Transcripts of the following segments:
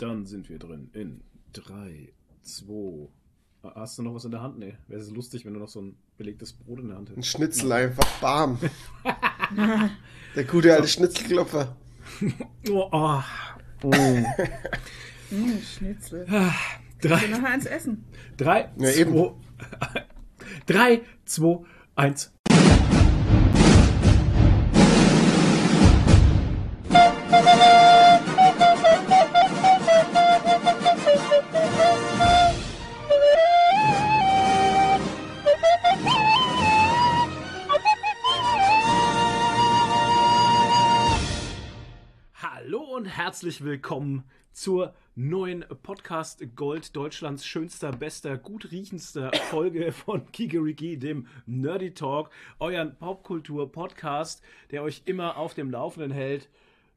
Dann sind wir drin in 3, 2. Hast du noch was in der Hand? Nee. Wäre es lustig, wenn du noch so ein belegtes Brot in der Hand Ein hättest. Schnitzel einfach, bam. Der gute alte Schnitzelklopfer. Oh, oh. Mm, Schnitzel. Drei, Wir nachher eins essen. drei, Ja, eben. zwei, drei, zwei, eins. Herzlich willkommen zur neuen Podcast Gold Deutschlands schönster, bester, gut riechendster Folge von Kikeriki, dem Nerdy Talk, euren Popkultur-Podcast, der euch immer auf dem Laufenden hält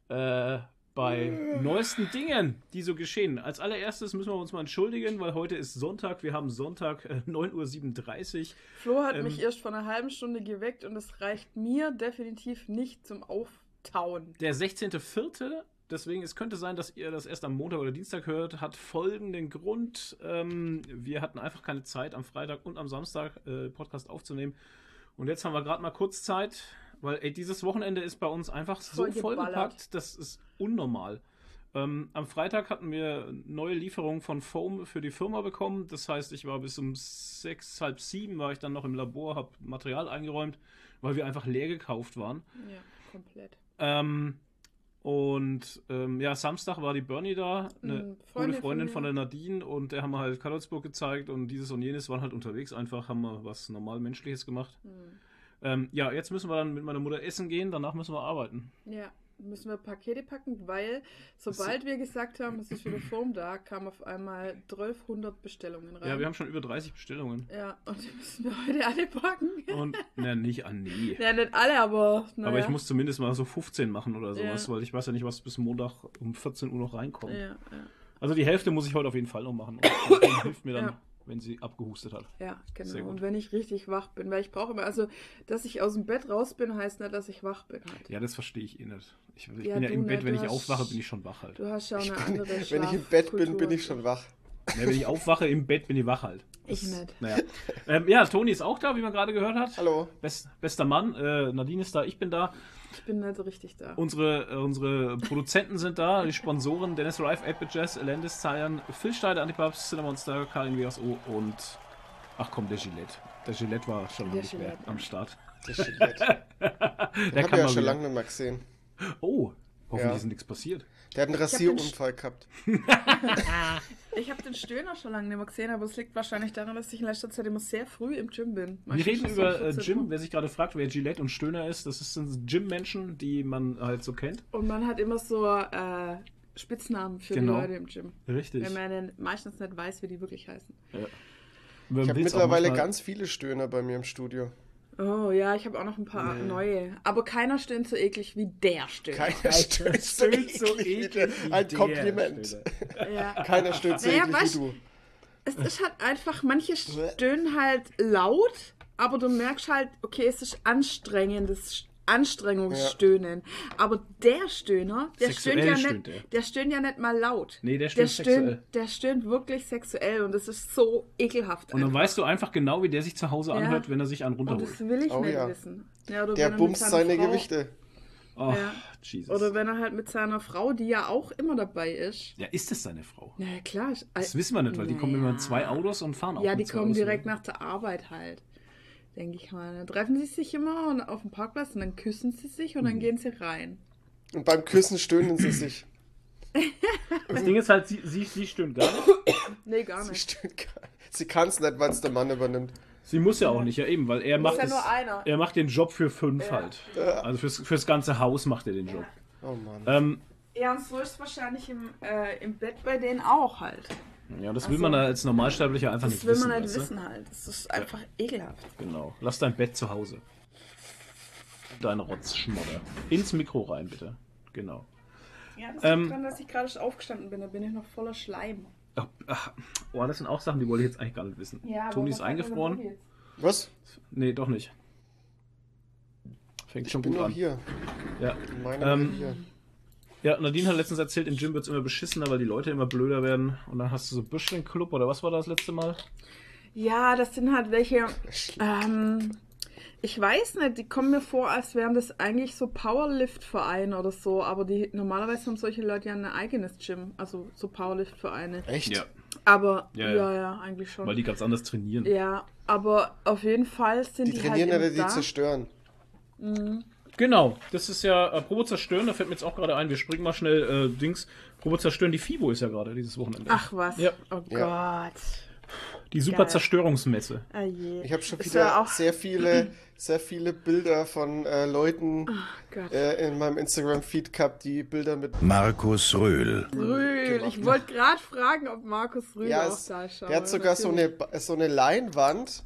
äh, bei neuesten Dingen, die so geschehen. Als allererstes müssen wir uns mal entschuldigen, weil heute ist Sonntag. Wir haben Sonntag äh, 9.37 Uhr. Flo hat Ähm. mich erst vor einer halben Stunde geweckt und es reicht mir definitiv nicht zum Auftauen. Der 16.04., deswegen es könnte sein, dass ihr das erst am Montag oder Dienstag hört, hat folgenden Grund. Ähm, wir hatten einfach keine Zeit, am Freitag und am Samstag äh, Podcast aufzunehmen. Und jetzt haben wir gerade mal kurz Zeit, weil ey, dieses Wochenende ist bei uns einfach so vollgepackt, das ist unnormal. Ähm, am Freitag hatten wir neue Lieferungen von Foam für die Firma bekommen. Das heißt, ich war bis um sechs, halb sieben war ich dann noch im Labor, habe Material eingeräumt, weil wir einfach leer gekauft waren. Ja, komplett. Ähm, und ähm, ja, Samstag war die Bernie da, eine Mhm, gute Freundin Freundin von von, der Nadine und der haben wir halt Karlsburg gezeigt und dieses und jenes waren halt unterwegs einfach, haben wir was normal Menschliches gemacht. Hm. Ähm, ja, jetzt müssen wir dann mit meiner Mutter essen gehen, danach müssen wir arbeiten. Ja, müssen wir Pakete packen, weil sobald wir gesagt haben, es ist wieder Foam da, kamen auf einmal 1200 Bestellungen rein. Ja, wir haben schon über 30 Bestellungen. Ja, und die müssen wir heute alle packen. Und, na, nicht an nee. Ja, nicht alle, aber. Naja. Aber ich muss zumindest mal so 15 machen oder sowas, Ja. weil ich weiß ja nicht, was bis Montag um 14 Uhr noch reinkommt. Ja, ja. Also die Hälfte muss ich heute auf jeden Fall noch machen. Und hilft mir dann, Ja. Wenn sie abgehustet hat. Ja, genau. Und wenn ich richtig wach bin, weil ich brauche immer, also, dass ich aus dem Bett raus bin, heißt nicht, dass ich wach bin halt. Ja, das verstehe ich eh nicht. Ich, ich Ja, bin ja im Bett, nicht, wenn ich hast- aufwache, bin ich schon wach halt. Du hast ja auch eine bin, andere wenn ich im Bett bin, bin Schlafkultur. ich schon wach. Ja, wenn ich aufwache im Bett, bin ich wach halt. Ich nicht. Naja. ähm, ja, Toni ist auch da, wie man gerade gehört hat. Hallo. Best, bester Mann. Äh, Nadine ist da, ich bin da. Ich bin nicht so richtig da. Unsere, äh, unsere Produzenten sind da, die Sponsoren Dennis Rife, 8 Jazz, Elandis, Zayan, Phil Steide, Antipubs, Cinemonster, Karin WSO und ach komm, der Gillette. Der Gillette war schon Der nicht mehr Gillette. am Start. Ist nett. Der Den kann ja mal schon wieder. lange nicht mehr gesehen. Oh, hoffentlich Ja. ist nichts passiert. Der hat einen Rasierunfall gehabt. Ich habe den Stöhner schon lange nicht mehr gesehen, aber es liegt wahrscheinlich daran, dass ich in letzter Zeit immer sehr früh im Gym bin. Wir Meistens reden über äh, 14 Jim. Uhr. Wer sich gerade fragt, wer Gillette und Stöhner ist, das sind Gym-Menschen, die man halt so kennt. Und man hat immer so äh, Spitznamen für Genau. die Leute im Gym. Richtig. Wenn man dann meistens nicht weiß, wie die wirklich heißen. Ich habe mittlerweile ganz viele Stöhner bei mir im Studio. Oh ja, ich habe auch noch ein paar Nee. neue. Aber keiner stöhnt so eklig wie der stöhnt. Keiner stöhnt so eklig. wie der. Ein Kompliment. Ja. Keiner stöhnt so Naja, eklig weißt- wie du. Es ist halt einfach, manche stöhnen halt laut, aber du merkst halt, okay, es ist anstrengendes Anstrengungsstöhnen. Aber der Stöhner, der Sexuell stöhnt ja stöhnt nicht, der. der stöhnt ja nicht mal laut. Nee, der Der stöhnt sexuell. stöhnt, der stöhnt wirklich sexuell und das ist so ekelhaft. Und dann einfach. weißt du einfach genau, wie der sich zu Hause Ja. anhört, wenn er sich einen Und runterholt. das will ich Oh nicht ja. wissen. Ja, oder Der er bumst seine Frau- Gewichte. Oh, Ja. Jesus. Oder wenn er halt mit seiner Frau, die ja auch immer dabei ist. ja, ist das seine Frau? Ja, klar. ich- Das wissen wir nicht, weil die kommen immer in zwei. Autos und fahren auch Ja, die kommen Autos. direkt nach der Arbeit halt. Denke ich mal. Dann treffen sie sich immer und auf dem Parkplatz und dann küssen sie sich Mhm. und dann gehen sie rein. Und beim Küssen stöhnen sie sich. Das Ding ist halt, sie, sie, sie stöhnt gar nicht. Nee, gar Sie, nicht. stöhnt gar nicht. sie kann es nicht, weil es der Mann übernimmt. Sie muss ja auch nicht, ja eben, weil er macht, ja das, nur einer. er macht den Job für fünf Ja. halt. Also fürs, fürs ganze Haus macht er den Job. Oh Mann. Ähm, Ja, und so ist es wahrscheinlich im, äh, im Bett bei denen auch halt. Ja, das Ach will man als Normalsterblicher einfach Das nicht will wissen. man nicht weißt du? wissen halt. Das ist einfach ekelhaft. Genau. Lass dein Bett zu Hause. Dein Rotzschmodder. Ins Mikro rein, bitte. Genau. Ja, das Ähm, liegt daran, dass ich gerade aufgestanden bin. Da bin ich noch voller Schleim. Ach, ach, oh, das sind auch Sachen, die wollte ich jetzt eigentlich gar nicht wissen. Toni ist eingefroren. Was? Nee, doch nicht. Fängt Ich schon bin gut noch an. hier. Ja. Meine Ähm, hier. Ja, Nadine hat letztens erzählt, im Gym wird es immer beschissener, weil die Leute immer blöder werden. Und dann hast du so Büschling-Club oder was war das letzte Mal? Ja, das sind halt welche. Ähm, ich weiß nicht, die kommen mir vor, als wären das eigentlich so Powerlift-Vereine oder so, aber die normalerweise haben solche Leute ja ein eigenes Gym, also so Powerlift-Vereine. Echt? Ja, Aber Ja, ja, ja. ja, eigentlich schon. weil die ganz anders trainieren. ja, aber auf jeden Fall sind Die die, trainieren halt oder die da. zerstören? Genau, das ist ja äh, Probo zerstören, da fällt mir jetzt auch gerade ein, wir springen mal schnell äh, Dings. Probo zerstören, die FIBO ist ja gerade dieses Wochenende. Ach was. Ja. Oh Ja. Gott. die super geil. Zerstörungsmesse. Je. Ich habe schon Ist wieder sehr viele, sehr viele Bilder von äh, Leuten Gott. äh, in meinem Instagram-Feed gehabt, die Bilder mit. Markus Röhl. Rühl. gemacht. Ich wollte gerade fragen, ob Markus Rühl Ja, auch es, da schaut. der hat sogar so eine, so eine Leinwand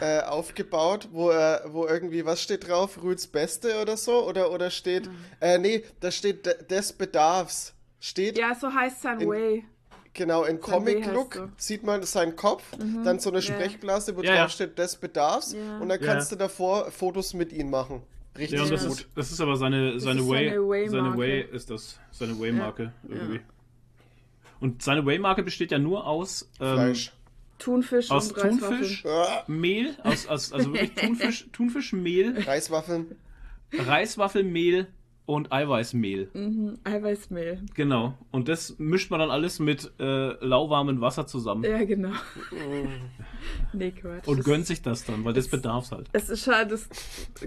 äh, aufgebaut, wo er, wo irgendwie, was steht drauf? Rühls Beste oder so? Oder, oder steht, äh, nee, da steht de- des Bedarfs. Steht Ja, so heißt sein In- Way. genau in Comic-Look, so. sieht man seinen Kopf, dann so eine ja. Sprechblase, wo Ja, ja. drauf steht des Bedarfs Ja. und dann Ja. kannst du davor Fotos mit ihm machen. Richtig Ja, und das gut. ist, das ist aber seine, seine ist Way. seine Way-Marke. Seine Way ist das. Seine Way-Marke irgendwie. ja. Und seine Way-Marke besteht ja nur aus, ähm, Fleisch. Thunfisch aus und. Thunfisch, Mehl, aus, aus, also wirklich Thunfisch, Thunfischmehl, Reiswaffeln. Reiswaffelmehl und Eiweißmehl. Mhm, Eiweißmehl. Genau. Und das mischt man dann alles mit äh, lauwarmem Wasser zusammen. Ja, genau. nee, Quatsch. Und gönnt sich das dann, weil das bedarf's halt. Es ist halt das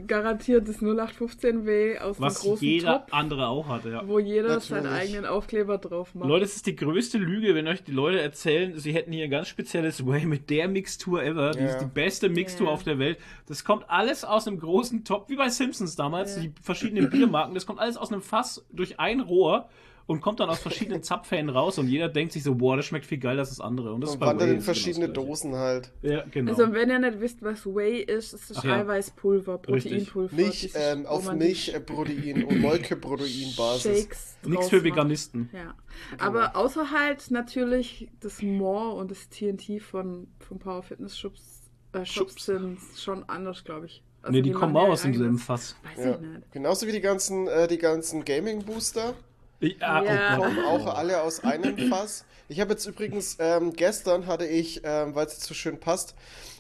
garantiert das 0815W aus Was dem großen jeder Top, andere auch hatte, ja. wo jeder seinen Natürlich. eigenen Aufkleber drauf macht. Leute, es ist die größte Lüge, wenn euch die Leute erzählen, sie hätten hier ein ganz spezielles Way mit der Mixtur ever. Die ist die beste Mixtur Ja. auf der Welt. Das kommt alles aus einem großen Top, wie bei Simpsons damals, die verschiedenen Biermarken. Das kommt alles aus einem Fass durch ein Rohr und kommt dann aus verschiedenen Zapfhähnen raus und jeder denkt sich so, boah, das schmeckt viel geiler als das andere. Und das Und bei wandert in genau das verschiedene Gleiche. Dosen halt. Ja, genau. Also, wenn ihr nicht wisst, was Whey ist, es ist Ach ja. Eiweißpulver. Proteinpulver. Milch ähm, auf Milchprotein und Molkeprotein-Basis. Nichts für. Veganisten. Ja. Aber außer halt natürlich das More und das TNT von, von Power Fitness Shops, äh, Shops Shops. sind schon anders, glaube ich. Also nee, die, kommen machen auch ja aus dem eigenes- selben Fass. Weiß Ja. ich nicht. Genauso wie die ganzen, äh, die ganzen Gaming-Booster. Ja, Ja. Oh Gott. kommen auch alle aus einem Fass. Ich habe jetzt übrigens, ähm, gestern hatte ich, ähm, weil es jetzt so schön passt,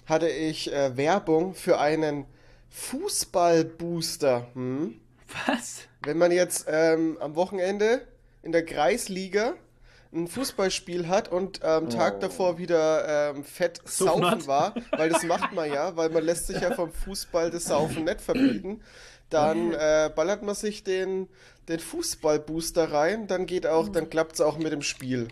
hatte ich äh, Werbung für einen Fußballbooster. Hm? Was? Wenn man jetzt ähm, am Wochenende in der Kreisliga ein Fußballspiel hat und am Tag davor wieder ähm, fett Suffen saufen hat. war, weil das macht man ja, weil man lässt sich ja vom Fußball das Saufen nicht verbieten, dann äh, ballert man sich den, den Fußballbooster rein, dann geht auch, dann klappt es auch mit dem Spiel.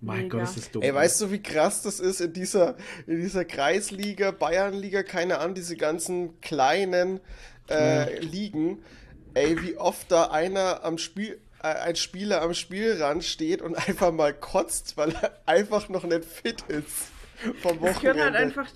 Mein Mega. Gott, ist das dumm. Ey, weißt du, wie krass das ist in dieser, in dieser Kreisliga, Bayernliga, keine Ahnung, diese ganzen kleinen äh, Ligen. Ey, wie oft da einer am Spiel, ein Spieler am Spielrand steht und einfach mal kotzt, weil er einfach noch nicht fit ist vom Das gehört halt Wochenende. einfach,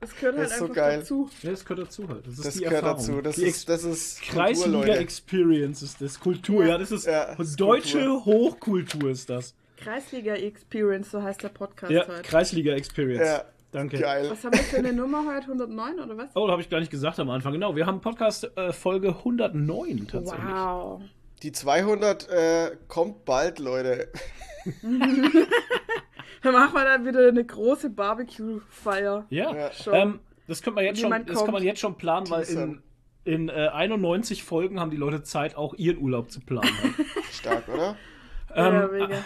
das gehört halt Das ist so einfach geil. dazu. Ja, das gehört dazu halt. Das ist Das die gehört Erfahrung. dazu. Das die ist, das ist Kultur, Kreisliga. Experience ist das. Kultur, ja, das ist Ja, deutsche Kultur. Hochkultur ist das. Kreisliga Experience, so heißt der Podcast Ja, heute. Kreisliga Experience. Ja, Danke. Geil. Was haben wir für eine Nummer heute? 109 oder was? Oh, habe ich gar nicht gesagt am Anfang. Genau, wir haben Podcast äh, Folge 109 tatsächlich. Wow. Die 200 äh, kommt bald, Leute. Dann machen wir dann wieder eine große Barbecue-Feier. Ja, Ja. Schon. Ähm, das, könnte man jetzt schon, das kann man jetzt schon planen, weil in, in äh, 91 Folgen haben die Leute Zeit, auch ihren Urlaub zu planen. Stark, oder? ja, ähm, mega.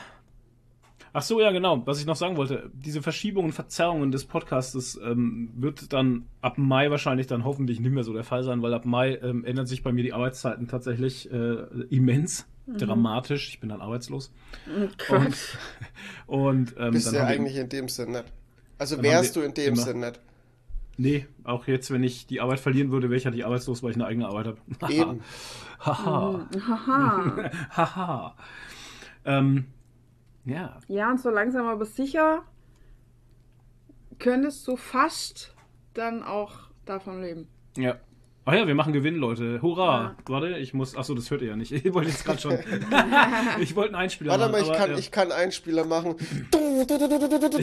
Ach so, ja, genau. Was ich noch sagen wollte, diese Verschiebungen und Verzerrungen des Podcastes ähm, wird dann ab Mai wahrscheinlich dann hoffentlich nicht mehr so der Fall sein, weil ab Mai ähm, ändern sich bei mir die Arbeitszeiten tatsächlich äh, immens, Mhm. dramatisch. Ich bin dann arbeitslos. Quatsch. Und ähm, Bist dann du ja eigentlich in dem Sinn nicht. Also wärst du in dem Sinn nicht. Nee, auch jetzt, wenn ich die Arbeit verlieren würde, wäre ich halt nicht arbeitslos, weil ich eine eigene Arbeit habe. Eben. Haha. Haha. Haha. ähm, ja. Ja, und so langsam aber sicher könntest du fast dann auch davon leben. Ja. Ach ja, wir machen Gewinn, Leute. Hurra! Warte, ich muss. Achso, das hört ihr ja nicht. Ich wollte jetzt gerade schon. ich wollte einen Einspieler Warte machen. mal, ich aber, kann, ja. ich kann Einspieler machen.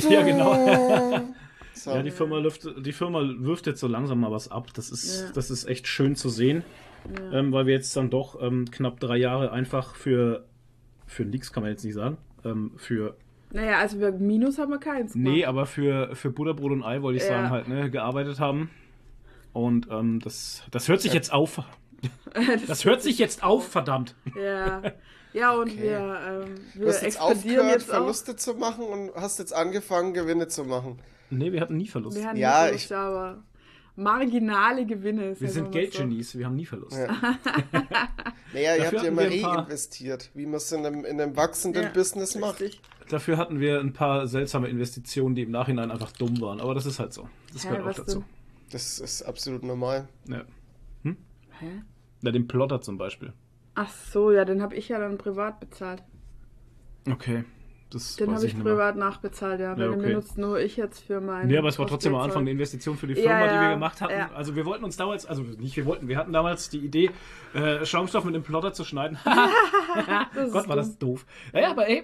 Ja, genau. So. Ja, die Firma, lüft, die Firma wirft jetzt so langsam mal was ab. Das ist, Ja. das ist echt schön zu sehen, ähm, weil wir jetzt dann doch ähm, knapp drei Jahre einfach für für Leaks kann man jetzt nicht sagen. Ähm, für Naja, also wir Minus haben wir keins. Nee, aber für, für Butterbrot und Ei wollte ich Ja. sagen, halt, ne, gearbeitet haben. Und ähm, das, das hört sich jetzt auf. Das hört sich jetzt auf, verdammt. Ja. Ja, und Okay. wir, ähm, Du wir hast jetzt expandieren aufgehört, jetzt auch. Verluste zu machen und hast jetzt angefangen, Gewinne zu machen. Nee, wir hatten nie Verlust. Wir haben Ja, ja, Verluste, aber marginale Gewinne. wir sind mal so. Geldgenies, wir haben nie Verlust. Ja. Naja, ihr Dafür habt ja hatten immer wir ein paar- reinvestiert, wie man es in einem, in einem wachsenden Ja, Business macht. richtig. Dafür hatten wir ein paar seltsame Investitionen, die im Nachhinein einfach dumm waren. Aber das ist halt so. Das Hä, gehört auch dazu. denn? Das ist absolut normal. Ja. Hä? Na, den Plotter zum Beispiel. Ach so, ja, den habe ich ja dann privat bezahlt. Okay. Das Den habe ich mehr. privat nachbezahlt, ja. Weil Ja, den okay. benutzt nur ich jetzt für meinen. Nee, aber es war trotzdem am Anfang eine. Investition für die Ja, Firma, die wir ja, gemacht hatten. ja. Also wir wollten uns damals, also nicht wir wollten, wir hatten damals die Idee, äh, Schaumstoff mit dem Plotter zu schneiden. Gott, war das doof. Ja, ja, aber ey,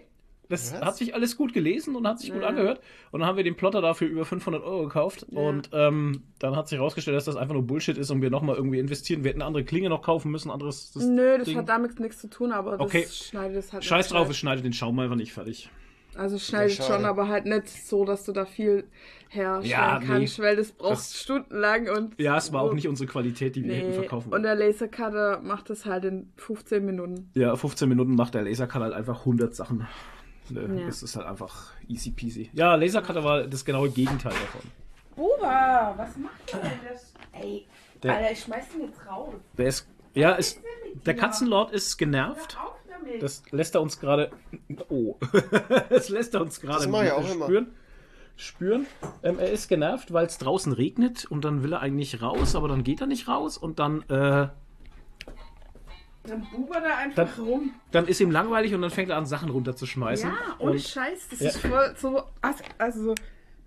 das Was? hat sich alles gut gelesen und hat sich gut Ja. angehört. Und dann haben wir den Plotter dafür über 500 Euro gekauft. Ja. Und ähm, dann hat sich herausgestellt, dass das einfach nur Bullshit ist und wir nochmal irgendwie investieren. Wir hätten eine andere Klinge noch kaufen müssen, anderes. Das Nö, das Ding. hat damit nichts zu tun, aber das Okay. schneidet es halt Scheiß drauf, es schneidet den Schaum einfach nicht fertig. Also es schneidet schon, aber halt nicht so, dass du da viel herstellen Ja, nee. kannst, weil das brauchst Das- stundenlang und. Ja, es war auch nicht unsere Qualität, die wir hätten Nee. verkaufen Und wollen. der Lasercutter macht das halt in 15 Minuten. Ja, 15 Minuten macht der Lasercut halt einfach 100 Sachen. Ne, Ja. Das ist halt einfach easy peasy. Ja, Lasercutter war das genaue Gegenteil davon. Buba, was macht der denn? Das? Ey, Der- Alter, ich schmeiß den jetzt raus. Der ist, ja, ist, der Katzenlord ist genervt. Das lässt er uns gerade. Oh. das lässt er uns gerade ich auch immer. spüren. Spüren. Ähm, er ist genervt, weil es draußen regnet und dann will er eigentlich raus, aber dann geht er nicht raus und dann, äh, Dann Buba da einfach Dann- rum. dann ist ihm langweilig und dann fängt er an, Sachen runterzuschmeißen. Ja, ohne und Scheiß. Das Ja. ist voll so. Also,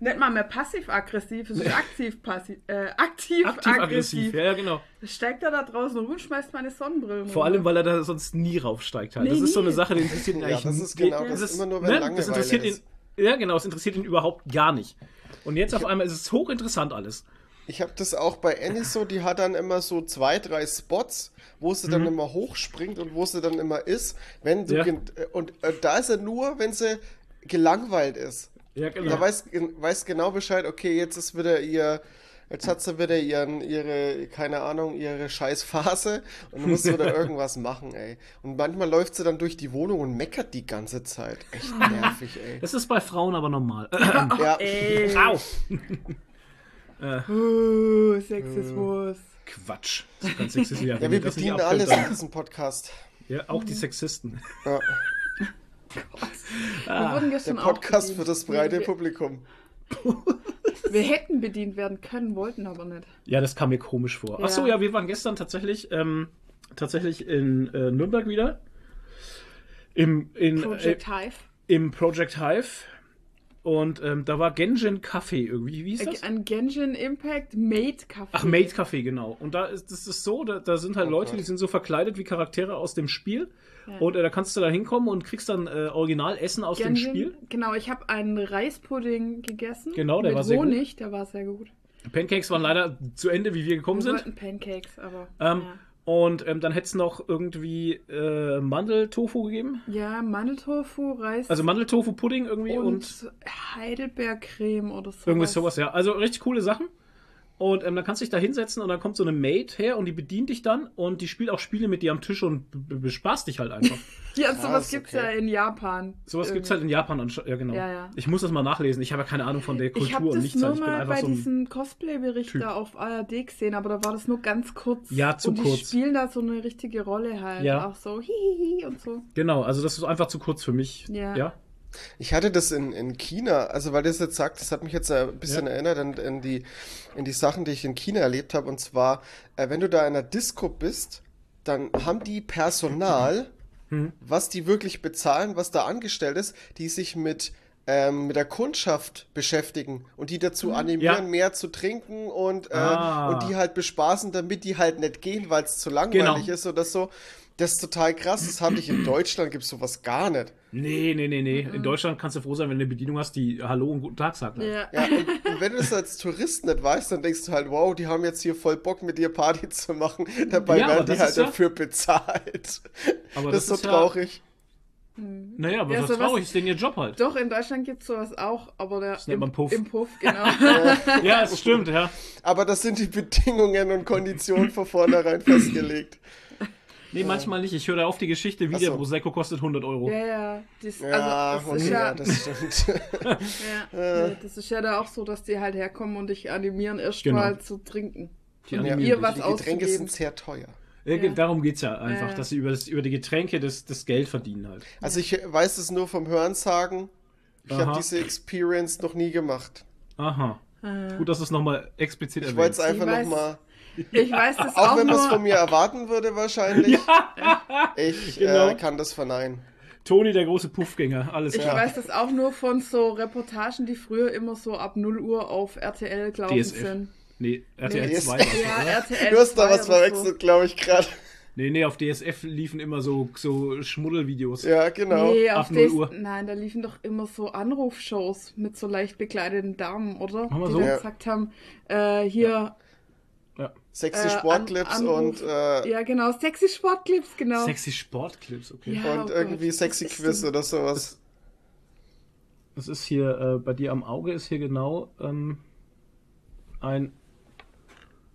nicht mal mehr passiv-aggressiv, es ist aktiv-passiv. Äh, aktiv-aggressiv. aktiv-aggressiv. Ja, ja, genau. Steigt er da draußen rum und schmeißt meine Sonnenbrille Vor allem, weil er da sonst nie raufsteigt halt. Nee, das ist so eine Sache, die interessiert ihn Ja, eigentlich das ist genau, das ist immer nur, wenn ne? Das interessiert ist. ihn. Ja, genau, es interessiert ihn überhaupt gar nicht. Und jetzt auf einmal ist es hochinteressant alles. Ich habe das auch bei Annie so, die hat dann immer so zwei, drei Spots, wo sie dann immer hochspringt und wo sie dann immer ist. Wenn du Mhm. Ja. äh, und äh, da ist er nur, wenn sie gelangweilt ist. Ja, genau. Da weiß, weiß genau Bescheid, okay, jetzt ist wieder ihr, jetzt hat sie wieder ihren, ihre, keine Ahnung, ihre scheiß Phase und muss wieder irgendwas machen, ey. Und manchmal läuft sie dann durch die Wohnung und meckert die ganze Zeit. Echt nervig, ey. Das ist bei Frauen aber normal. Ja, Ey. Au! Uh, Sexismus. Quatsch. Das ist ganz sexistisch. Ja, ja wir bedienen alles in diesem Podcast. Ja, auch die Sexisten. Ja, Wir wurden der Podcast auch für das breite wir, Publikum. wir hätten bedient werden können, wollten aber nicht. Ja, das kam mir komisch vor. Ja. Ach so, ja, wir waren gestern tatsächlich, ähm, tatsächlich in äh, Nürnberg wieder. Im, in, Project äh, Hive. Im Project Hive. Und ähm, da war Genjin Café irgendwie. Wie hieß das? Ein Genshin Impact Made Café. Ach, Maid Café, genau. Und da ist das ist so, da, da sind halt Oh Leute, Gott. die sind so verkleidet wie Charaktere aus dem Spiel. Ja. Und äh, da kannst du da hinkommen und kriegst dann äh, Originalessen aus dem Genshin, Spiel. Genau, ich habe einen Reispudding gegessen. Genau, der mit war sehr gut. Honig, der war sehr gut. Pancakes waren leider zu Ende, wie wir gekommen Wir sind. wollten Pancakes, aber. Ähm, ja. Und ähm, dann hätte es noch irgendwie äh, Mandeltofu gegeben. ja, Mandeltofu, Reis Also Mandeltofu-Pudding irgendwie und, und, Heidelbeercreme oder so. irgendwie sowas, ja. Also richtig coole Sachen. Und ähm, dann kannst du dich da hinsetzen und dann kommt so eine Maid her und die bedient dich dann und die spielt auch Spiele mit dir am Tisch und bespaßt dich halt einfach. Ja, Krass, sowas gibt's okay. ja in Japan. Sowas gibt's halt in Japan anscheinend. Ja, genau. Ja, ja. Ich muss das mal nachlesen. Ich habe ja keine Ahnung von der Ich Kultur habe und das nichts. nur halt. Ich bin mal bei so diesem Cosplay-Bericht da auf ARD gesehen, aber da war das nur ganz kurz. Ja, zu und die kurz. spielen da so eine richtige Rolle halt. Ja. Auch so hihihi und so. Genau, also das ist einfach zu kurz für mich. Ja. ja? Ich hatte das in, in China, also weil das jetzt sagt, das hat mich jetzt ein bisschen Ja. erinnert an, an, die, in die Sachen, die ich in China erlebt habe. Und zwar, äh, wenn du da in einer Disco bist, dann haben die Personal, Hm. was die wirklich bezahlen, was da angestellt ist, die sich mit, ähm, mit der Kundschaft beschäftigen und die dazu animieren, Ja. mehr zu trinken und, äh, Ah. und die halt bespaßen, damit die halt nicht gehen, weil es zu langweilig Genau. ist oder so. Das ist total krass. Das habe ich in Deutschland, gibt es sowas gar nicht. Nee, nee, nee, nee. In Deutschland kannst du froh sein, wenn du eine Bedienung hast, die Hallo und guten Tag sagt. halt. Ja. Ja, und, und wenn du das als Tourist nicht weißt, dann denkst du halt, wow, die haben jetzt hier voll Bock mit dir Party zu machen. Dabei Ja, werden die halt ja- dafür bezahlt. Aber das, das ist so ist ja- traurig. Naja, aber Ja, was traurig ist denn ihr Job halt? Doch, in Deutschland gibt es sowas auch, aber der Das nennt man im, Puff. im Puff, genau. Ja, es stimmt, ja. Aber das sind die Bedingungen und Konditionen von vornherein festgelegt. Nee, manchmal nicht. Ich höre da auf die Geschichte, wie Ach der so. Prosecco kostet 100 Euro. ja, ja. Das, Ja, also, das, und ist ja, ja, das stimmt. ja, nee, das ist ja da auch so, dass die halt herkommen und dich animieren, erst Genau. mal zu trinken. Die Und animieren ihr dich. was die Getränke auszugeben. sind sehr teuer. Ja, ge- Ja. Darum geht es ja einfach, Ja. dass sie über, das, über die Getränke das, das Geld verdienen halt. Also ich weiß es nur vom Hörensagen. Ich Aha. habe diese Experience noch nie gemacht. Aha. Gut, dass es nochmal explizit Ich wollte es einfach weiß- nochmal, Ich weiß das auch auch, wenn man es nur. von mir erwarten würde wahrscheinlich. Ich Genau. äh, kann das verneinen. Toni, der große Puffgänger, alles Ich klar. weiß das auch nur von so Reportagen, die früher immer so ab 0 Uhr auf RTL gelaufen DSF. sind. Nee, RTL Nee, 2 DSF. war's, Ja? RTL. Du hast da 2 was verwechselt, glaube ich, gerade. Nee, nee, auf DSF liefen immer so, so Schmuddelvideos. Ja, genau. Nee, Ab auf 0 DS Uhr. Nein, da liefen doch immer so Anrufshows mit so leicht bekleideten Damen, oder? Machen wir die so? dann Ja. gesagt haben, äh, hier, Ja. Sexy Äh, Sportclips An- und, äh, ja genau, sexy Sportclips, genau. Sexy Sportclips, okay. Ja. und oh irgendwie Gott, Sexy Quiz so- oder sowas. Das ist hier, äh, bei dir am Auge ist hier genau ähm, ein,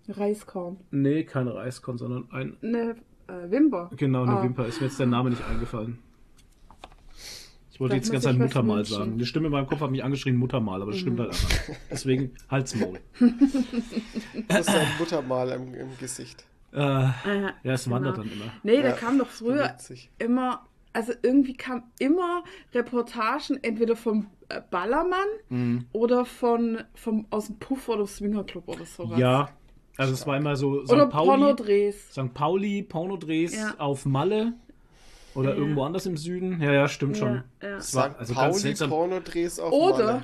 Reiskorn. nee, kein Reiskorn, sondern ein, Eine äh, Wimper. genau, eine Ah. Wimper. Ist mir jetzt der Name nicht eingefallen. Ich wollte jetzt die ganze Zeit Muttermal wünschen? sagen. Die Stimme in meinem Kopf hat mich angeschrien Muttermal, aber das stimmt halt einfach nicht. Deswegen Halsmaul. Das ist ein Muttermal im, im Gesicht. Äh, Äh, ja, es wandert genau. dann immer. Nee, da Ja, kam doch früher immer, also irgendwie kam immer Reportagen entweder vom äh, Ballermann Mhm. oder von, vom, aus dem Puff oder Swingerclub oder sowas. Ja, also es war immer so Oder St. Pauli, Pornodrehs. St. Pauli, Pornodrehs Ja. auf Malle oder Ja. irgendwo anders im Süden. Ja, ja, stimmt schon. Ja. Es war also ganz Pauli. Pornodrehs auf Oder, Malle.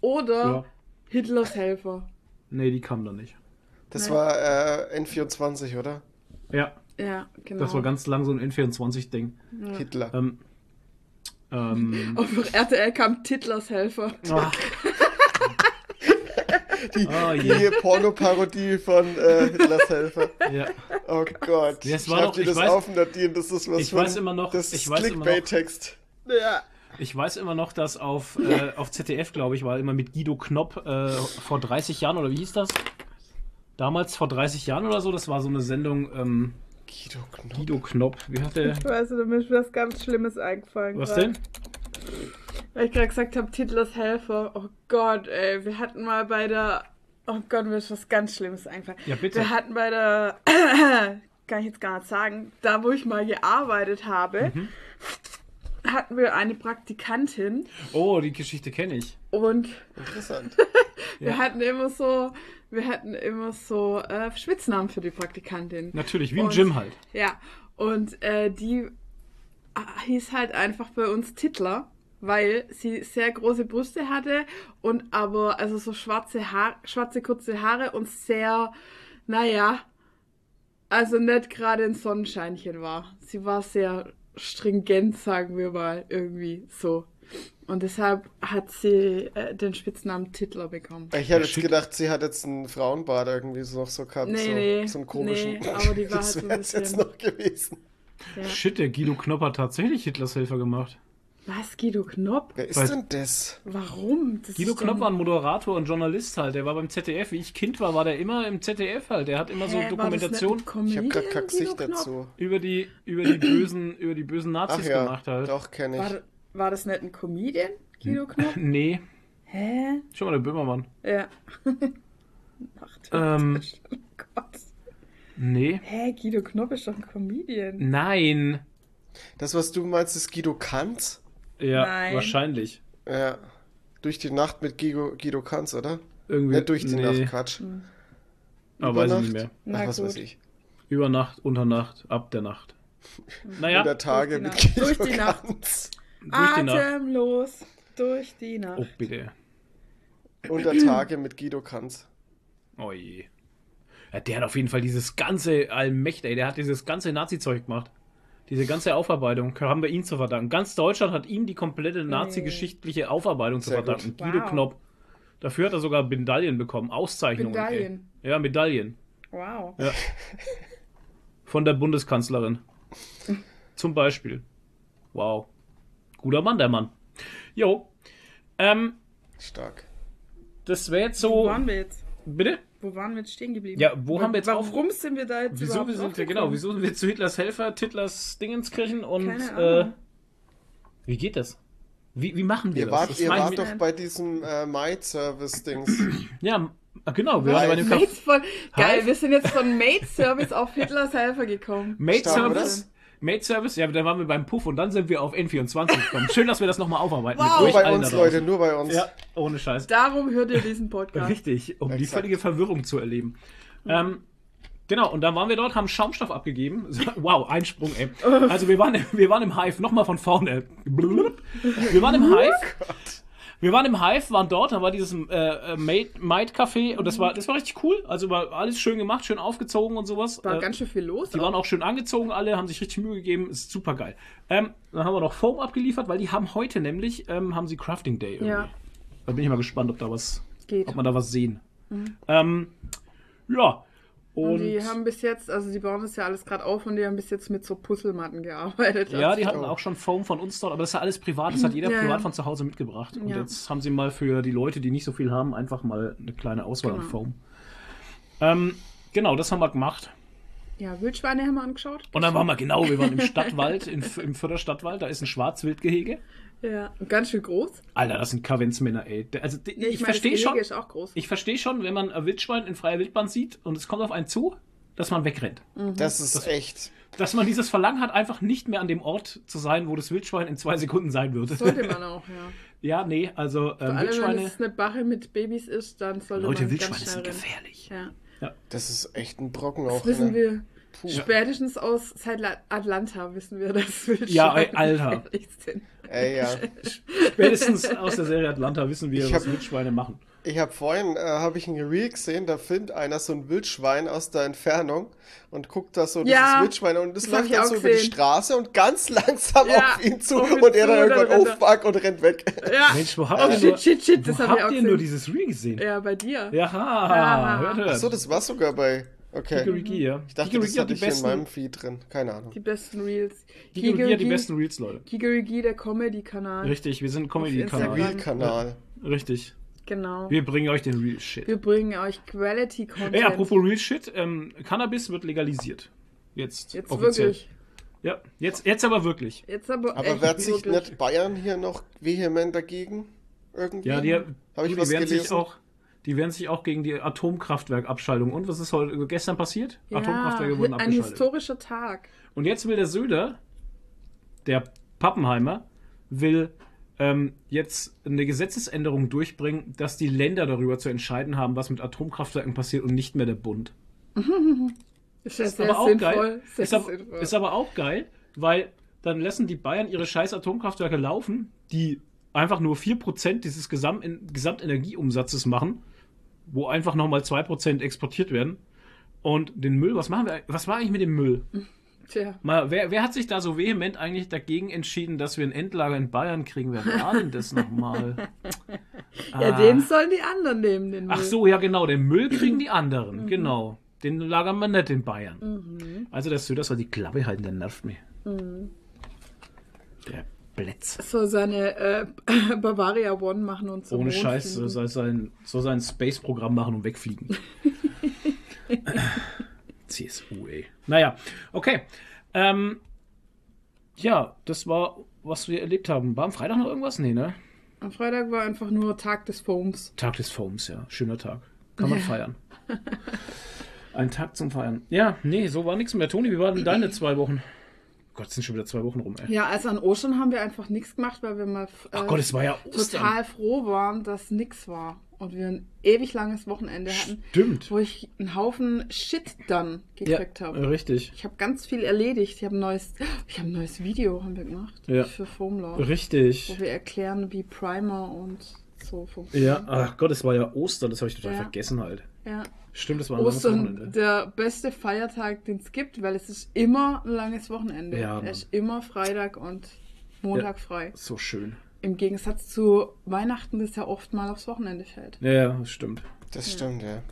oder Ja. Hitlers Helfer. Nee, die kam da nicht. Das Nein. war äh, N24, oder? Ja, Ja, genau. das war ganz lang so ein N24-Ding. Hitler. Ähm, ähm, Auf RTL kam Titlers Helfer. ah, Die, Oh, die Pornoparodie von äh, Hitlers Helfer. ja. Oh Gott. Ja, Schreib dir ich das weiß- auf, Nadine. Das ist was ich von, weiß immer noch- Das ich ist weiß immer noch- Clickbait-Text. Ja. Ich weiß immer noch, dass auf, äh, auf ZDF, glaube ich, war immer mit Guido Knopp äh, vor 30 Jahren, oder wie hieß das? Damals vor 30 Jahren oder so, das war so eine Sendung, ähm, Guido Knopp. Guido Knopp, wie hat der, Ich weiß, da mir ist was ganz Schlimmes eingefallen. was grad. denn? Weil ich gerade gesagt habe, Titlers Helfer. Oh Gott, ey. Wir hatten mal bei der. Oh Gott, mir ist was ganz Schlimmes eingefallen. Ja, bitte. Wir hatten bei der. kann ich jetzt gar nicht sagen. Da, wo ich mal gearbeitet habe, Mhm. hatten wir eine Praktikantin Oh, die Geschichte kenne ich. und Interessant. wir Ja. hatten immer so. Wir hatten immer so äh, Spitznamen für die Praktikantin. Natürlich, wie im Und- Gym halt. Ja, und äh, die ah, hieß halt einfach bei uns Titler, weil sie sehr große Brüste hatte und aber also so schwarze Haare, schwarze kurze Haare und sehr, naja, also nicht gerade ein Sonnenscheinchen war. Sie war sehr stringent, sagen wir mal, irgendwie so. Und deshalb hat sie äh, den Spitznamen Titler bekommen. Ich hätte jetzt gedacht, sie hat jetzt einen Frauenbart irgendwie so noch so gehabt. Nee, so, nee, so einen komischen. nee, aber die war halt so ein wäre jetzt bisschen- noch gewesen. Ja. Shit, der Guido Knopp hat tatsächlich Hitlers Helfer gemacht. Was, Guido Knopp? Wer ist Weil- denn das? Warum? Das Guido ist Knopp war ein Moderator und Journalist halt. Der war beim ZDF. Wie ich Kind war, war der immer im ZDF halt. Der hat immer so Hä, war das nicht Dokumentation ein Ich habe gerade kein Gesicht Guido Knopp? dazu. über die, über die bösen, über die bösen Ach Nazis ja, gemacht halt. doch, kenne ich. War, war das nicht ein Comedian, Guido Knopp? Nee, Hä? schon mal der Böhmermann. Ja. Macht Ähm. Oh Gott. Nee. Hä, Guido Knopp ist doch ein Comedian. Nein. Das, was du meinst, ist Guido Kanz? Ja, Nein. wahrscheinlich. Ja. Durch die Nacht mit Guido, Guido Kanz, oder? Irgendwie. Nicht durch die nee, Nacht, Quatsch. Aber weiß ich nicht mehr. Na Ach, was gut. weiß ich. Über Nacht, unter Nacht, ab der Nacht. Naja, Unter Tage mit. Guido Durch die Nacht. Kanz. durch die Nacht. Atemlos durch die Nacht. Oh, bitte. Unter Tage mit Guido Kanz. Oh je. Ja, der hat auf jeden Fall dieses ganze Allmächtig, ey, der hat dieses ganze Nazi-Zeug gemacht. Diese ganze Aufarbeitung haben wir ihm zu verdanken. Ganz Deutschland hat ihm die komplette nazi-geschichtliche Aufarbeitung zu Sehr verdanken. gut. Guido Wow. Knopp. Dafür hat er sogar Medaillen bekommen, Auszeichnungen. Medaillen? Ey. Ja, Medaillen. Wow. Ja. Von der Bundeskanzlerin. Zum Beispiel. Wow. Guter Mann, der Mann. Jo. Ähm, Stark. das wäre jetzt Wo so. waren wir jetzt? Bitte? Wo waren wir jetzt stehen geblieben? Ja, wo haben wir jetzt Warum sind wir da jetzt Wieso überhaupt wir sind wir, genau, wieso sind wir zu Hitlers Helfer, Hitlers Dingenskirchen und äh, wie geht das? Wie, wie machen wir Ihr das? wart, das ihr wart doch bei diesem äh, Maid-Service-Dings. ja, ah, genau, wir waren bei dem von, geil, wir sind jetzt von Maid Service auf Hitlers Helfer gekommen. Maid Stark, Service. Maid Service, ja, dann waren wir beim Puff und dann sind wir auf N24 gekommen. Schön, dass wir das nochmal aufarbeiten. Wow. Mit nur bei uns, da. Leute, nur bei uns. Ja, ohne Scheiß. Darum hört ihr diesen Podcast. Richtig, um die Exakt. völlige Verwirrung zu erleben. Ähm, genau, und dann waren wir dort, haben Schaumstoff abgegeben. Wow, Einsprung, ey. Also wir waren, wir waren im Hive, nochmal von vorne. Wir waren im Hive. Wir waren im Hive, waren dort, da war dieses äh, äh, Maid, Café und das war, das war richtig cool. Also war alles schön gemacht, schön aufgezogen und sowas. War Äh, ganz schön viel los. die waren auch schön angezogen, alle haben sich richtig Mühe gegeben, ist super geil. Ähm, dann haben wir noch Foam abgeliefert, weil die haben heute nämlich, ähm, haben sie Crafting Day irgendwie. Ja. Da bin ich mal gespannt, ob da was, Geht. ob man da was sehen. Ähm, ja. Und, Und die haben bis jetzt, also die bauen das ja alles gerade auf und die haben bis jetzt mit so Puzzlematten gearbeitet. ja, die hatten Oh. auch schon Foam von uns dort, aber das ist ja alles privat, das hat jeder Ja, privat ja. von zu Hause mitgebracht. Und Ja. jetzt haben sie mal für die Leute, die nicht so viel haben, einfach mal eine kleine Auswahl an Genau. Foam. Ähm, genau, das haben wir gemacht. Ja, Wildschweine haben wir angeschaut. Und dann waren wir, genau, wir waren im Stadtwald, in, im Förderstadtwald, da ist ein Schwarzwildgehege. Ja, und ganz schön groß. Alter, das sind Kaventsmänner, ey. Also, die, Nee, ich, meine, verstehe schon, Gehege ist auch groß. ich verstehe schon, wenn man ein Wildschwein in freier Wildbahn sieht und es kommt auf einen zu, dass man wegrennt. Das ist echt. Dass man dieses Verlangen hat, einfach nicht mehr an dem Ort zu sein, wo das Wildschwein in zwei Sekunden sein würde. Sollte man auch, ja. ja, nee, also ähm, Vor allem, wenn Wildschweine. es eine Bache mit Babys ist, dann sollte Leute, man Wildschweine ganz sind schnell rennen. gefährlich. Ja. Das ist echt ein Brocken Das auch. wissen ne? wir. Puh. Spätestens aus seit La- Atlanta wissen wir, dass Wildschweine Ja, Alter. gefährlich sind. Ey, ja. Spätestens aus der Serie Atlanta wissen wir, Ich was hab- Wildschweine machen. Ich habe vorhin äh, habe ich ein Reel gesehen, da findet einer so ein Wildschwein aus der Entfernung und guckt da so Ja, dieses Wildschwein und das, hab läuft dann so über die. Straße und ganz langsam Ja, auf ihn zu ihn und er dann und irgendwann, oh fuck, und rennt weg. Ja. Mensch, wo habt Oh, ihr shit, nur, shit, shit, das wo hab ich habt auch ihr nur dieses Reel gesehen? Ja, bei dir. Ja, Ja. hört, hört. Ach so, das war sogar bei. Okay. Kikeriki, ja. Ich dachte, Kikeriki das hat hatte die ich hier in besten, meinem Feed drin. Keine Ahnung. Die besten Reels. Kikeriki hat die besten Reels, Leute. Kigerigi, der Comedy-Kanal. Richtig, wir sind Comedy-Kanal. Instagram. Real-Kanal. Richtig. Genau. Wir bringen euch den Real Shit. Wir bringen euch Quality-Content. Ey, apropos Real Shit, ähm, Cannabis wird legalisiert. Jetzt, Jetzt offiziell. wirklich. Ja, jetzt, jetzt aber wirklich. Jetzt aber, Aber wehrt sich wirklich. nicht Bayern hier noch vehement dagegen? Irgendwie? Ja, die, Hab ich die was werden sich gelesen? auch, die werden sich auch gegen die Atomkraftwerkabschaltung. Und was ist heute gestern passiert? Ja, Atomkraftwerke wurden ein abgeschaltet. historischer Tag. Und jetzt will der Söder, der Pappenheimer, will ähm, jetzt eine Gesetzesänderung durchbringen, dass die Länder darüber zu entscheiden haben, was mit Atomkraftwerken passiert und nicht mehr der Bund. Ist ja Ist aber auch sinnvoll. geil. Ist aber, sinnvoll. ist aber auch geil, weil dann lassen die Bayern ihre scheiß Atomkraftwerke laufen, die einfach nur 4% dieses Gesamt Gesamtenergieumsatzes machen, wo einfach nochmal 2% exportiert werden. Und den Müll, was machen wir? Was war eigentlich mit dem Müll? Tja. Mal, wer, wer hat sich da so vehement eigentlich dagegen entschieden, dass wir ein Endlager in Bayern kriegen? Wer war denn das nochmal? Ja, den sollen die anderen nehmen, den Müll. Ah. Ach so, ja genau, den Müll kriegen die anderen, genau. Den lagern wir nicht in Bayern. Also der Söder soll die Klappe halten, der nervt mich. Der Blätz. So seine äh, Bavaria One machen und so. Ohne Mond Scheiß, so soll sein, so sein Space-Programm machen und wegfliegen. CSU, ey. Naja, okay. Ähm, ja, das war, was wir erlebt haben. War am Freitag noch irgendwas? Nee, ne? Am Freitag war einfach nur Tag des Foams. Tag des Foams, ja. Schöner Tag. Kann man feiern. Ein Tag zum Feiern. Ja, nee, so war nichts mehr. Toni, wie waren denn deine zwei Wochen? Gott, sind schon wieder zwei Wochen rum, ey. Ja, also an Ostern haben wir einfach nichts gemacht, weil wir mal äh, Gott, ja total froh waren, dass nichts war. Und wir ein ewig langes Wochenende hatten, Stimmt. wo ich einen Haufen Shit dann Ja, gekriegt habe. richtig. Ich habe ganz viel erledigt. Ich habe ein neues, ich habe ein neues Video haben wir gemacht Ja. für Foamlaw, Richtig. wo wir erklären, wie Primer und so Ja, funktioniert. ach Gott, es war ja Ostern, das habe ich total Ja. vergessen halt. Ja. Stimmt, das war ein langes Ostern, Wochenende. der beste Feiertag, den es gibt, weil es ist immer ein langes Wochenende. Ja, Mann. er ist immer Freitag und Montag frei. So schön. Im Gegensatz zu Weihnachten, das ja oft mal aufs Wochenende fällt. Ja, ja, das stimmt. Das stimmt, ja.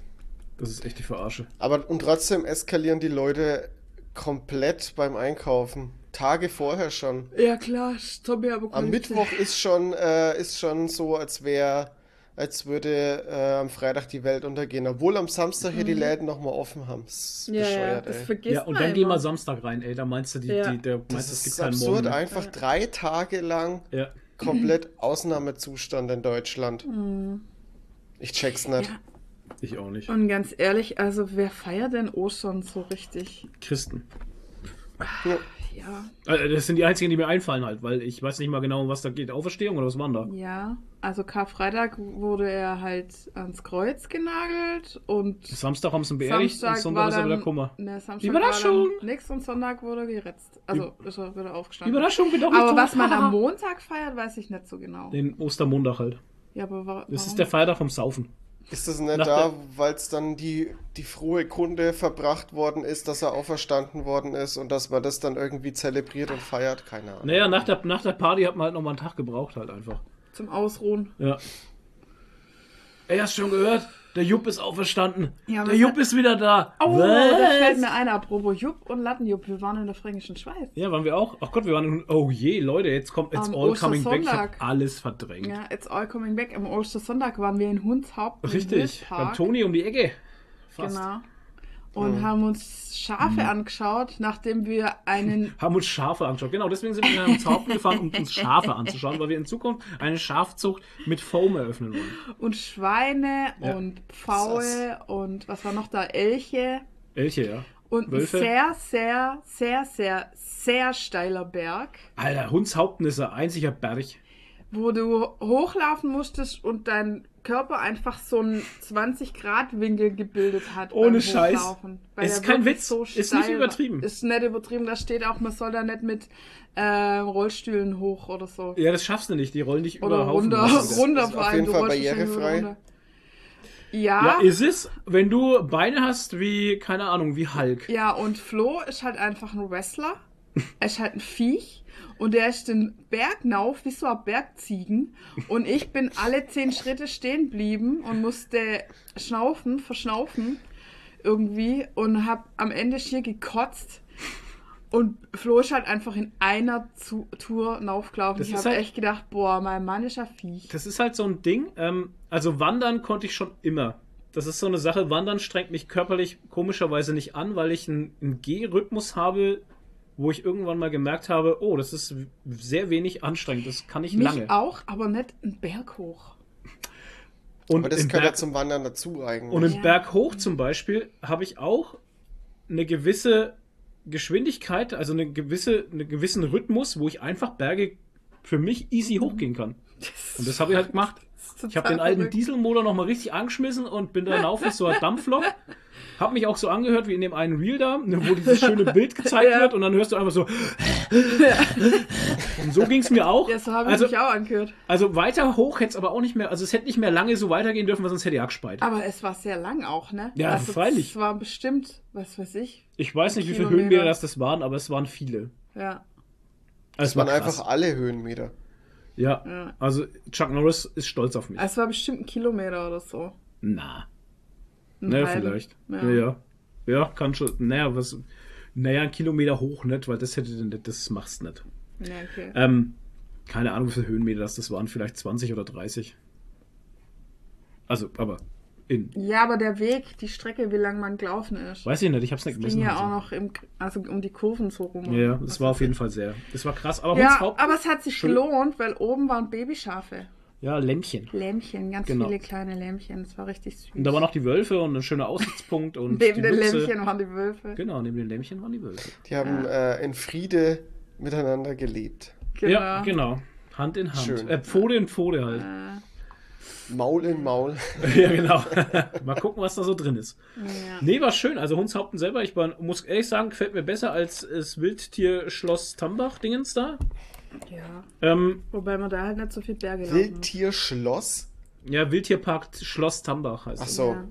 Das ist echt die Verarsche. Aber und trotzdem eskalieren die Leute komplett beim Einkaufen. Tage vorher schon. Ja, klar, Am Zombie-Apokalypse. Mittwoch ist schon, äh, ist schon so, als wäre, als würde äh, am Freitag die Welt untergehen. Obwohl am Samstag hier die Läden nochmal offen haben. Das ist Mhm. Ja, ja, bescheuert, das ey. vergisst Ja, und dann geh mal Samstag rein, ey. Da meinst du, die, Ja. die, der meinst, Das gibt ist keinen absurd, Morgen. einfach drei Tage lang Ja. komplett Ausnahmezustand in Deutschland. Ich check's nicht. Ja. Ich auch nicht. Und ganz ehrlich, also wer feiert denn Ostern so richtig? Christen. Ja, Äh, Das sind die einzigen, die mir einfallen halt, weil ich weiß nicht mal genau, um was da geht. Auferstehung oder was waren da? ja. Also Karfreitag wurde er halt ans Kreuz genagelt und Samstag haben sie ihn beerdigt Samstag und Sonntag war ist er wieder Kummer. Ne, Samstag Überraschung! War nix und Sonntag wurde er geritzt. Also ist er wieder aufgestanden. Überraschung, bin doch nicht Aber was man am Montag feiert, weiß ich nicht so genau. Den Ostermontag halt. Ja, aber wa Das ist warum? der Feiertag vom Saufen. Ist das nicht da, weil es dann die, die frohe Kunde verbracht worden ist, dass er auferstanden worden ist und dass man das dann irgendwie zelebriert und feiert? Keine Ahnung. Naja, nach der, nach der Party hat man halt nochmal einen Tag gebraucht halt einfach. Zum Ausruhen. Ja. Ey, hast du schon gehört? Der Jupp ist auferstanden. Ja, der Jupp hat- ist wieder da. Oh, Was? da fällt mir ein, apropos Jupp und Lattenjupp, wir waren in der Fränkischen Schweiz. Ja, waren wir auch. Ach Gott, wir waren. in- Oh je, Leute, jetzt kommt It's Am all coming back. Ich hab alles verdrängt. Ja, it's all coming back. Am Ostersonntag waren wir in Hundshaupt. Richtig. Beim. Toni um die Ecke. Fast. Genau. Und haben uns Schafe angeschaut, nachdem wir einen. Haben uns Schafe angeschaut. Genau, deswegen sind wir nach Haupten gefahren, um uns Schafe anzuschauen, weil wir in Zukunft eine Schafzucht mit Foam eröffnen wollen. und Schweine Ja. und Pfaue und was war noch da? Elche. Elche, ja. Und ein Wölfe. sehr, sehr, sehr, sehr, sehr steiler Berg, Alter, Hundshaupten ist ein einziger Berg. wo du hochlaufen musstest und dein Körper einfach so einen 20-Grad-Winkel gebildet hat. Ohne beim Scheiß. Ist kein Witz. Ist nicht übertrieben. war. Ist nicht übertrieben. Da steht auch, man soll da nicht mit äh, Rollstühlen hoch oder so. Ja, das schaffst du nicht. Die rollen dich Oder über Haufen. runter, Das ist- runter vor auf allem. jeden Du Fall barrierefrei. Ja, Ja, ist es, wenn du Beine hast wie, keine Ahnung, wie Hulk. Ja, und Flo ist halt einfach ein Wrestler. Er ist halt ein Viech. Und der ist den Berg nauf, wie so ein Bergziegen. Und ich bin alle zehn Schritte stehen geblieben und musste schnaufen, verschnaufen irgendwie. Und hab am Ende schier gekotzt. Und Flo ist halt einfach in einer Zu Tour naufgelaufen. Ich habe halt- echt gedacht, boah, mein Mann ist ein Viech. Das ist halt so ein Ding. Ähm, also wandern konnte ich schon immer. Das ist so eine Sache. Wandern strengt mich körperlich komischerweise nicht an, weil ich einen, einen Geh-Rhythmus habe, wo ich irgendwann mal gemerkt habe, oh, das ist sehr wenig anstrengend. Das kann ich Mich lange. auch, aber nicht einen Berg hoch. Und Aber das gehört ja Berg, zum Wandern dazu eigentlich. und im Ja. Berg hoch zum Beispiel habe ich auch eine gewisse Geschwindigkeit, also eine gewisse, einen gewissen Rhythmus, wo ich einfach Berge für mich easy hochgehen kann. Und das habe ich halt gemacht. Das Ich habe den alten. Dieselmotor nochmal richtig angeschmissen und bin dann auf wie so ein Dampflok. Hab mich auch so angehört wie in dem einen Reel da, ne, wo dieses schöne Bild gezeigt Ja. wird und dann hörst du einfach so. Und so ging es mir auch. Ja, so habe ich also, mich auch angehört. also weiter hoch hätte es aber auch nicht mehr, also es hätte nicht mehr lange so weitergehen dürfen, weil sonst hätte ich abgespeit. Aber es war sehr lang auch, ne? Ja, freilich. Es war bestimmt, was weiß ich. Ich weiß nicht, wie viele. Höhenmeter das, das waren, aber es waren viele. Ja. Also das waren krass. einfach alle Höhenmeter. Ja, Ja. also Chuck Norris ist stolz auf mich. Es war bestimmt ein Kilometer oder so. Na. Ein Naja, halben. vielleicht. Ja. Ja. ja. Ja, kann schon. Naja, was. Naja, ein Kilometer hoch nicht, weil das hätte nicht, das machst nicht. Ja, okay. Ähm, keine Ahnung, wie viele Höhenmeter das, das waren, vielleicht 20 oder 30. Also, aber in. Ja, aber der Weg, die Strecke, wie lang man gelaufen ist. Weiß ich nicht, ich hab's nicht ging gemessen. ja also. auch noch im, also um die Kurven so rum. Ja, ja, das war auf jeden. Fall sehr. Das war krass. Aber Ja, aber es hat sich Schön. gelohnt, weil oben waren Babyschafe. Ja, Lämpchen. Lämmchen, ganz Genau. viele kleine Lämmchen. Das war richtig süß. Und da waren noch die Wölfe und ein schöner Aussichtspunkt und Neben die den Luchse. Lämmchen waren die Wölfe. Genau, neben den Lämmchen waren die Wölfe. Die haben äh, in Friede miteinander gelebt. Genau. Ja, genau. Hand in Hand. Schön. Äh, Pfode in Pfode halt. Maul in Maul. ja, genau. Mal gucken, was da so drin ist. Ja. Nee, war schön. Also Hundshaupten selber, ich war, muss ehrlich sagen, gefällt mir besser als das Wildtier-Schloss Tambach-Dingens da. ja. Ähm, Wobei man da halt nicht so viel Berge laufen muss. Wildtierschloss. ja, Wildtierpark Schloss Tambach heißt Ach es. so. Ja.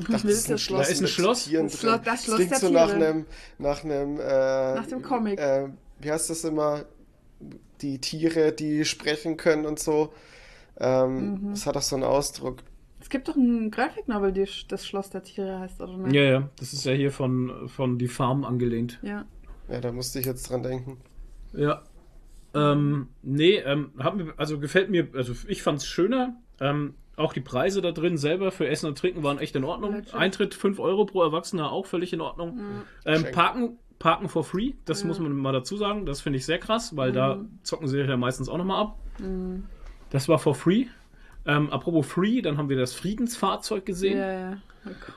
Ich dachte, das ist ein. Schloss. Da ist ein mit Schloss. Tieren Das Schloss- drin. das Schloss klingt der so nach einem, nach einem, äh, Nach dem Comic. Äh, wie heißt das immer? Die Tiere, die sprechen können und so. Ähm, Mhm. Das hat auch so einen Ausdruck. Es gibt doch ein Graphic Novel, die das Schloss der Tiere heißt, oder nicht? Ja, ja, das ist ja hier von, von Die Farm angelehnt. Ja. Ja, da musste ich jetzt dran denken. Ja. Ähm, nee, ähm, hat mir, also gefällt mir, also ich fand's schöner. Ähm, auch die Preise da drin selber für Essen und Trinken waren echt in Ordnung. Legit. Eintritt 5 Euro pro Erwachsener auch völlig in Ordnung. Ähm, Schenk. Parken, Parken for free, das muss man mal dazu sagen. Das finde ich sehr krass, weil da zocken sie ja meistens auch nochmal ab. Das war for free. Ähm, apropos free, dann haben wir das Friedensfahrzeug gesehen. Ja, ja.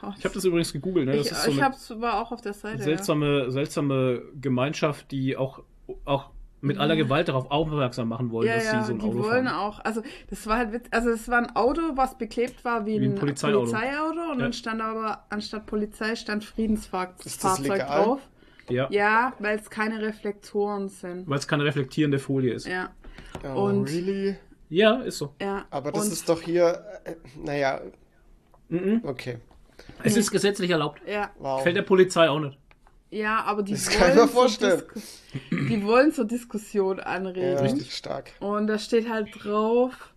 Oh. Ich habe das übrigens gegoogelt. Ne? Das ich ist so ich hab's, war auch auf der Seite. seltsame, seltsame Gemeinschaft, die auch, auch mit aller Gewalt darauf aufmerksam machen wollen, ja, dass ja, sie so ein die Auto wollen fahren. auch, also das war halt witz, also es war ein Auto, was beklebt war wie, Wie ein ein Polizeiauto. Polizeiauto, und Ja. dann stand aber anstatt Polizei stand Friedensfahrzeug drauf. Ja, Ja, weil es keine Reflektoren sind. weil es keine reflektierende Folie ist. Ja, Oh, Und- really? Ja, ist so. ja. Aber das und, ist doch hier, äh, naja, Mhm. okay. Es ist gesetzlich erlaubt. Ja, Wow. Fällt der Polizei auch nicht. ja, aber die Das kann ich mir wollen vorstellen. So die wollen zur Diskussion anregen. Ja, richtig stark. Und da steht halt drauf,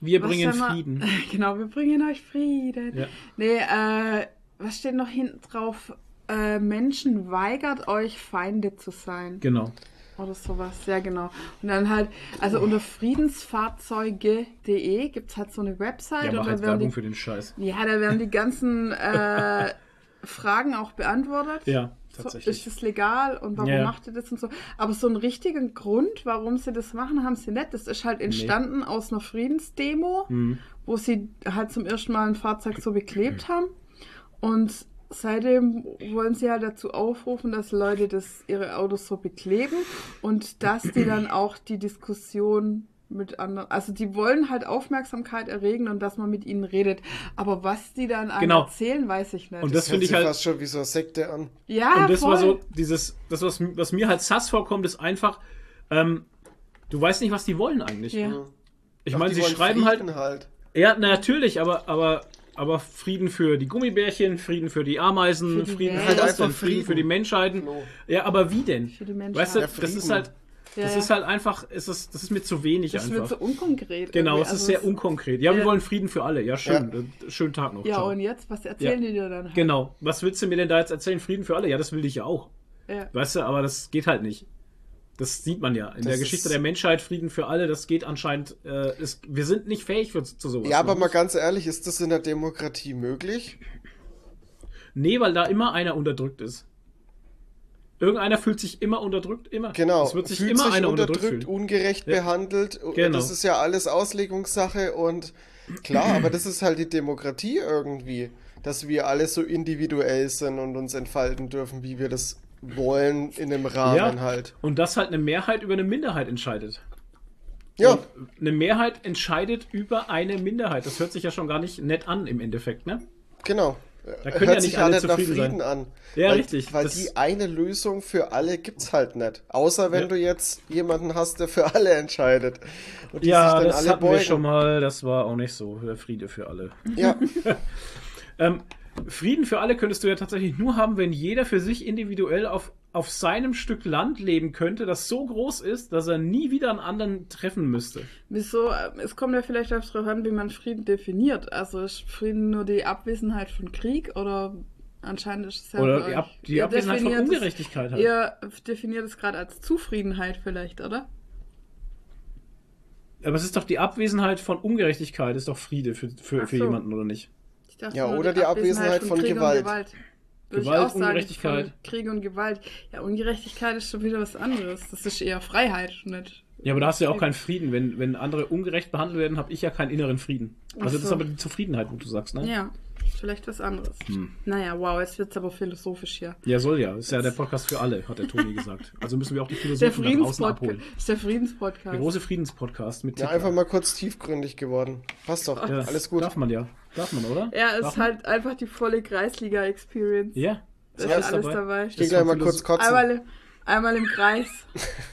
Wir bringen Frieden. Genau, wir bringen euch Frieden. Ja. Nee, äh, was steht noch hinten drauf? Äh, Menschen weigert euch, Feinde zu sein. Genau. Oder sowas, ja genau. Und dann halt, also unter friedensfahrzeuge.de gibt es halt so eine Website Ja, und mach halt werden Werbung die, für den Scheiß. ja, da werden die ganzen äh, Fragen auch beantwortet. Ja, So, tatsächlich. ist es legal und warum Ja. macht ihr das und so? Aber so einen richtigen Grund, warum sie das machen, haben sie nicht. Das ist halt entstanden aus einer Friedensdemo, Mhm. wo sie halt zum ersten Mal ein Fahrzeug so beklebt haben. Und seitdem wollen sie halt dazu aufrufen, dass Leute das, ihre Autos so bekleben und dass die dann auch die Diskussion mit anderen, also die wollen halt Aufmerksamkeit erregen und dass man mit ihnen redet. Aber was die dann Genau. erzählen, weiß ich nicht. Und das hört finde ich halt- fast schon wie so eine Sekte an. ja, Und das voll. war so, dieses, das, was, was mir halt sass vorkommt, ist einfach, ähm, du weißt nicht, was die wollen eigentlich. Ja. Ich Ach, meine, sie wollen schreiben halt, halt. ja, na, natürlich, aber, aber, aber Frieden für die Gummibärchen, Frieden für die Ameisen, Für die Frieden Welt. für Halt denn? Frieden für Frieden. die Menschheiten. Flo. Ja, aber wie denn? Für die Menschheit. Weißt du, Ja, das ist Frieden. halt, das ja. ist halt einfach, ist das, das ist mir zu wenig Das wird einfach. so unkonkret. Genau, es ist Also sehr unkonkret. Ja, wir wollen Frieden für alle. Ja, schön. Schönen Tag noch. Ja, Ciao. und jetzt? Was erzählen die dir dann halt? Genau. Was willst du mir denn da jetzt erzählen? Frieden für alle? Ja, das will ich ja auch. Ja. Weißt du, aber das geht halt nicht. Das sieht man ja. In der Das Geschichte ist- der Menschheit, Frieden für alle, das geht anscheinend. Äh, ist, wir sind nicht fähig für, zu sowas. Ja, aber ne? mal ganz ehrlich, ist das in der Demokratie möglich? Nee, weil da immer einer unterdrückt ist. Irgendeiner fühlt sich immer unterdrückt, immer. Genau. Es wird sich Fühlt immer sich einer unterdrückt, unterdrückt ungerecht Ja. behandelt. Genau. Das ist ja alles Auslegungssache und klar, aber das ist halt die Demokratie irgendwie, dass wir alle so individuell sind und uns entfalten dürfen, wie wir das wollen in dem Rahmen Ja. halt. Und dass halt eine Mehrheit über eine Minderheit entscheidet. Ja, Und eine Mehrheit entscheidet über eine Minderheit. Das hört sich ja schon gar nicht nett an im Endeffekt, ne? genau. Da können Hört ja sich nicht ja alle nicht nach Frieden sein. an. Ja, weil, richtig. Weil Das- die eine Lösung für alle gibt's halt nicht. Außer wenn Ja. du jetzt jemanden hast, der für alle entscheidet. Und die Ja, sich dann das alle hatten wir beugen. schon mal. Das war auch nicht so. Der Friede für alle. Ja, Ähm, Frieden für alle könntest du ja tatsächlich nur haben, wenn jeder für sich individuell auf, auf seinem Stück Land leben könnte, das so groß ist, dass er nie wieder einen anderen treffen müsste. Wieso? Es kommt ja vielleicht darauf an, wie man Frieden definiert. Also ist Frieden nur die Abwesenheit von Krieg oder anscheinend ist es ja. Oder die, Ab die Abwesenheit von Ungerechtigkeit halt. Ihr definiert es gerade als Zufriedenheit vielleicht, oder? Aber es ist doch die Abwesenheit von Ungerechtigkeit, ist doch Friede für, für, Ach für so. jemanden, oder nicht? Dachte Ja, oder die Abwesenheit von Krieg Gewalt. Und Gewalt. Würde Gewalt, ich auch sagen, Ungerechtigkeit. Von Krieg und Gewalt. Ja, Ungerechtigkeit ist schon wieder was anderes. Das ist eher Freiheit, nicht? Ja, aber da hast du ja auch keinen Frieden. Wenn, wenn andere ungerecht behandelt werden, habe ich ja keinen inneren Frieden. Also das ist so. aber die Zufriedenheit, wo du sagst, ne? Ja, vielleicht was anderes. Hm. Naja, wow, jetzt wird es aber philosophisch hier. Ja, soll ja. Ist ja der Podcast für alle, hat der Toni gesagt. Also müssen wir auch die Philosophen Friedenspodcast. abholen. ist der Friedenspodcast. Der große Friedenspodcast mit ja, einfach mal kurz tiefgründig geworden. Passt doch, Ja, alles gut. Darf man ja. Darf man, oder? Ja, es ist man? halt einfach die volle Kreisliga-Experience. Ja. Da ist alles dabei. dabei. Ich geh Ist gleich mal kurz kotzen. Einmal, einmal im Kreis.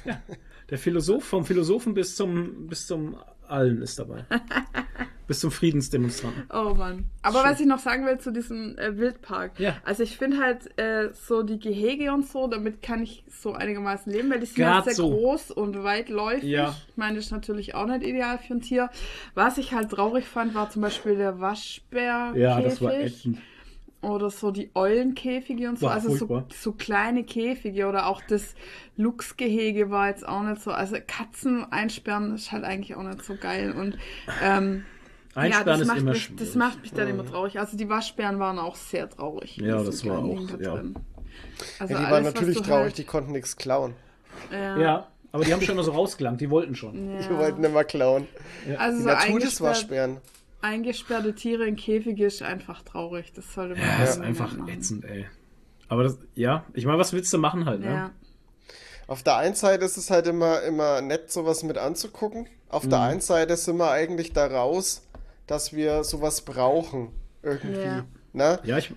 Der Philosoph, vom Philosophen bis zum, bis zum Allen ist dabei. bis zum Friedensdemonstranten. Oh Mann. Aber Schön. was ich noch sagen will zu diesem äh, Wildpark. Ja. Also ich finde halt äh, so die Gehege und so, damit kann ich so einigermaßen leben, weil die sind halt sehr so. groß und weitläufig. Ja. Ich meine, das ist natürlich auch nicht ideal für ein Tier. Was ich halt traurig fand, war zum Beispiel der Waschbär. Ja, das war ätzend. Oder so die Eulenkäfige und so. War also so, so kleine Käfige oder auch das Luchsgehege war jetzt auch nicht so. Also Katzen einsperren ist halt eigentlich auch nicht so geil. Und ähm, ja, Einsperren das ist macht, immer mich, schwierig. das macht mich dann immer traurig. Also die Waschbären waren auch sehr traurig. Ja, das war auch- da ja. drin. Also Ja, die alles, waren natürlich traurig, halt- die konnten nichts klauen. ja. Ja, aber die haben schon immer so rausgelangt, die wollten schon. Ja. Die wollten immer klauen. Also Die so Natur des Waschbären. Eingesperrte Tiere in Käfige ist einfach traurig. Das sollte man Ja, das ist einfach machen. ätzend, ey. Aber das, ja, ich meine, was willst du machen halt, ne? Ja. Auf der einen Seite ist es halt immer, immer nett, sowas mit anzugucken. Auf Mhm. der einen Seite sind wir eigentlich da raus, dass wir sowas brauchen. Irgendwie. Ja. Ne? Ja, ich,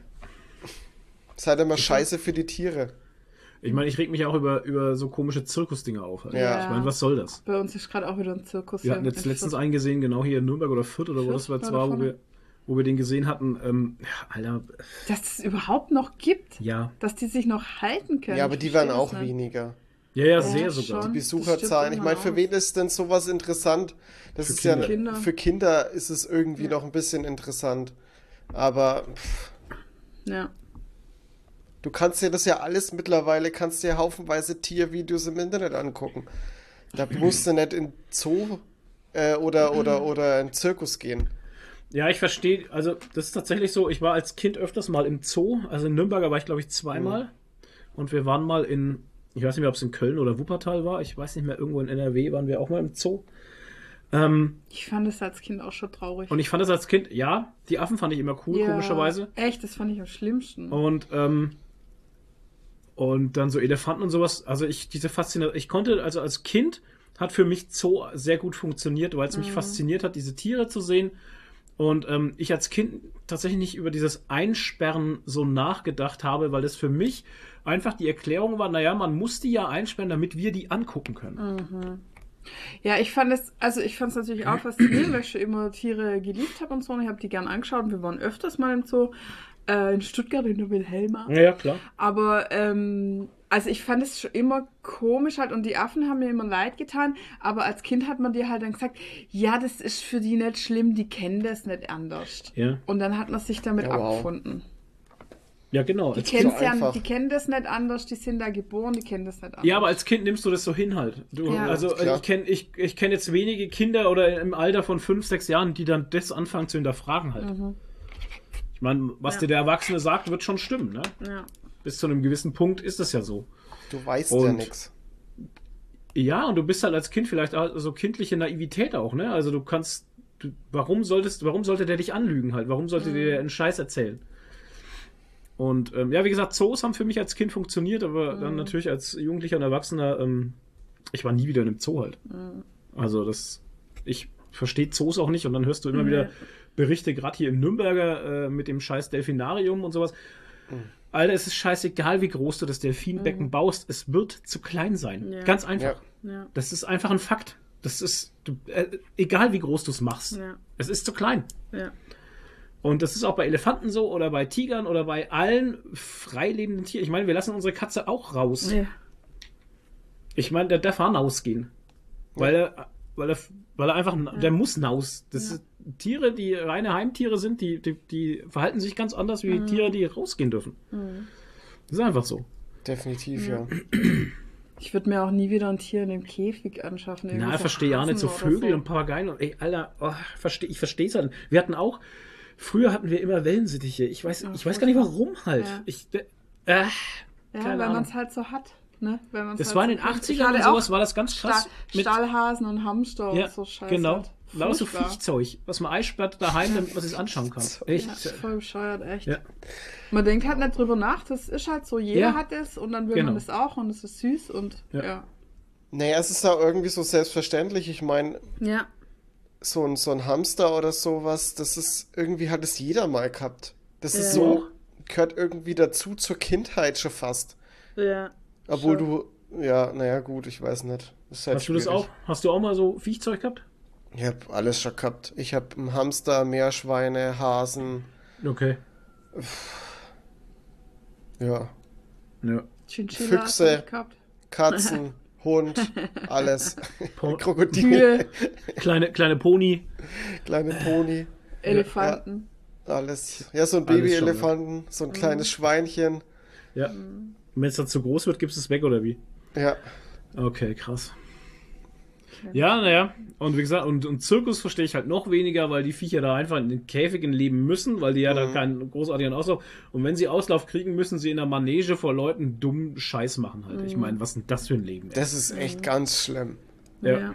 Ist halt immer scheiße für die Tiere. Ich meine, ich reg mich auch über, über so komische Zirkusdinger auf. Halt. Ja. Ich meine, was soll das? Bei uns ist gerade auch wieder ein Zirkus. Wir hatten jetzt in letztens Fürth. einen gesehen, genau hier in Nürnberg oder Fürth oder wo Fürth das jetzt war wo wir, wo wir den gesehen hatten. Ähm, ja, Alter, Dass es überhaupt noch gibt. ja. Dass die sich noch halten können. Ja, aber die verstehe auch das weniger. Ja, ja, Ja, sehr sogar. schon. Die Das Besucherzahlen. Ich meine, für wen ist denn sowas interessant? Das Für ist Kinder. ja Kinder. für Kinder ist es irgendwie Ja. noch ein bisschen interessant. Aber pff, Ja. Du kannst dir das ja alles mittlerweile, kannst dir haufenweise Tiervideos im Internet angucken. Da musst du nicht in Zoo äh, oder, oder, oder in Zirkus gehen. Ja, ich verstehe. Also, das ist tatsächlich so. Ich war als Kind öfters mal im Zoo. Also in Nürnberger war ich, glaube ich, zweimal. Und wir waren mal in, ich weiß nicht mehr, ob es in Köln oder Wuppertal war. Ich weiß nicht mehr, irgendwo in NRW waren wir auch mal im Zoo. Ähm, Ich fand es als Kind auch schon traurig. und ich fand das als Kind, ja, die Affen fand ich immer cool, Ja, komischerweise. Echt, das fand ich am schlimmsten. Und, ähm, und dann so Elefanten und sowas. Also ich, diese Faszination, ich konnte, also als Kind hat für mich Zoo sehr gut funktioniert, weil es mich fasziniert hat, diese Tiere zu sehen. Und ähm, ich als Kind tatsächlich nicht über dieses Einsperren so nachgedacht habe, weil das für mich einfach die Erklärung war, naja, man muss die ja einsperren, damit wir die angucken können. Ja, ich fand es, also ich fand es natürlich auch faszinierend, weil ich schon immer Tiere geliebt habe und so. Und ich habe die gern angeschaut und wir waren öfters mal im Zoo. Äh, in Stuttgart in der Wilhelma. Ja, ja, klar. Aber ähm, also ich fand es schon immer komisch halt und die Affen haben mir immer leid getan, aber als Kind hat man dir halt dann gesagt, ja, das ist für die nicht schlimm, die kennen das nicht anders. Ja, Und dann hat man sich damit Ja, wow. abgefunden. ja genau. Die so ja, die kennen das nicht anders, die sind da geboren, die kennen das nicht anders. Ja, aber als Kind nimmst du das so hin halt. Du, Ja. also Klar. ich kenne ich, ich kenn jetzt wenige Kinder oder im Alter von fünf, sechs Jahren, die dann das anfangen zu hinterfragen halt. Ich meine, was Ja. dir der Erwachsene sagt, wird schon stimmen. Ne? ja. Bis zu einem gewissen Punkt ist das ja so. Du weißt ja Und- nichts. Ja, und du bist halt als Kind vielleicht so kindliche Naivität auch, ne? Also du kannst, du, warum solltest, warum sollte der dich anlügen halt? Warum sollte der einen Scheiß erzählen? Und ähm, ja, wie gesagt, Zoos haben für mich als Kind funktioniert, aber dann natürlich als Jugendlicher und Erwachsener, ähm, ich war nie wieder in einem Zoo halt. Also das, ich verstehe Zoos auch nicht und dann hörst du immer wieder Berichte, gerade hier im Nürnberger äh, mit dem scheiß Delfinarium und sowas. Alter, es ist scheißegal, wie groß du das Delfinbecken baust, es wird zu klein sein. Ja. Ganz einfach. Ja. Ja. Das ist einfach ein Fakt. Das ist, du, äh, egal wie groß du es machst, Ja. es ist zu klein. Ja. Und das ist auch bei Elefanten so oder bei Tigern oder bei allen freilebenden Tieren. Ich meine, wir lassen unsere Katze auch raus. Ja. Ich meine, der darf auch rausgehen. Weil er, weil er, weil er einfach, der muss naus. Das Ja. ist Tiere, die reine Heimtiere sind, die, die, die verhalten sich ganz anders Mhm. wie Tiere, die rausgehen dürfen. Das ist einfach so. Definitiv, ja. Ich würde mir auch nie wieder ein Tier in dem Käfig anschaffen. Na, so ich verstehe ja nicht so Vögel und Papageien und ey, Alter, oh, versteh, ich verstehe es halt. Wir hatten auch, früher hatten wir immer Wellensittiche. Ich weiß, Ja, ich weiß gar nicht warum halt. Ja. Ich, äh, Ja, Keine weil man es halt so hat. Ne? Weil man's das halt war in so den kennt. Ich 80ern hatte und sowas war das ganz krass. Sta mit, Stahlhasen und Hamster ja, und so Scheiße. genau. halt. Lauter so. Viechzeug, was man einsperrt daheim, damit man es anschauen kann. Echt. Ja, voll bescheuert, echt. Ja. Man denkt halt nicht drüber nach, das ist halt so, jeder Ja. hat es und dann will Genau. man das auch und es ist süß und Ja. ja. Naja, es ist ja irgendwie so selbstverständlich. Ich meine, Ja, so ein, so ein Hamster oder sowas, das ist, irgendwie hat es jeder mal gehabt. Das ist so, gehört irgendwie dazu zur Kindheit schon fast. ja. Obwohl Schon. du, ja, naja, gut, ich weiß nicht. Halt Hast du das schwierig. auch? Hast du auch mal so Viechzeug gehabt? Ich hab alles schon gehabt. Ich hab einen Hamster, Meerschweine, Hasen, Okay. ja, Ja. Chinchilla Füchse. Katzen, Hund, alles. Po Krokodile, kleine, kleine Pony. kleine Pony. Elefanten. Alles. Ja, so ein Babyelefanten, so ein kleines Schweinchen. Ja. Wenn es dann zu groß wird, gibst du es weg oder wie? Ja. Okay, krass. Ja, naja. Und wie gesagt, und, und Zirkus verstehe ich halt noch weniger, weil die Viecher da einfach in den Käfigen leben müssen, weil die ja da Mhm. keinen großartigen Auslauf. Und wenn sie Auslauf kriegen, müssen sie in der Manege vor Leuten dummen Scheiß machen halt. Ich meine, was ist denn das für ein Leben? Ey? Das ist echt ganz schlimm. Ja.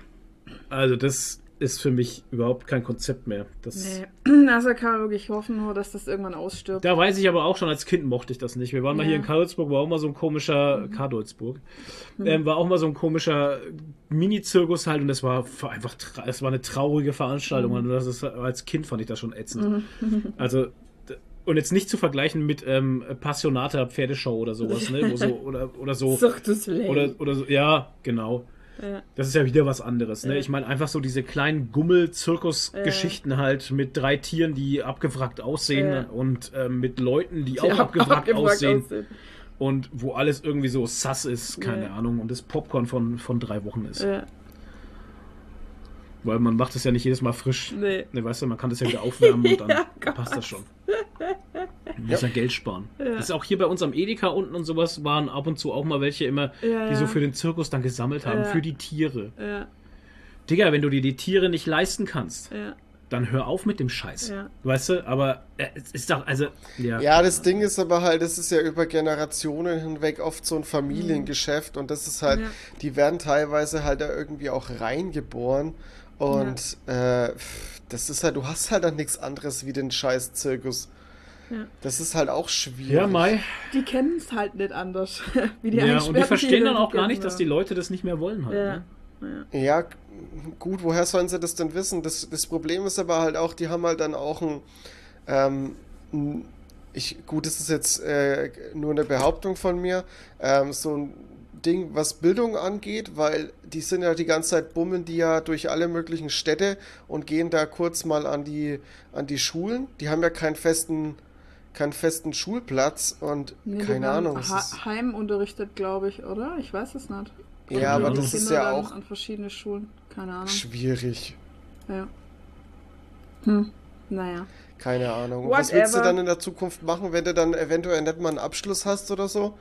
Also das ist für mich überhaupt kein Konzept mehr. Das, Nee. Also kann man wirklich hoffen nur, dass das irgendwann ausstirbt. Da weiß ich aber auch schon, als Kind mochte ich das nicht. Wir waren mal Ja. hier in Karlsburg, war auch mal so ein komischer, Karlsburg, ähm, war auch mal so ein komischer Mini-Zirkus halt und das war einfach, es war eine traurige Veranstaltung und das ist, als Kind fand ich das schon ätzend. Also, d- und jetzt nicht zu vergleichen mit ähm, Passionata Pferdeshow oder sowas, ne? So, oder, oder so. Suchtes Leben. Oder, oder so, ja, genau. Ja. Das ist ja wieder was anderes, ne? Ja. Ich meine einfach so diese kleinen Gummel-Zirkus-Geschichten halt mit drei Tieren, die abgewrackt aussehen Ja. und ähm, mit Leuten, die, Die auch haben abgewrackt, aussehen aussehen. und wo alles irgendwie so sass ist, keine Ja. Ahnung, und das Popcorn von, von drei Wochen ist. Ja. Weil man macht es ja nicht jedes Mal frisch. Nee. Ne, weißt du, man kann das ja wieder aufwärmen und dann Ja, passt das schon. Man muss ja Geld sparen. Ja. Das ist auch hier bei uns am Edeka unten und sowas waren ab und zu auch mal welche immer, Ja, die ja. so für den Zirkus dann gesammelt haben, Ja. für die Tiere. Ja, Digga, wenn du dir die Tiere nicht leisten kannst, ja, dann hör auf mit dem Scheiß. Ja. Weißt du, aber äh, es ist doch, also, ja. Ja, das Ding ist aber halt, das ist ja über Generationen hinweg oft so ein Familiengeschäft und das ist halt, Ja. die werden teilweise halt da irgendwie auch reingeboren und äh, pff, das ist halt, du hast halt dann nichts anderes wie den scheiß Zirkus. Ja. Das ist halt auch schwierig. Ja, Mai. Die kennen es halt nicht anders. Wie die Ja, und die verstehen dann auch gar nicht, dass die Leute das nicht mehr wollen halt. Ja. Ne? Ja. Ja, gut, woher sollen sie das denn wissen? Das, das Problem ist aber halt auch, die haben halt dann auch ein, ähm, ein ich, gut, das ist jetzt äh, nur eine Behauptung von mir, ähm, so ein Ding, was Bildung angeht, weil die sind ja die ganze Zeit bummeln die ja durch alle möglichen Städte und gehen da kurz mal an die, an die Schulen. Die haben ja keinen festen, keinen festen Schulplatz und Nee, keine Ahnung. Ha heimунterrichtet, glaube ich, oder? Ich weiß es nicht. Ja, Keine aber das ist ja auch An verschiedene Schulen. Keine Ahnung. schwierig. Ja. Hm. Naja. Keine Ahnung. Und Was Whatever. willst du dann in der Zukunft machen, wenn du dann eventuell nicht mal einen Abschluss hast oder so?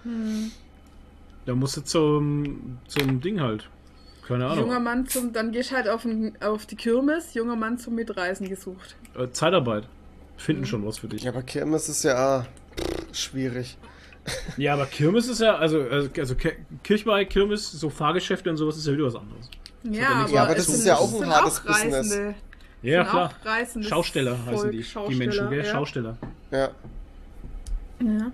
Da musst du zum, zum Ding halt. Keine Ahnung. Junger Mann zum, dann gehst halt auf, ein, auf die Kirmes, junger Mann zum Mitreisen gesucht. Äh, Zeitarbeit. Mhm. Finden schon was für dich. Ja, aber Kirmes ist ja schwierig. Ja, aber Kirmes ist ja, also, also also Ki- Kirchweih, Kirmes, so Fahrgeschäfte und sowas ist ja wieder was anderes. Ja, ja aber, Ja, aber das sind, ist ja auch ein sind hartes auch Business. Reisende. Ja, Sind klar. Schausteller heißen die, die Menschen, gell? ja. Schausteller. Ja, Ja.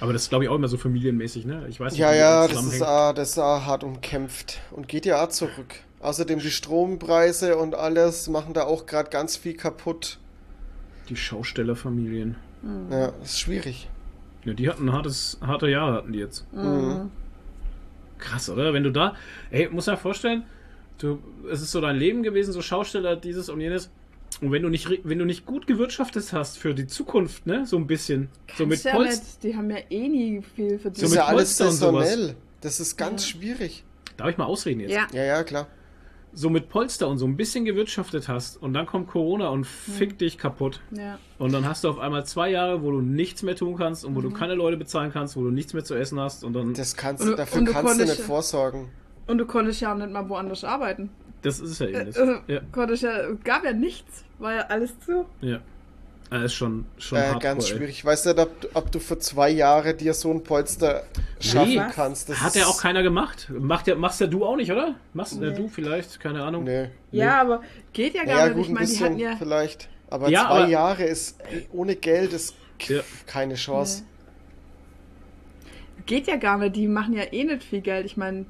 Aber das ist, glaube ich, auch immer so familienmäßig, ne? Ich weiß nicht, ja, wie ja das das ist, ah, das ist ah, hart umkämpft und geht ja auch zurück. Außerdem die Strompreise und alles machen da auch gerade ganz viel kaputt. Die Schaustellerfamilien. Ja, ist schwierig. Ja, die hatten ein hartes, harte Jahre, hatten die jetzt. Mhm. Krass, oder? Wenn du da, ey, muss ja vorstellen, du, es ist so dein Leben gewesen, so Schausteller, dieses und jenes. Und wenn du nicht, ri- wenn du nicht gut gewirtschaftet hast für die Zukunft, ne, so ein bisschen, so mit Kannst ja Polster, nicht, die haben ja eh nie viel verdient. Das ist ja alles saisonell. Das ist ganz schwierig. darf ich mal ausreden jetzt? ja. Ja, ja, klar. So mit Polster und so ein bisschen gewirtschaftet hast und dann kommt Corona und fickt dich kaputt. ja. Und dann hast du auf einmal zwei Jahre, wo du nichts mehr tun kannst und wo Mhm. du keine Leute bezahlen kannst, wo du nichts mehr zu essen hast und dann, Das kannst Und dafür und du kannst du nicht vorsorgen. Und du konntest ja auch nicht mal woanders arbeiten. Das ist es ja eben. Das. Also, Ja, ja, gab ja nichts. War ja alles zu. ja. Ah, ist schon, schon Äh, hardcore, ganz ey. schwierig. Ich weiß nicht, ob, ob du für zwei Jahre dir so ein Polster schaffen Nee, kannst. Das Hat ja auch keiner gemacht. Macht ja, machst ja du auch nicht, oder? Machst ja Nee. du vielleicht, keine Ahnung. Nee. Ja, aber geht ja gar Ja, nicht. gut, ich ein meine, die hatten ja. vielleicht. Aber Ja, zwei aber- Jahre ist ey, ohne Geld ist Ja. keine Chance. Geht ja gar nicht. Die machen ja eh nicht viel Geld. Ich meine,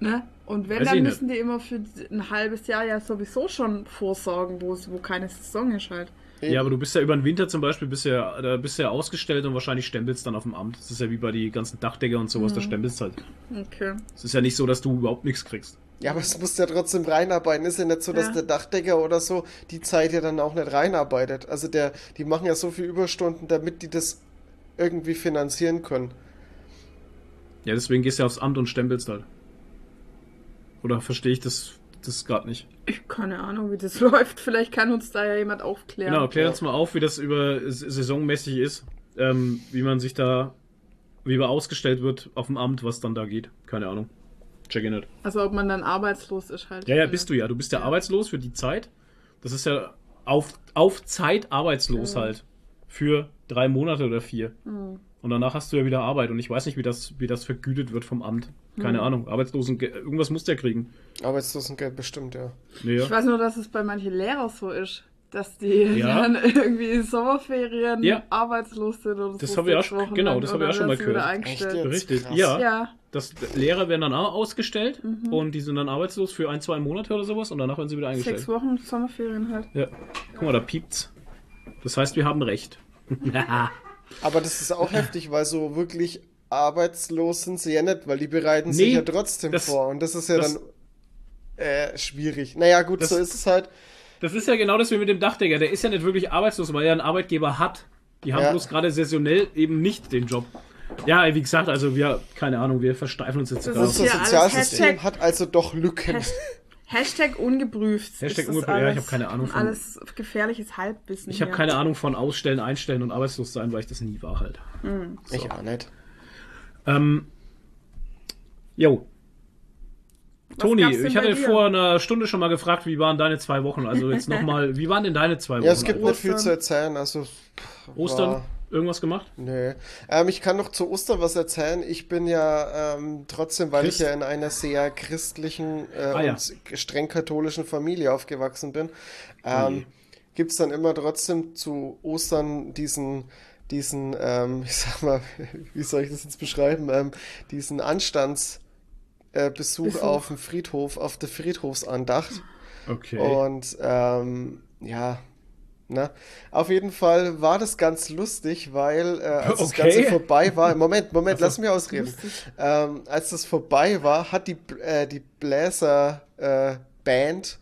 ne? Und wenn, Weiß dann müssen die immer für ein halbes Jahr ja sowieso schon vorsorgen, wo, es- wo keine Saison ist halt. Ja, aber du bist ja über den Winter zum Beispiel, bist ja, da bist ja ausgestellt und wahrscheinlich stempelst dann auf dem Amt. Das ist ja wie bei die ganzen Dachdecker und sowas, da Mhm. stempelst halt. Okay. Es ist ja nicht so, dass du überhaupt nichts kriegst. Ja, aber es muss ja trotzdem reinarbeiten. Ist ja nicht so, dass Ja. der Dachdecker oder so die Zeit ja dann auch nicht reinarbeitet. Also der, die machen ja so viel Überstunden, damit die das irgendwie finanzieren können. Ja, deswegen gehst du ja aufs Amt und stempelst halt. Oder verstehe ich das das gerade nicht. Ich keine Ahnung, wie das läuft. Vielleicht kann uns da ja jemand aufklären. Genau, klär uns mal auf, wie das über saisonmäßig ist, ähm, wie man sich da, wie man ausgestellt wird auf dem Amt, was dann da geht. Keine Ahnung. Check in it. Also ob man dann arbeitslos ist halt. Ja, ja, bist du ja. Du bist ja, ja. arbeitslos für die Zeit. Das ist ja auf, auf Zeit arbeitslos ja. halt. Für drei Monate oder vier. Mhm. Und danach hast du ja wieder Arbeit. Und ich weiß nicht, wie das, wie das vergütet wird vom Amt. Keine mhm. Ahnung. Arbeitslosengeld, irgendwas muss der kriegen. Arbeitslosengeld bestimmt, ja. Nee, ja. Ich weiß nur, dass es bei manchen Lehrern so ist. Dass die ja. dann irgendwie in Sommerferien ja. arbeitslos sind oder Das habe ich auch schon, genau, das habe ich auch schon mal gehört. Richtig, ja. ja. Das, Lehrer werden dann auch ausgestellt mhm. und die sind dann arbeitslos für ein, zwei Monate oder sowas und danach werden sie wieder eingestellt. Sechs Wochen Sommerferien halt. Ja. Guck mal, da piept's. Das heißt, wir haben recht. Aber das ist auch heftig, weil so wirklich arbeitslos sind sie ja nicht, weil die bereiten nee, sich ja trotzdem das, vor. Und das ist ja das, dann äh, schwierig. Naja, gut, das, so ist es halt. Das ist ja genau das wie mit dem Dachdecker. Der ist ja nicht wirklich arbeitslos, weil er einen Arbeitgeber hat. Die haben ja. bloß gerade saisonell eben nicht den Job. Ja, wie gesagt, also wir, keine Ahnung, wir versteifen uns jetzt gerade. Unser Sozialsystem hat also doch Lücken. Hashtag ungeprüft. Hashtag ungeprüft, ja, ich habe keine Ahnung von. Alles gefährliches Halbwissen. Ich habe keine Ahnung von Ausstellen, Einstellen und arbeitslos sein, weil ich das nie war halt. Mhm. So. Ich auch nicht. Ähm, jo. Toni, ich hatte vor einer Stunde schon mal gefragt, wie waren deine zwei Wochen? Also jetzt nochmal, wie waren denn deine zwei Wochen? Ja, es gibt nicht viel zu erzählen. Also Ostern? Irgendwas gemacht? Nö. Ähm, ich kann noch zu Ostern was erzählen. Ich bin ja ähm, trotzdem, weil Christ? ich ja in einer sehr christlichen äh, ah, ja. und streng katholischen Familie aufgewachsen bin, ähm, okay. gibt es dann immer trotzdem zu Ostern diesen diesen, ähm, ich sag mal, wie soll ich das jetzt beschreiben, ähm, diesen Anstandsbesuch äh, auf dem Friedhof, auf der Friedhofsandacht. Okay. Und ähm, ja, na, auf jeden Fall war das ganz lustig, weil äh, als okay. das Ganze vorbei war, Moment, Moment, also, lass mich ausreden. Ähm, als das vorbei war, hat die, äh, die Bläser äh, Band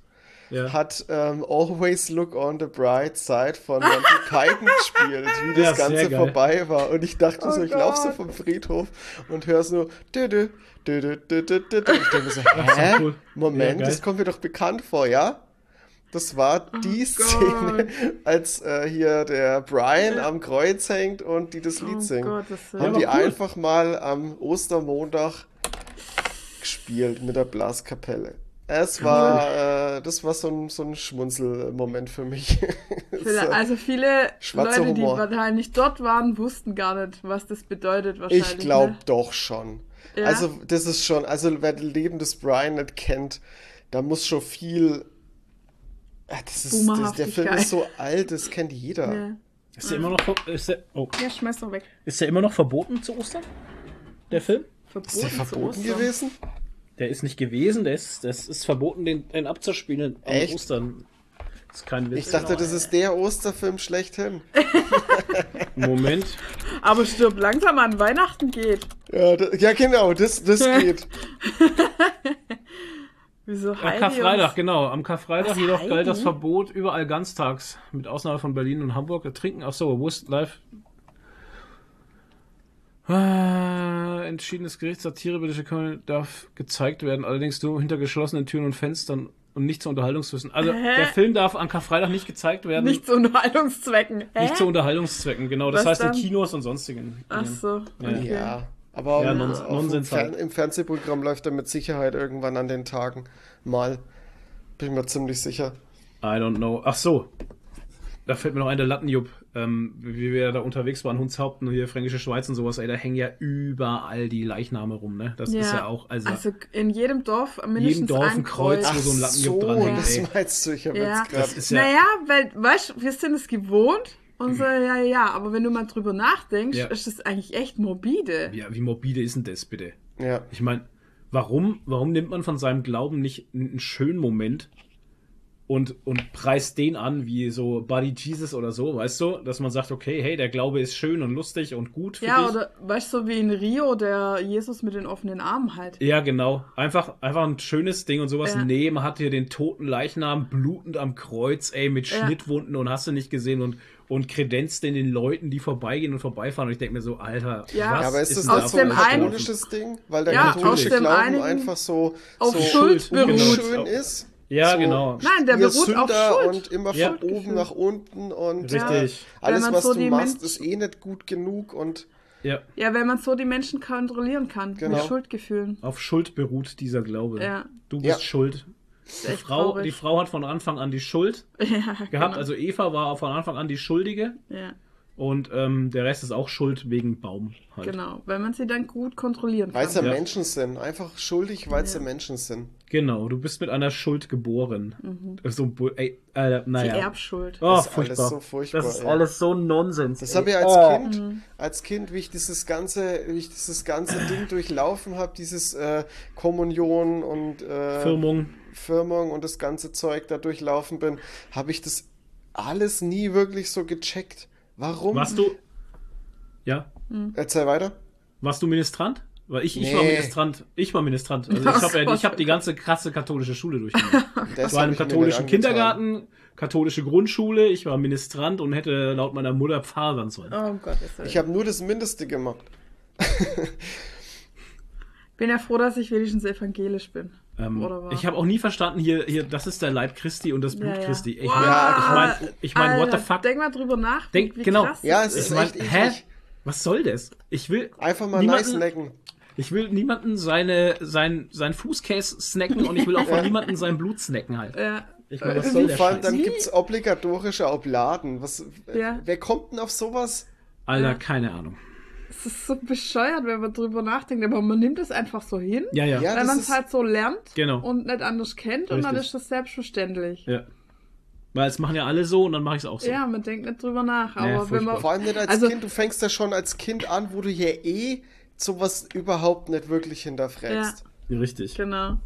ja. hat ähm, Always Look on the Bright Side von Monty Python gespielt, wie das ja, Ganze vorbei war. Und ich dachte oh so, ich laufe so vom Friedhof und höre so, dü -dü, dü -dü, dü -dü, dü -dü. ich denke so, hä? Cool. Moment, ja, das kommt mir doch bekannt vor, ja? Das war oh die Szene, als äh, hier der Brian am Kreuz hängt und die das Lied oh singt. Gott, das Haben die cool. einfach mal am Ostermontag gespielt mit der Blaskapelle. Es war, äh, das war so ein, so ein Schmunzelmoment für mich. also viele Leute, Humor. die wahrscheinlich dort waren, wussten gar nicht, was das bedeutet wahrscheinlich. Ich glaube ne? doch schon. Ja. Also das ist schon, also wer das Leben des Brian nicht kennt, da muss schon viel. Ah, das ist, das, der Film ist so alt, das kennt jeder. Ja. Ist der immer noch, ist der, oh. Ja, schmeiß doch weg. Ist der immer noch verboten zu Ostern? Der Film? Verboten ist der verboten gewesen? Der ist nicht gewesen, der ist, das ist verboten, den, den abzuspielen an Echt? Ostern. Das ist kein Witz. Ich dachte, das ist der Osterfilm schlechthin. Moment. Aber stirb langsam an Weihnachten geht. Ja, da, ja genau, das, das geht. Wieso Am Karfreitag, genau. Am Karfreitag jedoch galt das Verbot überall ganztags, mit Ausnahme von Berlin und Hamburg. Trinken, ach so, wo ist live? Ah, entschiedenes Gericht, Satire, bitte Köln darf gezeigt werden, allerdings nur hinter geschlossenen Türen und Fenstern und nicht zu Unterhaltungswissen. Also Hä? der Film darf an Karfreitag nicht gezeigt werden. Nicht zu Unterhaltungszwecken. Hä? Nicht zu Unterhaltungszwecken, genau. Das Was heißt dann? in Kinos und sonstigen. Ach so. Ja. Okay. ja. Aber ja, Nons Nonsens halt. im Fernsehprogramm läuft er mit Sicherheit irgendwann an den Tagen mal. Bin ich mir ziemlich sicher. I don't know. Ach so. Da fällt mir noch ein, der Lattenjupp ähm, wie wir da unterwegs waren, Hundshaupten, hier Fränkische Schweiz und sowas, ey, da hängen ja überall die Leichname rum, ne? Das ja. ist ja auch, also, also in jedem Dorf mindestens jedem Dorf ein Kreuz, Kreuz wo so ein Latten so, dran hängt. Das meinst du, ich habe ja. jetzt gerade. Ja, naja, weil, weißt du, wir sind es gewohnt. Und so, ja, ja, aber wenn du mal drüber nachdenkst, ja. ist das eigentlich echt morbide. Ja, wie morbide ist denn das bitte? Ja. Ich meine, warum, warum nimmt man von seinem Glauben nicht einen schönen Moment und, und preist den an wie so Buddy Jesus oder so, weißt du? Dass man sagt, okay, hey, der Glaube ist schön und lustig und gut für Ja, dich. oder weißt du, wie in Rio, der Jesus mit den offenen Armen halt. Ja, genau. Einfach, einfach ein schönes Ding und sowas. Ja. Nee, man hat hier den toten Leichnam blutend am Kreuz, ey, mit Ja. Schnittwunden und hast du nicht gesehen und, und kredenzt den, den Leuten, die vorbeigehen und vorbeifahren. Und ich denke mir so, Alter, Ja. was Ja, aber ist das denn nicht da so dem ein katholisches Ding? Weil der Ja, katholische Glauben einfach so, auf so Schuld beruht. ist. Ja, so, genau. Nein, der beruht auf Sünder Schuld. und immer Ja. von oben nach unten und Richtig. alles, was so du machst, ist eh nicht gut genug und Ja, Ja, wenn man so die Menschen kontrollieren kann, Genau. mit Schuldgefühlen. auf Schuld beruht dieser Glaube. Ja. Du bist Ja. schuld. Die Frau, traurig. die Frau hat von Anfang an die Schuld ja, gehabt. genau. Also Eva war von Anfang an die Schuldige. ja, Und ähm, der Rest ist auch Schuld wegen Baum. Halt. genau. Wenn man sie dann gut kontrollieren weil kann. sie Ja. Menschen sind. Einfach schuldig, weil sie Ja. Menschen sind. Genau, du bist mit einer Schuld geboren. So, ein Bu- ey, äh, die naja. Erbschuld. Oh, Das ist alles furchtbar. so furchtbar, Das ist ey. alles so Nonsens. Das habe ich als Oh. Kind, als Kind, wie ich dieses ganze, wie ich dieses ganze Ding durchlaufen habe, dieses äh, Kommunion und äh, Firmung. Firmung und das ganze Zeug da durchlaufen bin, habe ich das alles nie wirklich so gecheckt. Warum? Warst du. Ja? Erzähl weiter. Warst du Ministrant? Weil ich, ich Nee. war Ministrant. Ich war Ministrant. Also ich habe ja, ich hab die ganze krasse katholische Schule durchgemacht. Ich war im katholischen. Kindergarten, katholische Grundschule, ich war Ministrant und hätte laut meiner Mutter Pfarrer werden sollen. Oh Gott, ist Ich habe nur das Mindeste gemacht. bin ja froh, dass ich wenigstens evangelisch bin. Ähm, ich habe auch nie verstanden, hier, hier, das ist der Leib Christi und das Blut Ja, ja. Christi. Ich Wow, meine, ich meine, ich mein, what the fuck? Denk mal drüber nach, Denk- wie genau. krass Ja, es ist mein, echt hä? eklig. Was soll das? Ich will Einfach mal Niemanden- nice necken. Ich will niemanden seine, sein, sein Fußcase snacken und ich will auch von niemanden sein Blut snacken halt. Ja. Ich meine, was soll der Vor allem dann gibt es obligatorische Obladen. Was, Ja. Wer kommt denn auf sowas? Alter, Ja. keine Ahnung. Es ist so bescheuert, wenn man drüber nachdenkt, aber man nimmt es einfach so hin, Ja, ja. Ja, weil das man es halt so lernt Genau. und nicht anders kennt und dann Richtig. ist das selbstverständlich. Ja. Weil es machen ja alle so und dann mache ich es auch so. Ja, man denkt nicht drüber nach, Nee, aber wenn man. Vor allem nicht als Also- Kind. Du fängst ja schon als Kind an, wo du hier eh sowas überhaupt nicht wirklich hinterfragst. Richtig. Genau.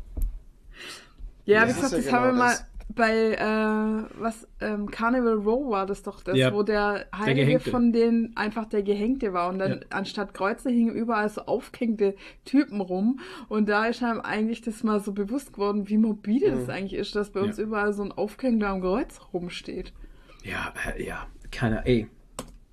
Ja, Das wie gesagt, ja das genau haben wir mal das. Bei äh, was ähm, Carnival Row war das doch das, Ja. wo der Heilige Gehängte. von denen einfach der Gehängte war und dann Ja. anstatt Kreuze hingen überall so aufgehängte Typen rum und da ist einem eigentlich das mal so bewusst geworden, wie morbide das eigentlich ist, dass bei uns Ja. überall so ein Aufgehängter am Kreuz rumsteht. Ja, äh, ja. Keine, ey.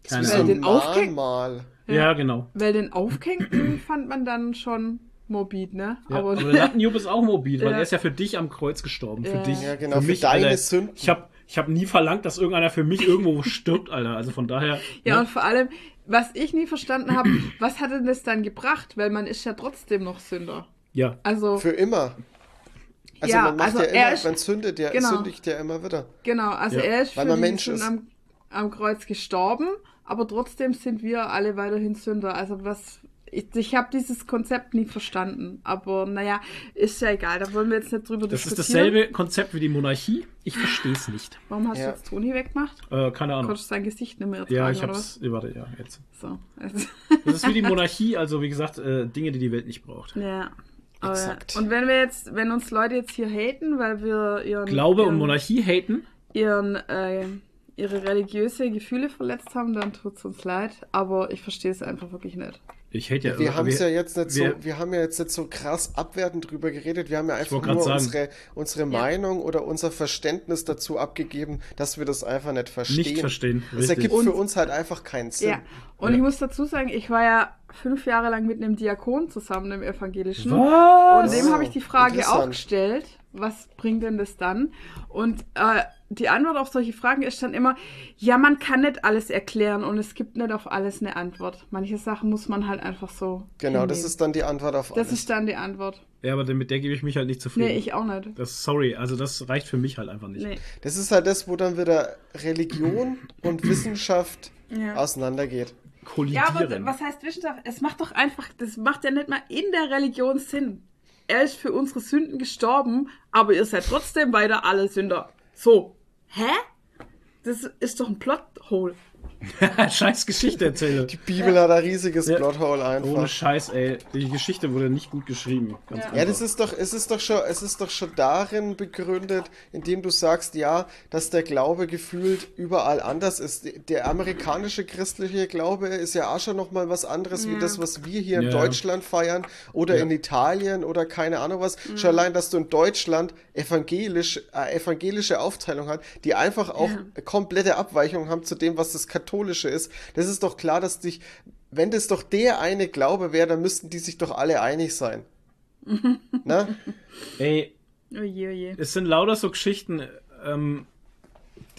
Keine Das ist Weil den Mahnmal. Ja, genau. Weil den Aufgehängten fand man dann schon morbid, ne? Ja, aber, aber, der Lattenjupp ist auch mobil, weil Ja. er ist ja für dich am Kreuz gestorben. Für Ja. dich. Ja, genau, für mich, deine Alter, Sünden. Ich habe ich hab nie verlangt, dass irgendeiner für mich irgendwo stirbt, Alter. Also von daher. Ja, ne? und vor allem, was ich nie verstanden habe, was hat denn das dann gebracht? Weil man ist ja trotzdem noch Sünder. ja. Also, Für immer. Also Ja, man macht also ja er immer, ist- man sündet ja, genau. sündigt ja immer wieder. genau, also Ja, er ist weil für man die Mensch ist. am, am Kreuz gestorben, aber trotzdem sind wir alle weiterhin Sünder. Also was, ich, ich habe dieses Konzept nie verstanden. Aber naja, ist ja egal, da wollen wir jetzt nicht drüber Das ist diskutieren. dasselbe Konzept wie die Monarchie. Ich verstehe es nicht. Warum hast Ja. du jetzt Toni weggemacht? Äh, keine Ahnung. Konntest du sein Gesicht nicht mehr ertragen, Ja, ich oder hab's. Ja, warte, ja, jetzt. So. Also, Das ist wie die Monarchie, also wie gesagt, äh, Dinge, die die Welt nicht braucht. ja. Exakt. und wenn wir jetzt, wenn uns Leute jetzt hier haten, weil wir ihren Glaube ihren, und Monarchie haten. ihren, äh, ihre religiöse Gefühle verletzt haben, dann tut's uns leid. Aber ich verstehe es einfach wirklich nicht. Ich hate ja. Wir haben es ja jetzt nicht wir- so, wir haben ja jetzt nicht so krass abwertend drüber geredet. Wir haben ja einfach nur sagen. unsere, unsere Meinung oder unser Verständnis dazu abgegeben, dass wir das einfach nicht verstehen. Nicht verstehen. Es Richtig. ergibt Und- für uns halt einfach keinen Sinn. Ja. Und Ja. ich muss dazu sagen, ich war ja fünf Jahre lang mit einem Diakon zusammen im Evangelischen. Was? Und dem habe ich die Frage auch gestellt, was bringt denn das dann? Und äh, die Antwort auf solche Fragen ist dann immer, ja, man kann nicht alles erklären und es gibt nicht auf alles eine Antwort. Manche Sachen muss man halt einfach so. Genau, das hinnehmen. ist dann die Antwort auf Das alles. ist dann die Antwort. Ja, aber mit der gebe ich mich halt nicht zufrieden. Nee, ich auch nicht. Das, sorry, also das reicht für mich halt einfach nicht. Nee. Das ist halt das, wo dann wieder Religion und Wissenschaft Ja. auseinandergeht. Kollidieren. Ja, aber was heißt Wissenschaft? Es macht doch einfach, das macht ja nicht mal in der Religion Sinn. Er ist für unsere Sünden gestorben, aber ihr seid trotzdem weiter alle Sünder. So. Hä? Das ist doch ein Plothole. Scheiß Geschichte erzähle. Die Bibel hat ein riesiges Ja. Plothole Ohne einfach. Scheiß, ey. Die Geschichte wurde nicht gut geschrieben. Ganz Ja. Ja, das ist doch, es ist doch schon, es ist doch schon darin begründet, indem du sagst, ja, dass der Glaube gefühlt überall anders ist. Der amerikanische christliche Glaube ist ja auch schon nochmal was anderes wie das, was wir hier in Ja. Deutschland feiern oder Ja. in Italien oder keine Ahnung was. Schon allein, dass du in Deutschland evangelisch, äh, evangelische Aufteilung hat, die einfach auch Ja. komplette Abweichungen haben zu dem, was das katholische ist. Das ist doch klar, dass dich, wenn das doch der eine Glaube wäre, dann müssten die sich doch alle einig sein. Na? Ey, Oje, oje. es sind lauter so Geschichten, ähm,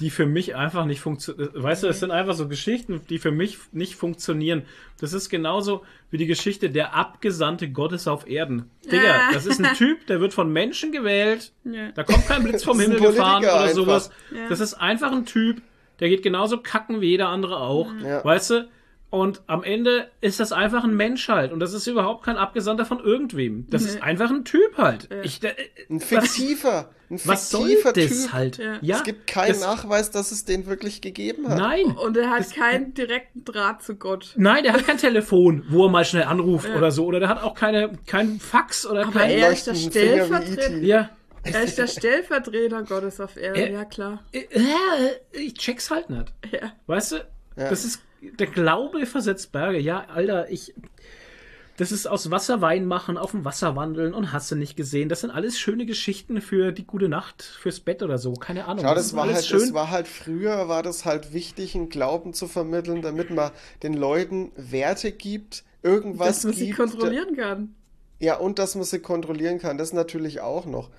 die für mich einfach nicht funktionieren. Weißt du, es sind einfach so Geschichten, die für mich nicht funktionieren. Das ist genauso wie die Geschichte der Abgesandte Gottes auf Erden. Digga, Ah. das ist ein Typ, der wird von Menschen gewählt. Ja. Da kommt kein Blitz vom Himmel gefahren oder einfach. sowas. Ja. Das ist einfach ein Typ, der geht genauso kacken wie jeder andere auch. Ja. Weißt du? Und am Ende ist das einfach ein Mensch halt. Und das ist überhaupt kein Abgesandter von irgendwem. Das Nee. ist einfach ein Typ halt. Ich, äh, Ein fiktiver, ein was soll fiktiver das Typ. halt? Ja. Ja, Es gibt keinen das- Nachweis, dass es den wirklich gegeben hat. Nein. Und er hat Das- keinen direkten Draht zu Gott. Nein, der hat kein Telefon, wo er mal schnell anruft Ja. oder so. Oder der hat auch keine, kein Fax oder Aber kein. er ist der Stellvertreter. E.T.. Ja. Er ist der Stellvertreter Gottes auf Erden, Äh, ja klar. Äh, äh, Ich check's halt nicht. Ja. Weißt du? Ja. Das ist. Der Glaube versetzt Berge. Ja, Alter, ich. Das ist aus Wasser Wein machen, auf dem Wasser wandeln und hast du nicht gesehen. Das sind alles schöne Geschichten für die gute Nacht, fürs Bett oder so. Keine Ahnung. Schau, das das war halt, schön. das war halt früher, war das halt wichtig, einen Glauben zu vermitteln, damit man den Leuten Werte gibt, irgendwas Dass man sie gibt. kontrollieren kann. Ja, und dass man sie kontrollieren kann, das natürlich auch noch.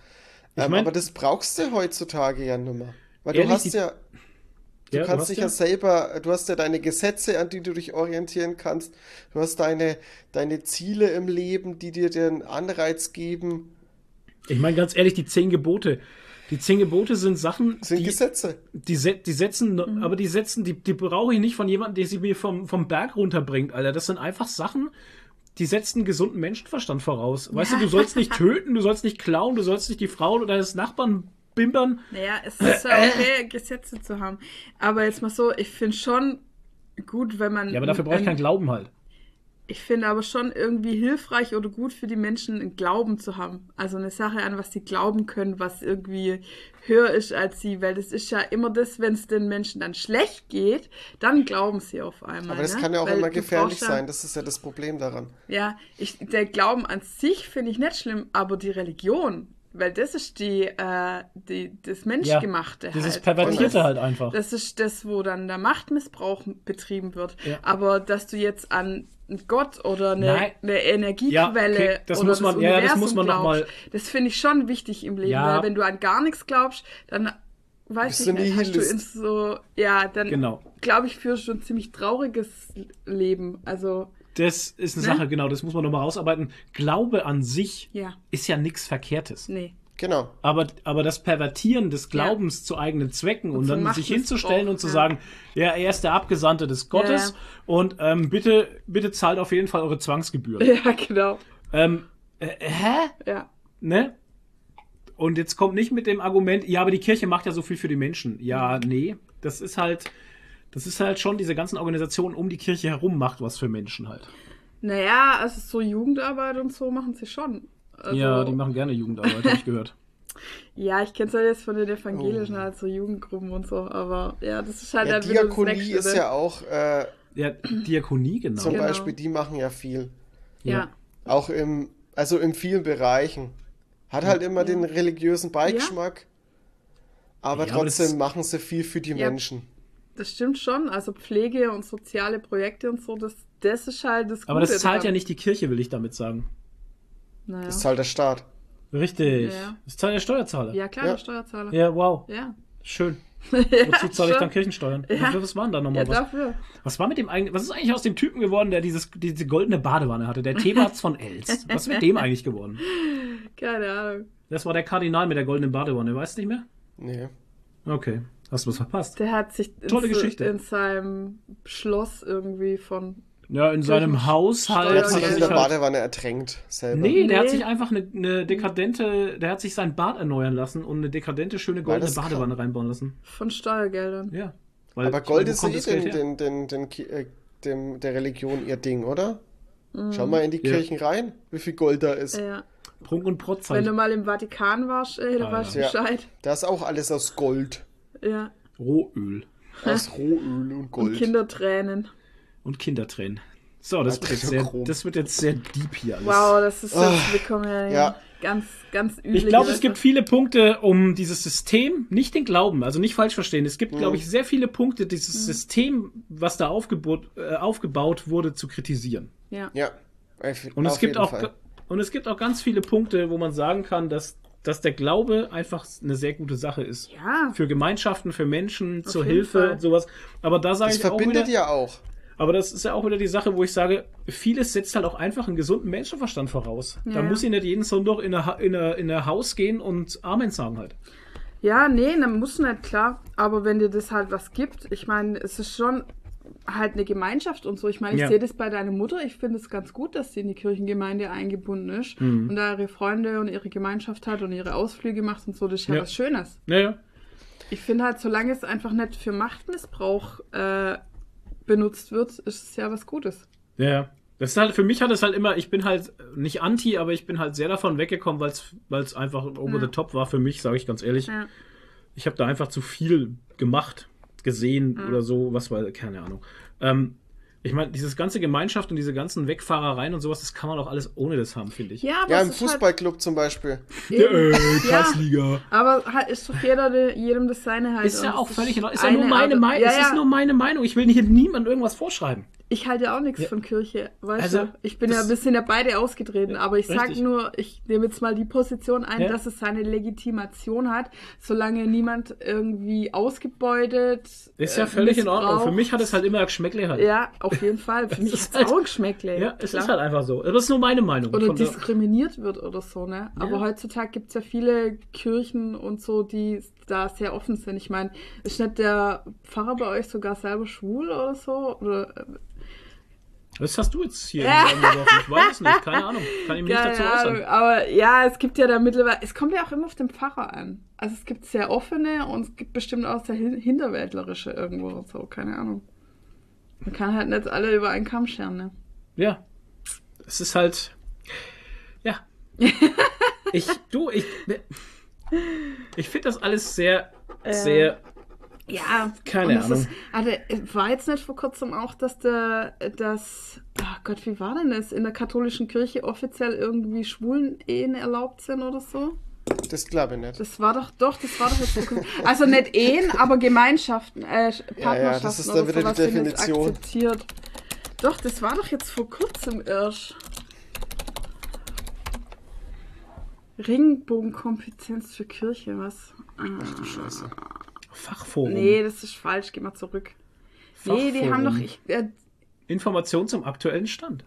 Ich Ähm, mein- aber das brauchst du heutzutage ja nimmer. Weil Ehrlich, du hast ja, du Ja, du kannst hast dich ja- ja selber, du hast ja deine Gesetze, an die du dich orientieren kannst. Du hast deine, deine Ziele im Leben, die dir den Anreiz geben. Ich meine ganz ehrlich, die zehn Gebote. Die zehn Gebote sind Sachen, Das sind die, Gesetze. die, die setzen, Mhm. aber die setzen, die, die brauche ich nicht von jemandem, der sie mir vom, vom Berg runterbringt, Alter. Das sind einfach Sachen, die setzen einen gesunden Menschenverstand voraus. Weißt du, du sollst nicht töten, du sollst nicht klauen, du sollst nicht die Frau oder deines Nachbarn bimbern. Naja, es ist ja okay, Gesetze zu haben. Aber jetzt mal so, ich finde schon gut, wenn man. Ja, aber dafür brauche ich ein- keinen Glauben halt. Ich finde aber schon irgendwie hilfreich oder gut für die Menschen, einen Glauben zu haben. Also eine Sache, an was sie glauben können, was irgendwie höher ist als sie. Weil das ist ja immer das, wenn es den Menschen dann schlecht geht, dann glauben sie auf einmal. Aber das ne? kann ja auch Weil immer gefährlich ja- sein. Das ist ja das Problem daran. Ja, ich, der Glauben an sich finde ich nicht schlimm, aber die Religion, weil das ist die, äh, die das Menschgemachte Dieses halt. Pervertierte das, halt einfach. Das ist das, wo dann der Machtmissbrauch betrieben wird. Ja. Aber dass du jetzt an Gott oder eine, Nein. eine Energiequelle Ja, okay, das oder muss man- das ja, das Universum muss man noch glaubst, mal- das finde ich schon wichtig im Leben, Ja. weil wenn du an gar nichts glaubst, dann weiß ich du nicht, hast du in so, ja, dann Genau. glaube ich, führst du ein ziemlich trauriges Leben. Also, Das ist eine Ne? Sache, genau, das muss man nochmal rausarbeiten. Glaube an sich ja, ist ja nichts Verkehrtes. nee. Genau. Aber, aber das Pervertieren des Glaubens zu eigenen Zwecken und, Und dann sich hinzustellen und zu ja. sagen, ja, er ist der Abgesandte des Gottes Ja. und ähm, bitte, bitte zahlt auf jeden Fall eure Zwangsgebühren. Ja, genau. ähm, äh, hä? Ja. Ne? Und jetzt kommt nicht mit dem Argument, ja, aber die Kirche macht ja so viel für die Menschen. Ja, nee, das ist halt, das ist halt schon diese ganzen Organisationen um die Kirche herum macht was für Menschen halt. Naja, also so Jugendarbeit und so machen sie schon. Also, ja, die machen gerne Jugendarbeit, habe ich gehört. Ja, ich kenne es halt jetzt von den Evangelischen, Oh. halt so Jugendgruppen und so, aber ja, das ist halt Ja, das Diakonie Nächste, ist ne? ja auch, äh, Ja, Diakonie, genau. zum Genau. Beispiel, die machen ja viel. Ja. Auch im, also in vielen Bereichen. Hat halt immer den religiösen Beigeschmack. Aber Ja, aber das trotzdem ist- machen sie viel für die Ja. Menschen. das stimmt schon. Also Pflege und soziale Projekte und so, das, das ist halt das Gute Aber das zahlt ja nicht die Kirche, will ich damit sagen. Naja. Das zahlt der Staat. Richtig. Ja. Das zahlt der Steuerzahler. Ja, klar, Ja. der Steuerzahler. Ja, wow. Ja. Schön. ja Wozu zahle ich dann Kirchensteuern? Ja. Wofür, was waren da Ja, nochmal was? dafür. Was war mit dem eigentlich, was ist eigentlich aus dem Typen geworden, der dieses, diese goldene Badewanne hatte? Der Thebatz von Els. Was ist mit dem eigentlich geworden? Keine Ahnung. Das war der Kardinal mit der goldenen Badewanne, weißt du nicht mehr? Nee. Okay. Hast du was verpasst? Der hat sich in, Tolle so- Geschichte. in seinem Schloss irgendwie von. Ja, in seinem Haushalt. Der Ja, hat sich er in der halt- Badewanne ertränkt selber. Nee, der hat Nee. sich einfach eine, eine dekadente, der hat sich sein Bad erneuern lassen und eine dekadente, schöne goldene Badewanne reinbauen lassen. von Steuergeldern. Ja. Weil Aber Gold ist eh den, den, den, äh, dem, der Religion ihr Ding, oder? Schau mal in die Ja. Kirchen rein, wie viel Gold da ist. Ja. Prunk und Protz Wenn halt. du mal im Vatikan warst, äh, da Alter. weißt du Ja. Bescheid. Da ist auch alles aus Gold. Ja. Rohöl Aus Rohöl und Und Gold. Kindertränen. Und Kindertränen. So, das wird, jetzt sehr, das wird jetzt sehr deep hier alles. Wow, das ist jetzt, wir kommen ja, ja. ganz, ganz übliche Ich glaube, es gibt viele Punkte, um dieses System, nicht den Glauben, also nicht falsch verstehen. Es gibt, glaube ich, sehr viele Punkte, dieses System, was da aufgebaut, äh, aufgebaut wurde, zu kritisieren. Ja. Ja. Auf, Und es auf gibt auch Fall. und es gibt auch ganz viele Punkte, wo man sagen kann, dass, dass der Glaube einfach eine sehr gute Sache ist. Ja. Für Gemeinschaften, für Menschen, zur jeden Hilfe Fall. und sowas. Aber da sage Das ich auch verbindet wieder, ja auch. Aber das ist ja auch wieder die Sache, wo ich sage, vieles setzt halt auch einfach einen gesunden Menschenverstand voraus. Ja, da ja. muss ich nicht jeden Sonntag in ein in in Haus gehen und Amen sagen halt. Ja, nee, dann muss nicht, klar. Aber wenn dir das halt was gibt, ich meine, es ist schon halt eine Gemeinschaft und so. Ich meine, ich Ja. sehe das bei deiner Mutter. Ich finde es ganz gut, dass sie in die Kirchengemeinde eingebunden ist Mhm. und da ihre Freunde und ihre Gemeinschaft hat und ihre Ausflüge macht und so. Das ist ja, Ja. was Schönes. Naja. Ich finde halt, solange es einfach nicht für Machtmissbrauch äh, benutzt wird, ist es ja was Gutes. Ja, ja. Das ist halt, für mich hat es halt immer, ich bin halt nicht anti, aber ich bin halt sehr davon weggekommen, weil es einfach over Ja. the top war für mich, sage ich ganz ehrlich. Ja. Ich habe da einfach zu viel gemacht, gesehen Mhm. oder so, was war, keine Ahnung. Ähm, ich meine, dieses ganze Gemeinschaft und diese ganzen Wegfahrereien und sowas, das kann man auch alles ohne das haben, finde ich. Ja, aber Ja, es im halt Fußballclub zum Beispiel. eben- Äh, ja, Kreisliga. aber halt ist doch jeder, der- jedem das seine halt. Ist ja auch es völlig in Ordnung. Ist ja nur eine meine Meinung. Ja, Es ist ja. nur meine Meinung. Ich will hier niemandem irgendwas vorschreiben. Ich halte ja auch nichts Ja. von Kirche, weißt Also, du? Ich bin ja ein bisschen ja beide ausgetreten, aber ich sag Richtig. nur, ich nehme jetzt mal die Position ein, Ja. dass es seine Legitimation hat, solange niemand irgendwie ausgebeutet. Ist ja äh, völlig in Ordnung. Für mich hat es halt immer ein Geschmäckle halt. Ja, auf jeden Fall. Für mich ist es halt- auch ein Geschmäckle. Ja, es klar. ist halt einfach so. Das ist nur meine Meinung. oder diskriminiert wird oder so, ne? Aber heutzutage gibt es ja viele Kirchen und so, die da sehr offen sind. Ich meine, ist nicht der Pfarrer bei euch sogar selber schwul oder so? Oder äh, Was hast du jetzt hier Ja. Ich weiß es nicht. Keine Ahnung. Kann ich mich nicht dazu Keine äußern. Ahnung, aber ja, es gibt ja da mittlerweile, es kommt ja auch immer auf den Pfarrer an. Also es gibt sehr offene und es gibt bestimmt auch sehr hin- hinterwäldlerische irgendwo und so, keine Ahnung. Man kann halt nicht alle über einen Kamm scheren, ne? Ja. Es ist halt. Ja. Ich, du, ich. Ich finde das alles sehr, sehr. Ja, Keine Ahnung. Ist, also, war jetzt nicht vor kurzem auch, dass der, das, ach Gott, wie war denn das? In der katholischen Kirche offiziell irgendwie schwulen Ehen erlaubt sind oder so? Das glaube ich nicht. Das war doch, doch, das war doch jetzt vor kurzem. Also nicht Ehen, aber Gemeinschaften, äh, Partnerschaften das ist dann wieder die Definition. akzeptiert. Doch, das war doch jetzt vor kurzem erst. Regenbogenkompetenz für Kirche, was? Ach du Scheiße. Fachforum. Nee, das ist falsch, geh mal zurück. Nee, die haben doch, ich, äh, Information zum aktuellen Stand.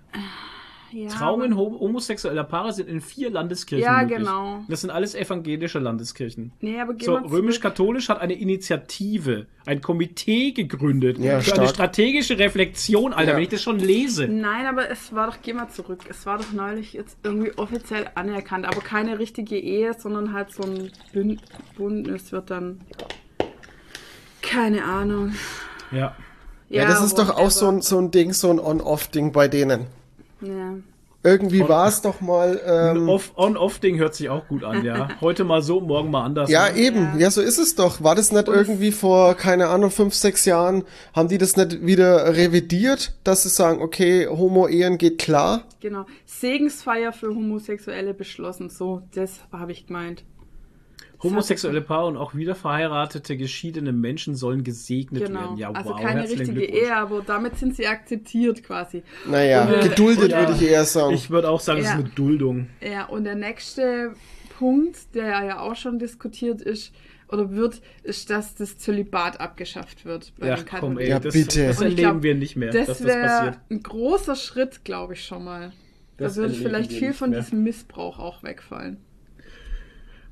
ja, Trauungen ho homosexueller Paare sind in vier Landeskirchen Ja, möglich. genau. Das sind alles evangelische Landeskirchen. Nee, aber geh So, mal zurück. römisch-katholisch hat eine Initiative, ein Komitee gegründet Ja, für eine stark. strategische Reflexion, Alter, Ja. wenn ich das schon lese. Nein, aber es war doch, geh mal zurück. Es war doch neulich jetzt irgendwie offiziell anerkannt, aber keine richtige Ehe, sondern halt so ein Bünd Bündnis wird dann. Keine Ahnung. Ja. Ja, das ist doch auch so ein, so ein Ding, so ein On-Off-Ding bei denen. Ja. Irgendwie war es doch mal. Ein Ähm, Off- On-Off-Ding hört sich auch gut an, ja. Heute mal so, morgen mal anders. ja, ne? eben. Ja. Ja. so ist es doch. War das nicht Und- irgendwie vor, keine Ahnung, fünf, sechs Jahren, haben die das nicht wieder revidiert, dass sie sagen, okay, Homo-Ehen geht klar? Genau. Segensfeier für Homosexuelle beschlossen. So, das habe ich gemeint. Homosexuelle Paare und auch wieder verheiratete, geschiedene Menschen sollen gesegnet Genau. werden. Ja, also wow, keine richtige. Ehe, aber damit sind sie akzeptiert quasi. Naja, Und, äh, geduldet und, würde ich eher sagen. Ich würde auch sagen, es Ja. ist eine Duldung. Ja, und der nächste Punkt, der ja auch schon diskutiert ist oder wird, ist, dass das Zölibat abgeschafft wird bei Ja, den komm, Katholiken. ey, Ja, das, bitte. das Und ich erleben glaub, wir nicht mehr, dass Das das wäre passiert. ein großer Schritt, glaube ich schon mal. Das da würde vielleicht viel von mehr. diesem Missbrauch auch wegfallen.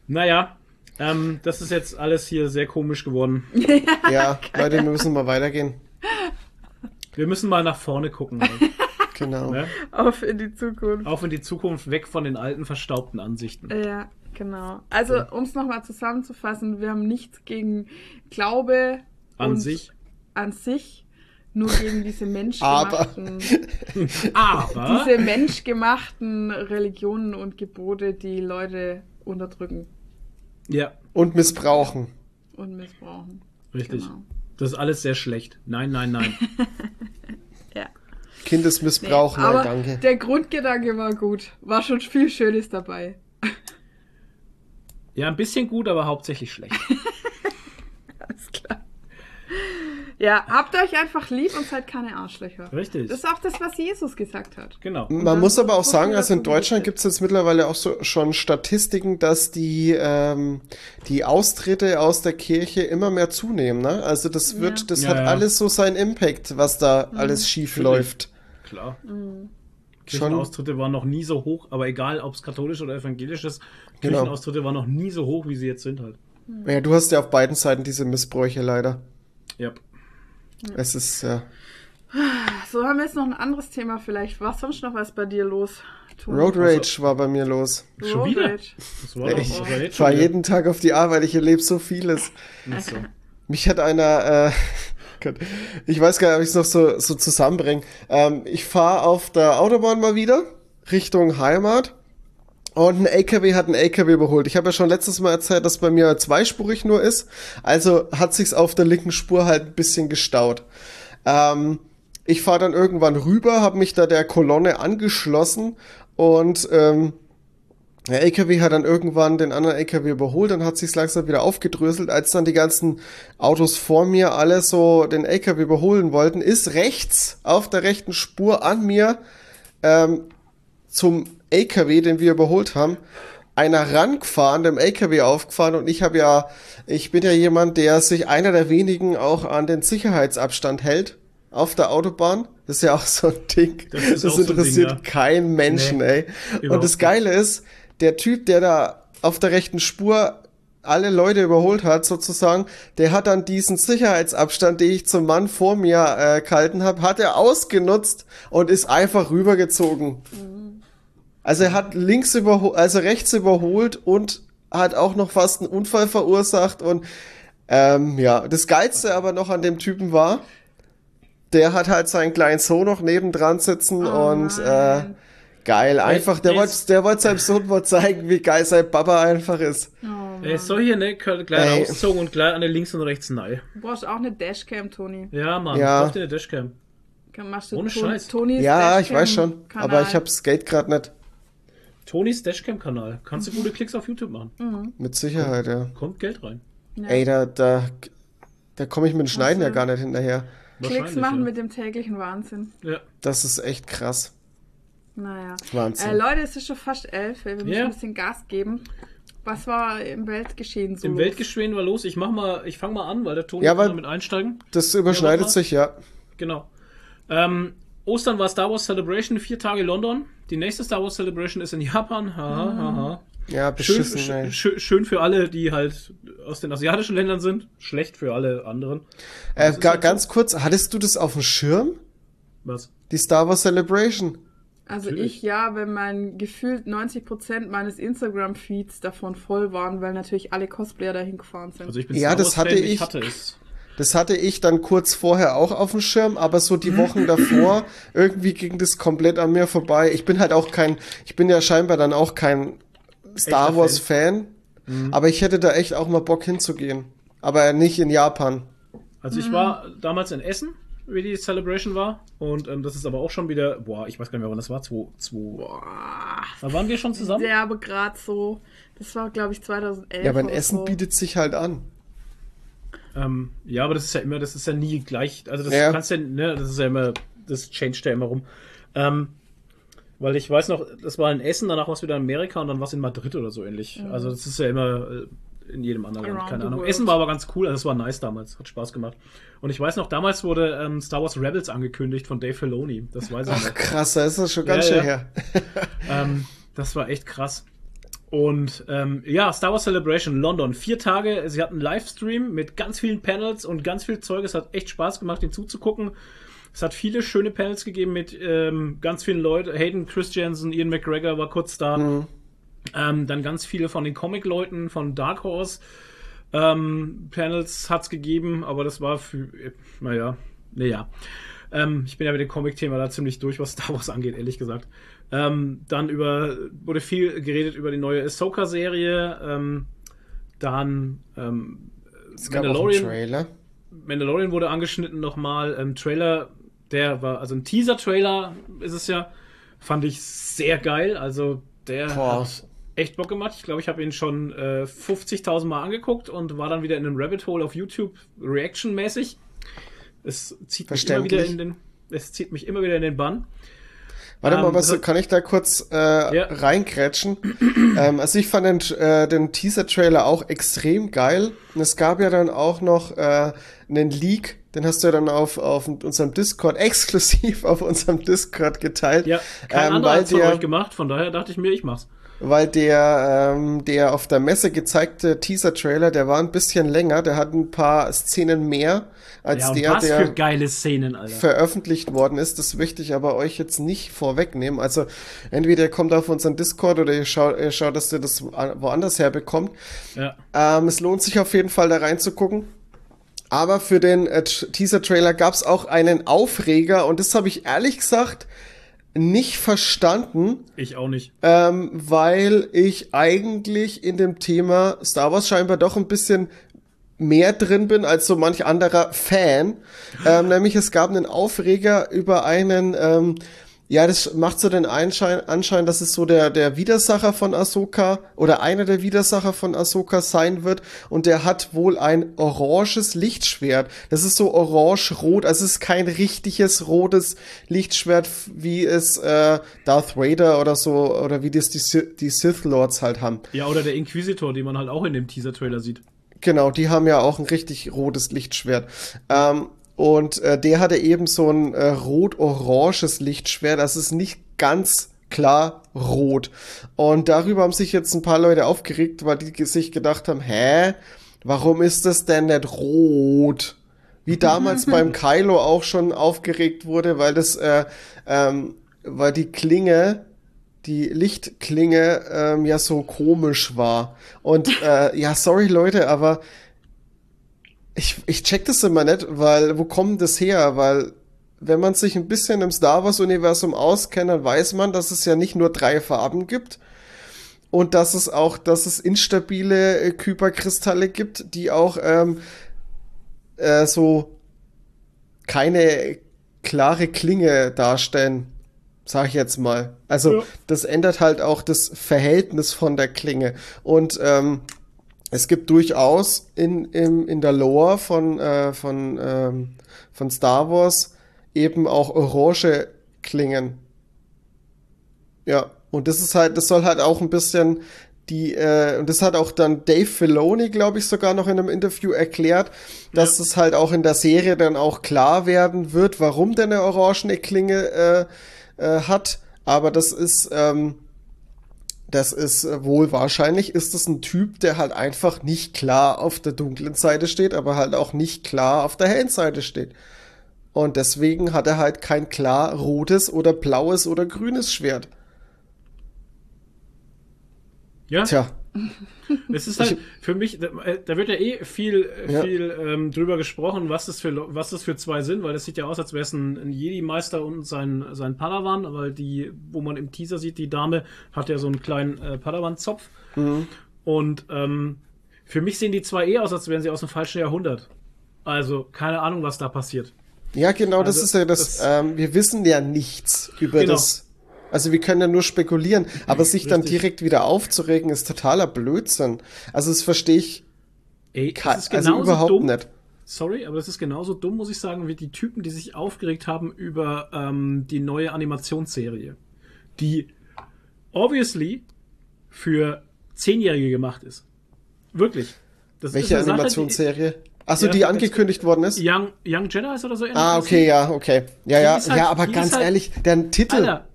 Naja, ähm, das ist jetzt alles hier sehr komisch geworden. ja, Leute, wir müssen mal weitergehen. Wir müssen mal nach vorne gucken. Halt, Genau. ne? Auf in die Zukunft. Auf in die Zukunft, weg von den alten, verstaubten Ansichten. Ja, genau. Also, um es nochmal zusammenzufassen, wir haben nichts gegen Glaube An und sich. an sich nur gegen diese menschgemachten, Aber diese menschgemachten Religionen und Gebote, die Leute unterdrücken ja, Und missbrauchen. und missbrauchen. richtig. Genau. Das ist alles sehr schlecht. Nein, nein, nein. Ja. Kindesmissbrauch, aber nein, danke. der Grundgedanke war gut. War schon viel Schönes dabei. Ja, ein bisschen gut, aber hauptsächlich schlecht. Alles klar. Ja, habt euch einfach lieb und seid keine Arschlöcher. Richtig. Das ist auch das, was Jesus gesagt hat. Genau. Man dann muss aber auch sagen, also in Deutschland gibt es jetzt mittlerweile auch so schon Statistiken, dass die, ähm, die Austritte aus der Kirche immer mehr zunehmen. Ne? Also das wird, Ja. das Ja, hat ja. alles so seinen Impact, was da alles schief Natürlich. läuft. Klar. Mhm. Kirchenaustritte waren noch nie so hoch, aber egal, ob es katholisch oder evangelisch ist, Genau. Kirchenaustritte waren noch nie so hoch, wie sie jetzt sind halt. Ja, du hast ja auf beiden Seiten diese Missbräuche leider. Ja. Es ist, ja. So haben wir jetzt noch ein anderes Thema vielleicht. War sonst noch was bei dir los? Toni? Road Rage war bei mir los. Schon Road wieder? Rage. Das war doch Ich war jetzt fahre jeden Tag auf die Arbeit, ich erlebe so vieles. Ach so. Mich hat einer, äh, Gott, ich weiß gar nicht, ob ich es noch so, so zusammenbringe. Ähm, ich fahre auf der Autobahn mal wieder Richtung Heimat und ein LKW hat einen LKW überholt. Ich habe ja schon letztes Mal erzählt, dass bei mir zweispurig nur ist. Also hat sich's auf der linken Spur halt ein bisschen gestaut. Ähm, ich fahre dann irgendwann rüber, habe mich da der Kolonne angeschlossen und ähm, der LKW hat dann irgendwann den anderen LKW überholt, dann hat sich's langsam wieder aufgedröselt. Als dann die ganzen Autos vor mir alle so den LKW überholen wollten, ist rechts auf der rechten Spur an mir ähm, zum LKW, den wir überholt haben, einer rangefahren, dem LKW aufgefahren und ich habe ja, ich bin ja jemand, der sich einer der wenigen auch an den Sicherheitsabstand hält auf der Autobahn. Das ist ja auch so ein Ding. Das Das, auch so Ding, interessiert ja. keinen Menschen, Nee, ey. Und das Geile ist, der Typ, der da auf der rechten Spur alle Leute überholt hat, sozusagen, der hat dann diesen Sicherheitsabstand, den ich zum Mann vor mir äh, gehalten habe, hat er ausgenutzt und ist einfach rübergezogen. Also er hat links überholt, also rechts überholt und hat auch noch fast einen Unfall verursacht und ähm, ja, das Geilste aber noch an dem Typen war, der hat halt seinen kleinen Sohn noch nebendran sitzen Oh und äh, geil, einfach, der der wollte der wollte seinem Sohn mal zeigen, wie geil sein Papa einfach ist. Oh. Er ist so hier, ne? Gleich Ey. rausgezogen und gleich an den links und rechts nein. Du brauchst auch eine Dashcam, Toni. Ja, Mann, Ja. auf der Dashcam. Machst du Ohne Ton- Scheiß. Tonis Ja, ich weiß schon, aber ich hab's Geld gerade nicht. Tonys Dashcam-Kanal. Kannst du gute Klicks auf YouTube machen. Mhm. Mit Sicherheit, ja. Kommt Geld rein. Ja. Ey, da, da, da komme ich mit dem Schneiden ja gar nicht hinterher. Klicks machen ja. mit dem täglichen Wahnsinn. Ja. Das ist echt krass. Naja. Wahnsinn. Äh, Leute, es ist schon fast elf. Wir müssen Ja. ein bisschen Gas geben. Was war im Weltgeschehen so? Im los? Weltgeschehen war los. Ich mach mal, ich fange mal an, weil der Toni Ja, kann weil- damit einsteigen. Das überschneidet Ja, sich, ja. Genau. Ähm, Ostern war Star Wars Celebration, vier Tage London. Die nächste Star Wars Celebration ist in Japan. Haha, Mhm. haha. Ja, Schön, beschissen, ey. sch schön, schön für alle, die halt aus den asiatischen Ländern sind. Schlecht für alle anderen. Äh, ga, halt so. ganz kurz, hattest du das auf dem Schirm? Was? Die Star Wars Celebration? Also Natürlich. ich ja, wenn mein gefühlt 90% meines Instagram-Feeds davon voll waren, weil natürlich alle Cosplayer dahin gefahren sind. Also ich bin Ja, Star das Wars hatte Fan, ich- hatte es. Das hatte ich dann kurz vorher auch auf dem Schirm, aber so die Wochen davor, irgendwie ging das komplett an mir vorbei. Ich bin halt auch kein, ich bin ja scheinbar dann auch kein Star Echter Wars Fan, aber ich hätte da echt auch mal Bock hinzugehen. Aber nicht in Japan. Also ich war damals in Essen, wie die Celebration war. Und ähm, das ist aber auch schon wieder, boah, ich weiß gar nicht mehr, wann das war. 2, 2. Boah, Da waren wir schon zusammen? der aber gerade so, das war glaube ich 2011 Ja, aber in Essen so. bietet sich halt an. Ähm, ja, aber das ist ja immer, das ist ja nie gleich. Also das Ja. kannst ja, ne, das ist ja immer, das changed ja immer rum. Ähm, weil ich weiß noch, das war in Essen, danach war es wieder in Amerika und dann war es in Madrid oder so ähnlich. Also das ist ja immer äh, in jedem anderen Land, Around keine the Ahnung. world. Essen war aber ganz cool, also es war nice damals, hat Spaß gemacht. Und ich weiß noch, damals wurde ähm, Star Wars Rebels angekündigt von Dave Filoni. Das weiß ich Ach noch. krass, da ist das schon ganz Ja, schön ja. her. Ähm, das war echt krass. Und ähm, ja, Star Wars Celebration London. Vier Tage. Sie hatten einen Livestream mit ganz vielen Panels und ganz viel Zeug. Es hat echt Spaß gemacht, den zuzugucken. Es hat viele schöne Panels gegeben mit ähm, ganz vielen Leuten. Hayden Christensen, Ian McGregor war kurz da. Mhm. Ähm, dann ganz viele von den Comic-Leuten von Dark Horse. ähm, Panels hat es gegeben, aber das war für, naja, naja. Ähm, ich bin ja mit dem Comic-Thema da ziemlich durch, was Star Wars angeht, ehrlich gesagt. Ähm, dann über, wurde viel geredet über die neue Ahsoka-Serie. Ähm, dann ähm, es gab Mandalorian. Auch einen Trailer. Mandalorian wurde angeschnitten nochmal. Ähm, Trailer, der war, also ein Teaser-Trailer ist es ja, fand ich sehr geil. Also der Boah. hat echt Bock gemacht. Ich glaube, ich habe ihn schon äh, 50.000 Mal angeguckt und war dann wieder in einem Rabbit Hole auf YouTube Reaction-mäßig. Es zieht mich immer wieder in den, es zieht mich immer wieder in den Bann. Warte mal, ähm, was, kann ich da kurz äh, ja. reinkrätschen? ähm, also ich fand den, äh, den Teaser-Trailer auch extrem geil. Und es gab ja dann auch noch äh, einen Leak, den hast du ja dann auf, auf unserem Discord, exklusiv auf unserem Discord geteilt. Ja, kein ähm, anderer hat von euch gemacht, von daher dachte ich mir, ich mach's weil der, ähm, der auf der Messe gezeigte Teaser-Trailer, der war ein bisschen länger, der hat ein paar Szenen mehr als ja, der, der Szenen, veröffentlicht worden ist. Das möchte ich aber euch jetzt nicht vorwegnehmen. Also entweder ihr kommt auf unseren Discord oder ihr schaut, ihr schaut dass ihr das woanders herbekommt. Ja. Ähm, es lohnt sich auf jeden Fall da reinzugucken. Aber für den äh, Teaser-Trailer gab es auch einen Aufreger und das habe ich ehrlich gesagt nicht verstanden. Ich auch nicht. Ähm, weil ich eigentlich in dem Thema Star Wars scheinbar doch ein bisschen mehr drin bin als so manch anderer Fan. Ähm, nämlich es gab einen Aufreger über einen ähm, ja, das macht so den Einschein, Anschein, dass es so der, der Widersacher von Ahsoka oder einer der Widersacher von Ahsoka sein wird. Und der hat wohl ein oranges Lichtschwert. Das ist so orange-rot. Also es ist kein richtiges rotes Lichtschwert, wie es äh, Darth Vader oder so, oder wie das die, die Sith Lords halt haben. Ja, oder der Inquisitor, den man halt auch in dem Teaser-Trailer sieht. Genau, die haben ja auch ein richtig rotes Lichtschwert. Ähm, und äh, der hatte eben so ein äh, rot-oranges Lichtschwert. Das ist nicht ganz klar rot. Und darüber haben sich jetzt ein paar Leute aufgeregt, weil die sich gedacht haben, hä, warum ist das denn nicht rot? Wie damals beim Kylo auch schon aufgeregt wurde, weil das, äh, ähm, weil die Klinge, die Lichtklinge ähm, ja so komisch war. Und äh, ja, sorry Leute, aber ich, ich check das immer nicht, weil wo kommt das her? Weil wenn man sich ein bisschen im Star Wars-Universum auskennt, dann weiß man, dass es ja nicht nur drei Farben gibt und dass es auch, dass es instabile äh, Kyberkristalle gibt, die auch ähm, äh, so keine klare Klinge darstellen, sag ich jetzt mal. Also ja. das ändert halt auch das Verhältnis von der Klinge und ähm, es gibt durchaus in, in, in der Lore von, äh, von, ähm, von Star Wars eben auch orange Klingen. Ja, und das ist halt, das soll halt auch ein bisschen die, äh, und das hat auch dann Dave Filoni, glaube ich, sogar noch in einem Interview erklärt, dass ja. es halt auch in der Serie dann auch klar werden wird, warum der eine orangene Klinge äh, äh, hat. Aber das ist, ähm, das ist äh, wohl wahrscheinlich, ist es ein Typ, der halt einfach nicht klar auf der dunklen Seite steht, aber halt auch nicht klar auf der hellen Seite steht. Und deswegen hat er halt kein klar rotes oder blaues oder grünes Schwert. Ja. Tja. Es ist halt für mich, da, äh, da wird ja eh viel, äh, ja. viel ähm, drüber gesprochen, was das, für, was das für zwei sind, weil das sieht ja aus, als wäre es ein, ein Jedi-Meister und sein, sein Padawan, weil die, wo man im Teaser sieht, die Dame hat ja so einen kleinen äh, Padawan-Zopf. Mhm. Und ähm, für mich sehen die zwei eh aus, als wären sie aus dem falschen Jahrhundert. Also, keine Ahnung, was da passiert. Ja, genau, also, das ist ja das, das ähm, wir wissen ja nichts über genau. das also wir können ja nur spekulieren, aber sich dann direkt wieder aufzuregen, ist totaler Blödsinn. Also das verstehe ich Ey, das also überhaupt dumm. nicht. Sorry, aber das ist genauso dumm, muss ich sagen, wie die Typen, die sich aufgeregt haben über ähm, die neue Animationsserie, die obviously für Zehnjährige gemacht ist. Wirklich. Das Welche Animationsserie? Achso, ja, die angekündigt worden ist? Young, Young Jedi ist oder so ähnlich. Ah, okay, ja, okay. Ja, ja, halt, ja, aber ganz halt, ehrlich, der Titel. Alter,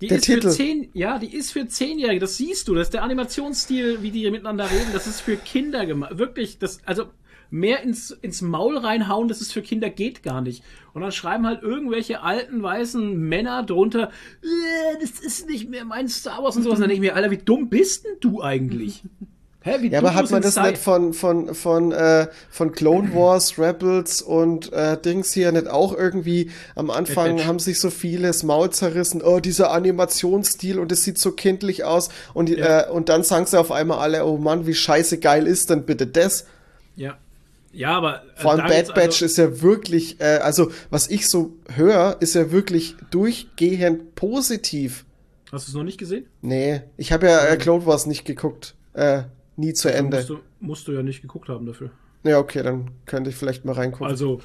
die der ist Titel. für zehn, ja, die ist für Zehnjährige. Das siehst du. Das ist der Animationsstil, wie die miteinander reden. Das ist für Kinder gemacht. Wirklich, das, also mehr ins, ins Maul reinhauen, das ist für Kinder geht gar nicht. Und dann schreiben halt irgendwelche alten weißen Männer drunter, äh, das ist nicht mehr mein Star Wars und sowas. Und dann denke ich mir, Alter, wie dumm bist denn du eigentlich? Hä, wie Ja, aber hat man das sein? nicht von, von, von, äh, von Clone Wars, Rebels und äh, Dings hier nicht auch irgendwie am Anfang haben sich so viele das Maul zerrissen, oh, dieser Animationsstil und es sieht so kindlich aus und, Ja. äh, und dann sagen sie auf einmal alle, oh Mann, wie scheiße geil ist denn bitte das? Ja. Ja, aber. äh, Vor allem Bad geht's Batch also, ist ja wirklich, äh, also was ich so höre, ist ja wirklich durchgehend positiv. Hast du es noch nicht gesehen? Nee, ich habe ja äh, Clone Wars nicht geguckt, äh, nie zu Dann Ende. Musst du, musst du ja nicht geguckt haben dafür. Ja, okay, dann könnte ich vielleicht mal reingucken. Also,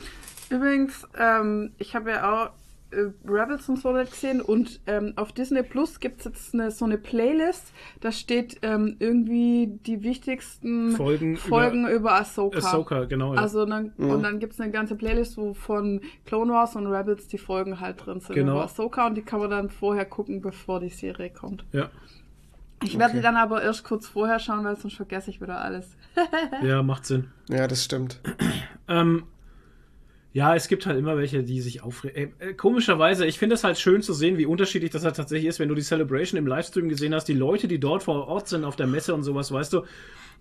Übrigens, ähm, ich habe ja auch äh, Rebels und so gesehen und ähm, auf Disney Plus gibt es jetzt eine, so eine Playlist, da steht ähm, irgendwie die wichtigsten Folgen Folgen über, Ahsoka. Ahsoka, genau. Ja. Also dann, und dann gibt es eine ganze Playlist, wo von Clone Wars und Rebels die Folgen halt drin sind Genau. über Ahsoka und die kann man dann vorher gucken, bevor die Serie kommt. ja. Ich werde Okay. die dann aber erst kurz vorher schauen, weil sonst vergesse ich wieder alles. ja, macht Sinn. Ja, das stimmt. Ähm, ja, es gibt halt immer welche, die sich aufregen. Äh, komischerweise, ich finde es halt schön zu sehen, wie unterschiedlich das halt tatsächlich ist, wenn du die Celebration im Livestream gesehen hast. Die Leute, die dort vor Ort sind auf der Messe und sowas, weißt du,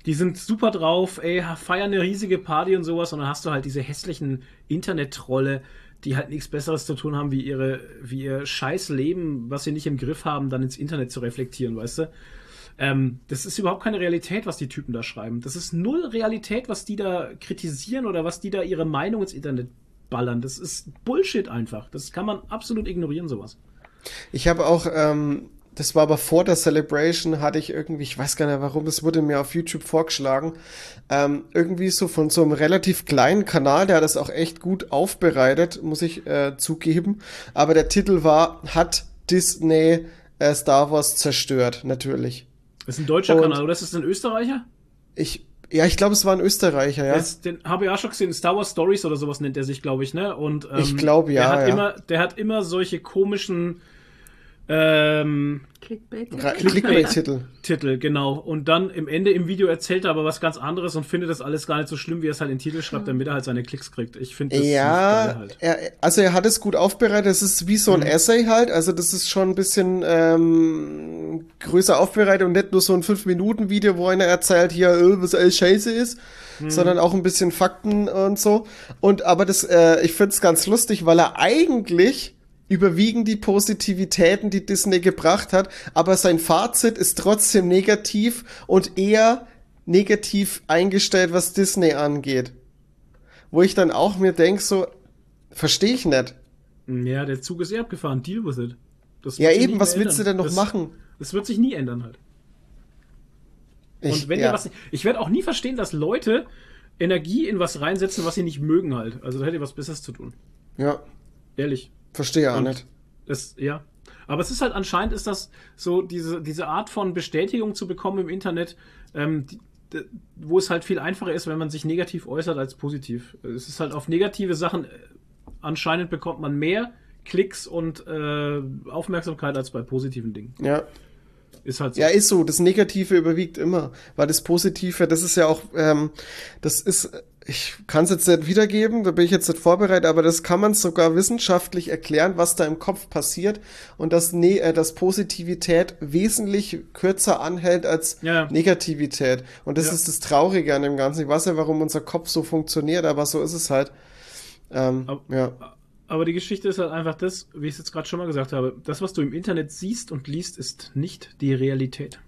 die sind super drauf, ey, feiern eine riesige Party und sowas. Und dann hast du halt diese hässlichen Internet-Trolle, die halt nichts Besseres zu tun haben, wie ihre, wie ihr scheiß Leben, was sie nicht im Griff haben, dann ins Internet zu reflektieren, weißt du? Ähm, das ist überhaupt keine Realität, was die Typen da schreiben. Das ist null Realität, was die da kritisieren oder was die da ihre Meinung ins Internet ballern. Das ist Bullshit einfach. Das kann man absolut ignorieren, sowas. Ich habe auch, ähm, das war aber vor der Celebration, hatte ich irgendwie, ich weiß gar nicht warum, es wurde mir auf YouTube vorgeschlagen, ähm, irgendwie so von so einem relativ kleinen Kanal, der hat das auch echt gut aufbereitet, muss ich äh, zugeben. Aber der Titel war, hat Disney äh, Star Wars zerstört, natürlich. Das ist ein deutscher Und- Kanal, oder ist das ein Österreicher? Ich, ja, ich glaube, es war ein Österreicher, ja. Das, den habe ich auch schon gesehen. Star Wars Stories oder sowas nennt er sich, glaube ich, ne? Und, ähm, Ich glaube, ja, Der hat, ja. Immer, der hat immer solche komischen ähm, Clickbait. Clickbait-Titel. Titel, genau. Und dann im Ende im Video erzählt er aber was ganz anderes und findet das alles gar nicht so schlimm, wie er es halt in den Titel schreibt, damit er halt seine Klicks kriegt. Ich finde das Ja, geil halt. er, also er hat es gut aufbereitet. Es ist wie so ein Essay halt. Also das ist schon ein bisschen ähm, größer aufbereitet und nicht nur so ein 5-Minuten-Video, wo einer erzählt, hier, äh, was alles scheiße ist, sondern auch ein bisschen Fakten und so. Und aber das, äh, ich finde es ganz lustig, weil er eigentlich überwiegen die Positivitäten, die Disney gebracht hat, aber sein Fazit ist trotzdem negativ und eher negativ eingestellt, was Disney angeht. Wo ich dann auch mir denke, so, verstehe ich nicht. Ja, der Zug ist eh abgefahren. Deal with it. Ja, eben, was mehr willst du ändern. denn noch das, machen? Das wird sich nie ändern halt. Ich, Und wenn ja. was. Ich werde auch nie verstehen, dass Leute Energie in was reinsetzen, was sie nicht mögen halt. Also da hätte ihr was Besseres zu tun. ja, Ehrlich. Verstehe auch nicht. Das, ja. Aber es ist halt anscheinend ist das so, diese, diese Art von Bestätigung zu bekommen im Internet, ähm, die, wo es halt viel einfacher ist, wenn man sich negativ äußert als positiv. Es ist halt auf negative Sachen, äh, anscheinend bekommt man mehr Klicks und äh, Aufmerksamkeit als bei positiven Dingen. Ja. Ist halt so. ja, ist so. Das Negative überwiegt immer. Weil das Positive, das ist ja auch, ähm, das ist, ich kann es jetzt nicht wiedergeben, da bin ich jetzt nicht vorbereitet, aber das kann man sogar wissenschaftlich erklären, was da im Kopf passiert und dass, ne äh, dass Positivität wesentlich kürzer anhält als Ja. Negativität. Und das Ja. ist das Traurige an dem Ganzen. Ich weiß ja, warum unser Kopf so funktioniert, aber so ist es halt. Ähm, Aber- ja. Aber die Geschichte ist halt einfach das, wie ich es jetzt gerade schon mal gesagt habe, das, was du im Internet siehst und liest, ist nicht die Realität.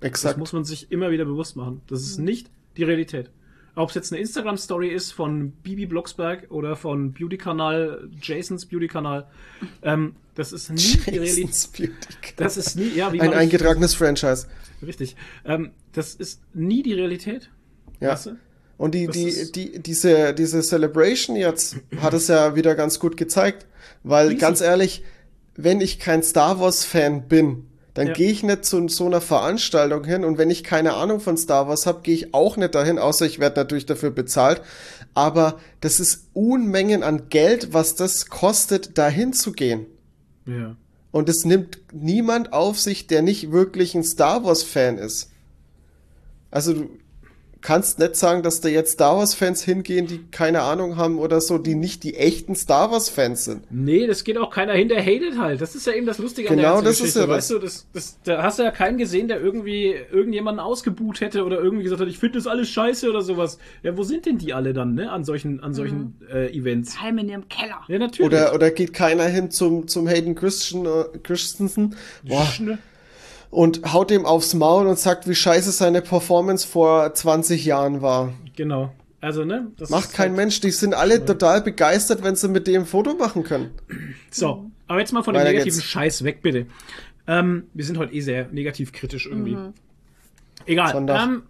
Das Exakt. muss man sich immer wieder bewusst machen. Das ist nicht die Realität. Ob es jetzt eine Instagram-Story ist von Bibi Blocksberg oder von Beauty-Kanal, Jasons Beauty-Kanal, ähm, das ist nie die Realität. Jason's Das ist nie, ja, wie Ein eingetragenes Franchise. Richtig. Ähm, das ist nie die Realität. Ja. Weißt du? Und die, Das die, die, diese, diese Celebration jetzt hat es ja wieder ganz gut gezeigt. Weil, Riesig. ganz ehrlich, wenn ich kein Star Wars-Fan bin, dann Ja. gehe ich nicht zu so einer Veranstaltung hin. Und wenn ich keine Ahnung von Star Wars habe, gehe ich auch nicht dahin, außer ich werde natürlich dafür bezahlt. Aber das ist Unmengen an Geld, was das kostet, dahin zu gehen. Ja. Und es nimmt niemand auf sich, der nicht wirklich ein Star Wars-Fan ist. Also, du- kannst nicht sagen, dass da jetzt Star Wars-Fans hingehen, die keine Ahnung haben oder so, die nicht die echten Star Wars-Fans sind. Nee, das geht auch keiner hin, der hatet halt. Das ist ja eben das Lustige Genau, an der das ganzen ist ja Geschichte. das. weißt du, das, das, da hast du ja keinen gesehen, der irgendwie irgendjemanden ausgebuht hätte oder irgendwie gesagt hat, ich finde das alles scheiße oder sowas. Ja, wo sind denn die alle dann, ne, an solchen, an solchen äh, Events? Heim in ihrem Keller. Ja, natürlich. Oder, oder geht keiner hin zum, zum Hayden Christian, äh, Christensen boah? Und haut ihm aufs Maul und sagt, wie scheiße seine Performance vor 20 Jahren war. Genau. Also, ne? Das Macht kein halt- Mensch. Die sind alle total begeistert, wenn sie mit dem ein Foto machen können. So, aber jetzt mal von dem Weiter negativen geht's. Scheiß weg, bitte. Ähm, wir sind heute eh sehr negativ kritisch irgendwie. Egal. Sonntag. Ähm,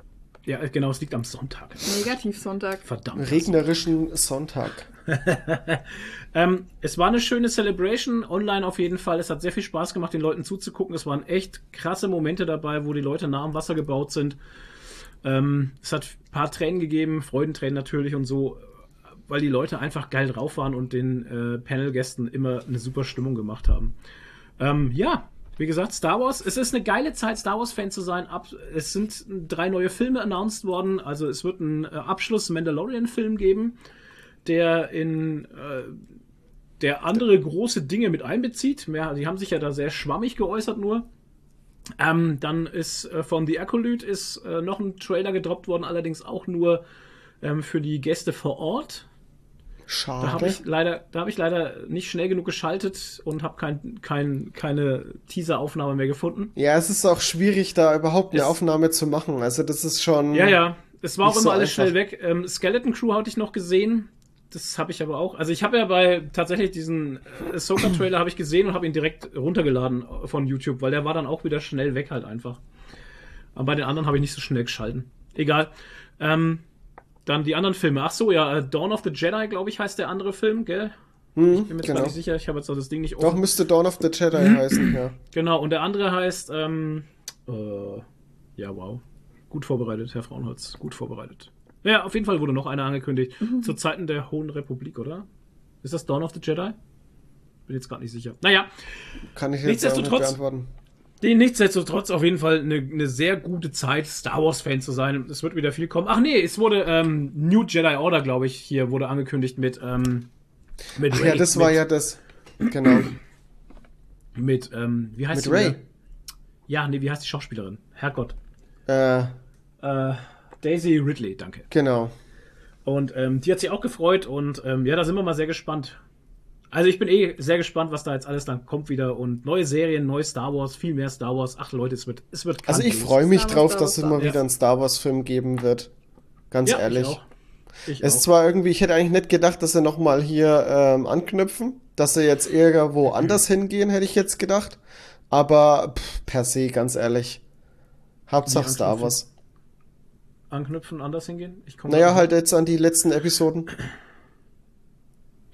ja, genau, es liegt am Sonntag. Negativ-Sonntag. Verdammt. Regnerischen Sonntag. Ähm, es war eine schöne Celebration online auf jeden Fall. Es hat sehr viel Spaß gemacht, den Leuten zuzugucken. Es waren echt krasse Momente dabei, wo die Leute nah am Wasser gebaut sind. Ähm, es hat ein paar Tränen gegeben, Freudentränen natürlich und so, weil die Leute einfach geil drauf waren und den äh, Panel-Gästen immer eine super Stimmung gemacht haben. Ähm, ja, wie gesagt, Star Wars. Es ist eine geile Zeit, Star Wars-Fan zu sein. Ab, es sind drei neue Filme announced worden. Also es wird einen äh, Abschluss-Mandalorian-Film geben, der in äh, der andere große Dinge mit einbezieht. Mehr, die haben sich ja da sehr schwammig geäußert nur. Ähm, dann ist äh, von The Acolyte ist äh, noch ein Trailer gedroppt worden, allerdings auch nur ähm, für die Gäste vor Ort. Da habe Schade. ich leider, da habe ich leider nicht schnell genug geschaltet und habe kein, kein, keine Teaser-Aufnahme mehr gefunden. Ja, es ist auch schwierig, da überhaupt eine Es- Aufnahme zu machen. Also das ist schon. Ja, ja. Es war auch immer so alles einfach. schnell weg. Ähm, Skeleton Crew hatte ich noch gesehen. Das habe ich aber auch. Also ich habe ja bei tatsächlich diesen äh, Ahsoka-Trailer habe ich gesehen und habe ihn direkt runtergeladen von YouTube, weil der war dann auch wieder schnell weg halt einfach. Aber bei den anderen habe ich nicht so schnell geschalten. Egal. Ähm, dann die anderen Filme. Ach so, ja, äh, Dawn of the Jedi, glaube ich, heißt der andere Film, gell? Hm, Ich bin mir jetzt gar genau. nicht sicher. Ich habe jetzt auch das Ding nicht Doch, müsste Dawn of the Jedi heißen, ja. Genau, und der andere heißt, ähm, äh, ja, wow. Gut vorbereitet, Herr Frauenholz, gut vorbereitet. Ja, auf jeden Fall wurde noch einer angekündigt. Zu Zeiten der Hohen Republik, oder? Ist das Dawn of the Jedi? Bin jetzt gerade nicht sicher. Naja, Kann ich jetzt auch nicht Nichtsdestotrotz- beantworten. Die, nichtsdestotrotz auf jeden Fall eine, eine sehr gute Zeit, Star Wars-Fan zu sein. Es wird wieder viel kommen. Ach nee, es wurde ähm, New Jedi Order, glaube ich, hier wurde angekündigt mit, ähm, mit Ach ja, das war mit, ja das. Genau. Mit, ähm, wie heißt Mit Ray. Ja, nee, wie heißt die Schauspielerin? Herrgott. Äh, Äh, Daisy Ridley, danke. genau. Und ähm, die hat sich auch gefreut und ähm, ja, da sind wir mal sehr gespannt. Also ich bin eh sehr gespannt, was da jetzt alles dann kommt wieder und neue Serien, neue Star Wars, viel mehr Star Wars. Ach Leute, es wird, es wird Also ich freue mich Star Wars, drauf, Star dass es Wars, immer wieder einen Star Wars-Film geben wird. Ganz ja, ehrlich. Ich auch. Ich Es ist auch. zwar irgendwie, ich hätte eigentlich nicht gedacht, dass sie nochmal hier ähm, anknüpfen, dass sie jetzt irgendwo anders hingehen, hätte ich jetzt gedacht. Aber pff, per se, ganz ehrlich. Hauptsache Star? Wars. Anknüpfen, anders hingehen? Ich komme Naja, halt jetzt an die letzten Episoden.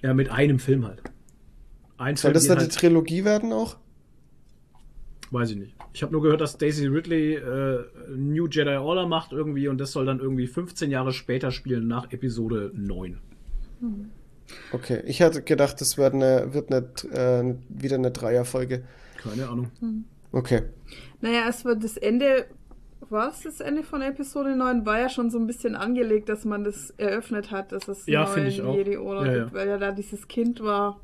Ja, mit einem Film halt. Ein Soll Film das dann die halt, Trilogie werden auch? weiß ich nicht. Ich habe nur gehört, dass Daisy Ridley äh, New Jedi Order macht irgendwie und das soll dann irgendwie 15 Jahre später spielen, nach Episode 9. Okay, ich hatte gedacht, das wird eine, wird eine, äh, wieder eine Dreierfolge. Keine Ahnung. Okay. Naja, es wird das Ende. Was? Das Ende von Episode 9 war ja schon so ein bisschen angelegt, dass man das eröffnet hat, dass es Ja, finde ich neuen auch. Jedi Order Ja, ja. gibt, weil ja da dieses Kind war.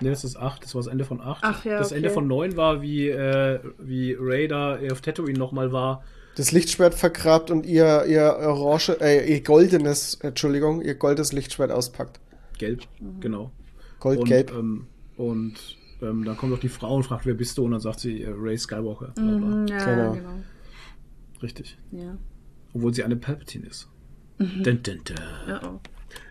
Ne, das ist 8, das war das Ende von 8. Ach ja, das okay. Ende von 9 war, wie, äh, wie Ray da auf Tatooine nochmal war. Das Lichtschwert vergrabt und ihr, ihr orange, äh, ihr goldenes, Entschuldigung, ihr goldes Lichtschwert auspackt. Gelb, genau. Goldgelb. Und, ähm, und ähm, dann kommt auch die Frau und fragt, wer bist du? Und dann sagt sie, äh, Ray Skywalker. Mhm, ja, Genau. genau. Richtig. Ja. Obwohl sie eine Palpatine ist. Dun, dun, dun. Ja, oh.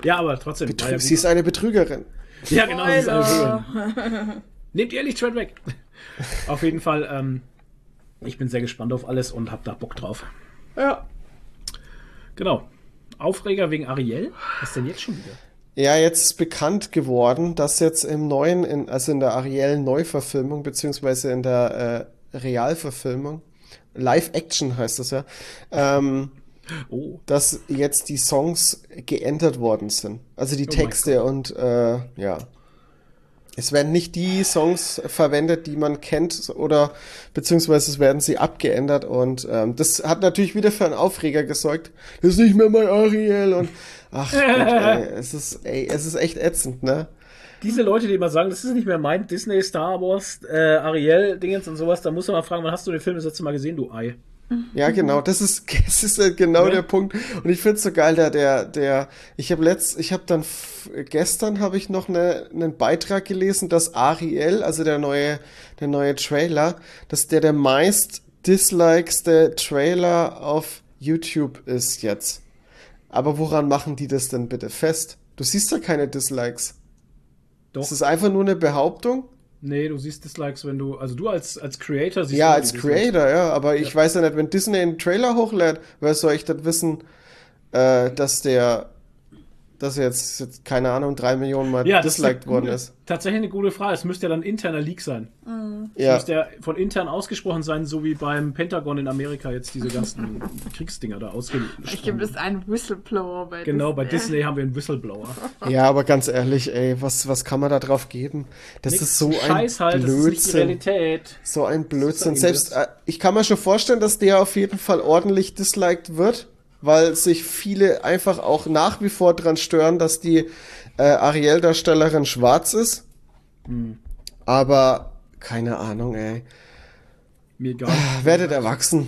Ja, aber trotzdem. Betrü ja, sie ist eine Betrügerin. ja genau. sie ist eine. Betrügerin. Nehmt ihr Lichtschwert weg. auf jeden Fall, ähm, ich bin sehr gespannt auf alles und hab da Bock drauf. ja. Genau. Aufreger wegen Ariel? Was denn jetzt schon wieder? Ja, jetzt ist bekannt geworden, dass jetzt im neuen, in, also in der Ariel-Neuverfilmung, beziehungsweise in der äh, Realverfilmung, Live-Action heißt das ja, ähm, Oh, dass jetzt die Songs geändert worden sind. Also die Oh Texte und äh, ja. es werden nicht die Songs verwendet, die man kennt, oder beziehungsweise es werden sie abgeändert und ähm, das hat natürlich wieder für einen Aufreger gesorgt. Das ist nicht mehr mein Ariel und ach Gott, ey, es ist, ey, es ist echt ätzend, ne? Diese Leute, die immer sagen, das ist nicht mehr mein Disney, Star Wars, äh, Ariel, Dingens und sowas, da muss man mal fragen, wann hast du den Film das letzte Mal gesehen, du Ei? Ja, genau, das ist, das ist halt genau Ja. der Punkt. Und ich find's so geil, der, der, der, ich habe letzt, ich habe dann gestern habe ich noch eine, einen Beitrag gelesen, dass Ariel, also der neue, der neue Trailer, dass der der meist dislikeste Trailer auf YouTube ist jetzt. Aber woran machen die das denn bitte fest? Du siehst ja keine Dislikes. Doch. Das ist einfach nur eine Behauptung. Nee, du siehst Dislikes, wenn du, also du als, als Creator siehst Ja, als. Creator, ja, aber ich weiß ja nicht, wenn Disney einen Trailer hochlädt, wer soll ich das wissen, äh, dass der, dass jetzt, jetzt, keine Ahnung, drei Millionen Mal Ja, disliked worden gute, ist. Tatsächlich eine gute Frage. Es müsste ja dann ein interner Leak sein. Es Ja, müsste ja von intern ausgesprochen sein, so wie beim Pentagon in Amerika jetzt diese ganzen Kriegsdinger da ausgesprochen. Ich gebe das einen Whistleblower bei Genau, bei Disney. Haben wir einen Whistleblower. ja, aber ganz ehrlich, ey, was, was kann man da drauf geben? Das Nix, ist so ein Scheiß halt, das ist nicht die Blödsinn. Realität. So ein Blödsinn. Selbst, äh, ich kann mir schon vorstellen, dass der auf jeden Fall ordentlich disliked wird, weil sich viele einfach auch nach wie vor dran stören, dass die äh, Ariel-Darstellerin schwarz ist. Hm. Aber keine Ahnung, ey. Mir egal. Werdet erwachsen.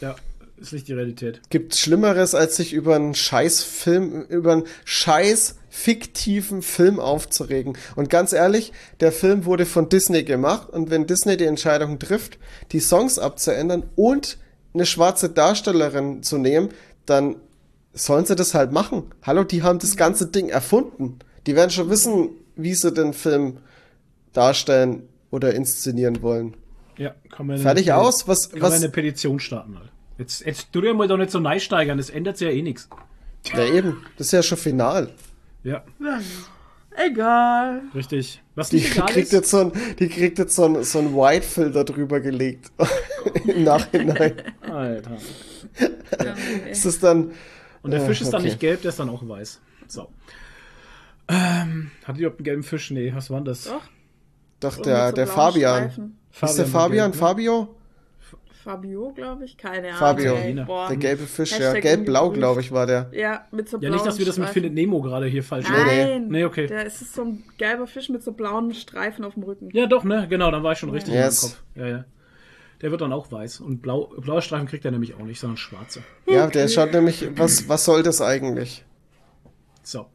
Ja, ist nicht die Realität. Gibt's Schlimmeres, als sich über einen scheiß Film, über einen scheiß fiktiven Film aufzuregen? Und ganz ehrlich, der Film wurde von Disney gemacht und wenn Disney die Entscheidung trifft, die Songs abzuändern und eine schwarze Darstellerin zu nehmen, dann sollen sie das halt machen. Hallo, die haben das ganze Ding erfunden. Die werden schon wissen, wie sie den Film darstellen oder inszenieren wollen. Ja, kann man Fertig eine, aus? Was, Kann man was? eine Petition starten halt. Jetzt, jetzt tu dir mal doch nicht so neisteigern, das ändert sich ja eh nichts. Ja, eben. Das ist ja schon final. Ja, Egal. richtig. Was Die kriegt ist, jetzt so ein, die kriegt jetzt so ein, so ein White-Filter drüber gelegt. Im Nachhinein. Alter. ist dann, Und der Äh, Fisch ist dann okay. nicht gelb, der ist dann auch weiß. So. Ähm, hat die überhaupt einen gelben Fisch? Nee, was war denn das? Doch. doch Und der, so der Fabian. Streifen. Ist der Fabian? gelb, ne? Fabio? Fabio, glaube ich. Keine Ahnung. Fabio. ey, boah. Der gelbe Fisch, ja. Hashtag Gelb-blau, ungeprüft. glaube ich, war der. Ja, mit so Ja, blauen nicht, dass wir das mit Streifen. Findet Nemo gerade hier falsch nee. Nein. Nee, okay. Der ist so ein gelber Fisch mit so blauen Streifen auf dem Rücken. Ja, doch, ne? Genau, dann war ich schon richtig Yes. in meinem Kopf. Ja, ja. Der wird dann auch weiß. Und blau, blaue Streifen kriegt er nämlich auch nicht, sondern schwarze. Ja, der schaut nämlich, was, was soll das eigentlich? So.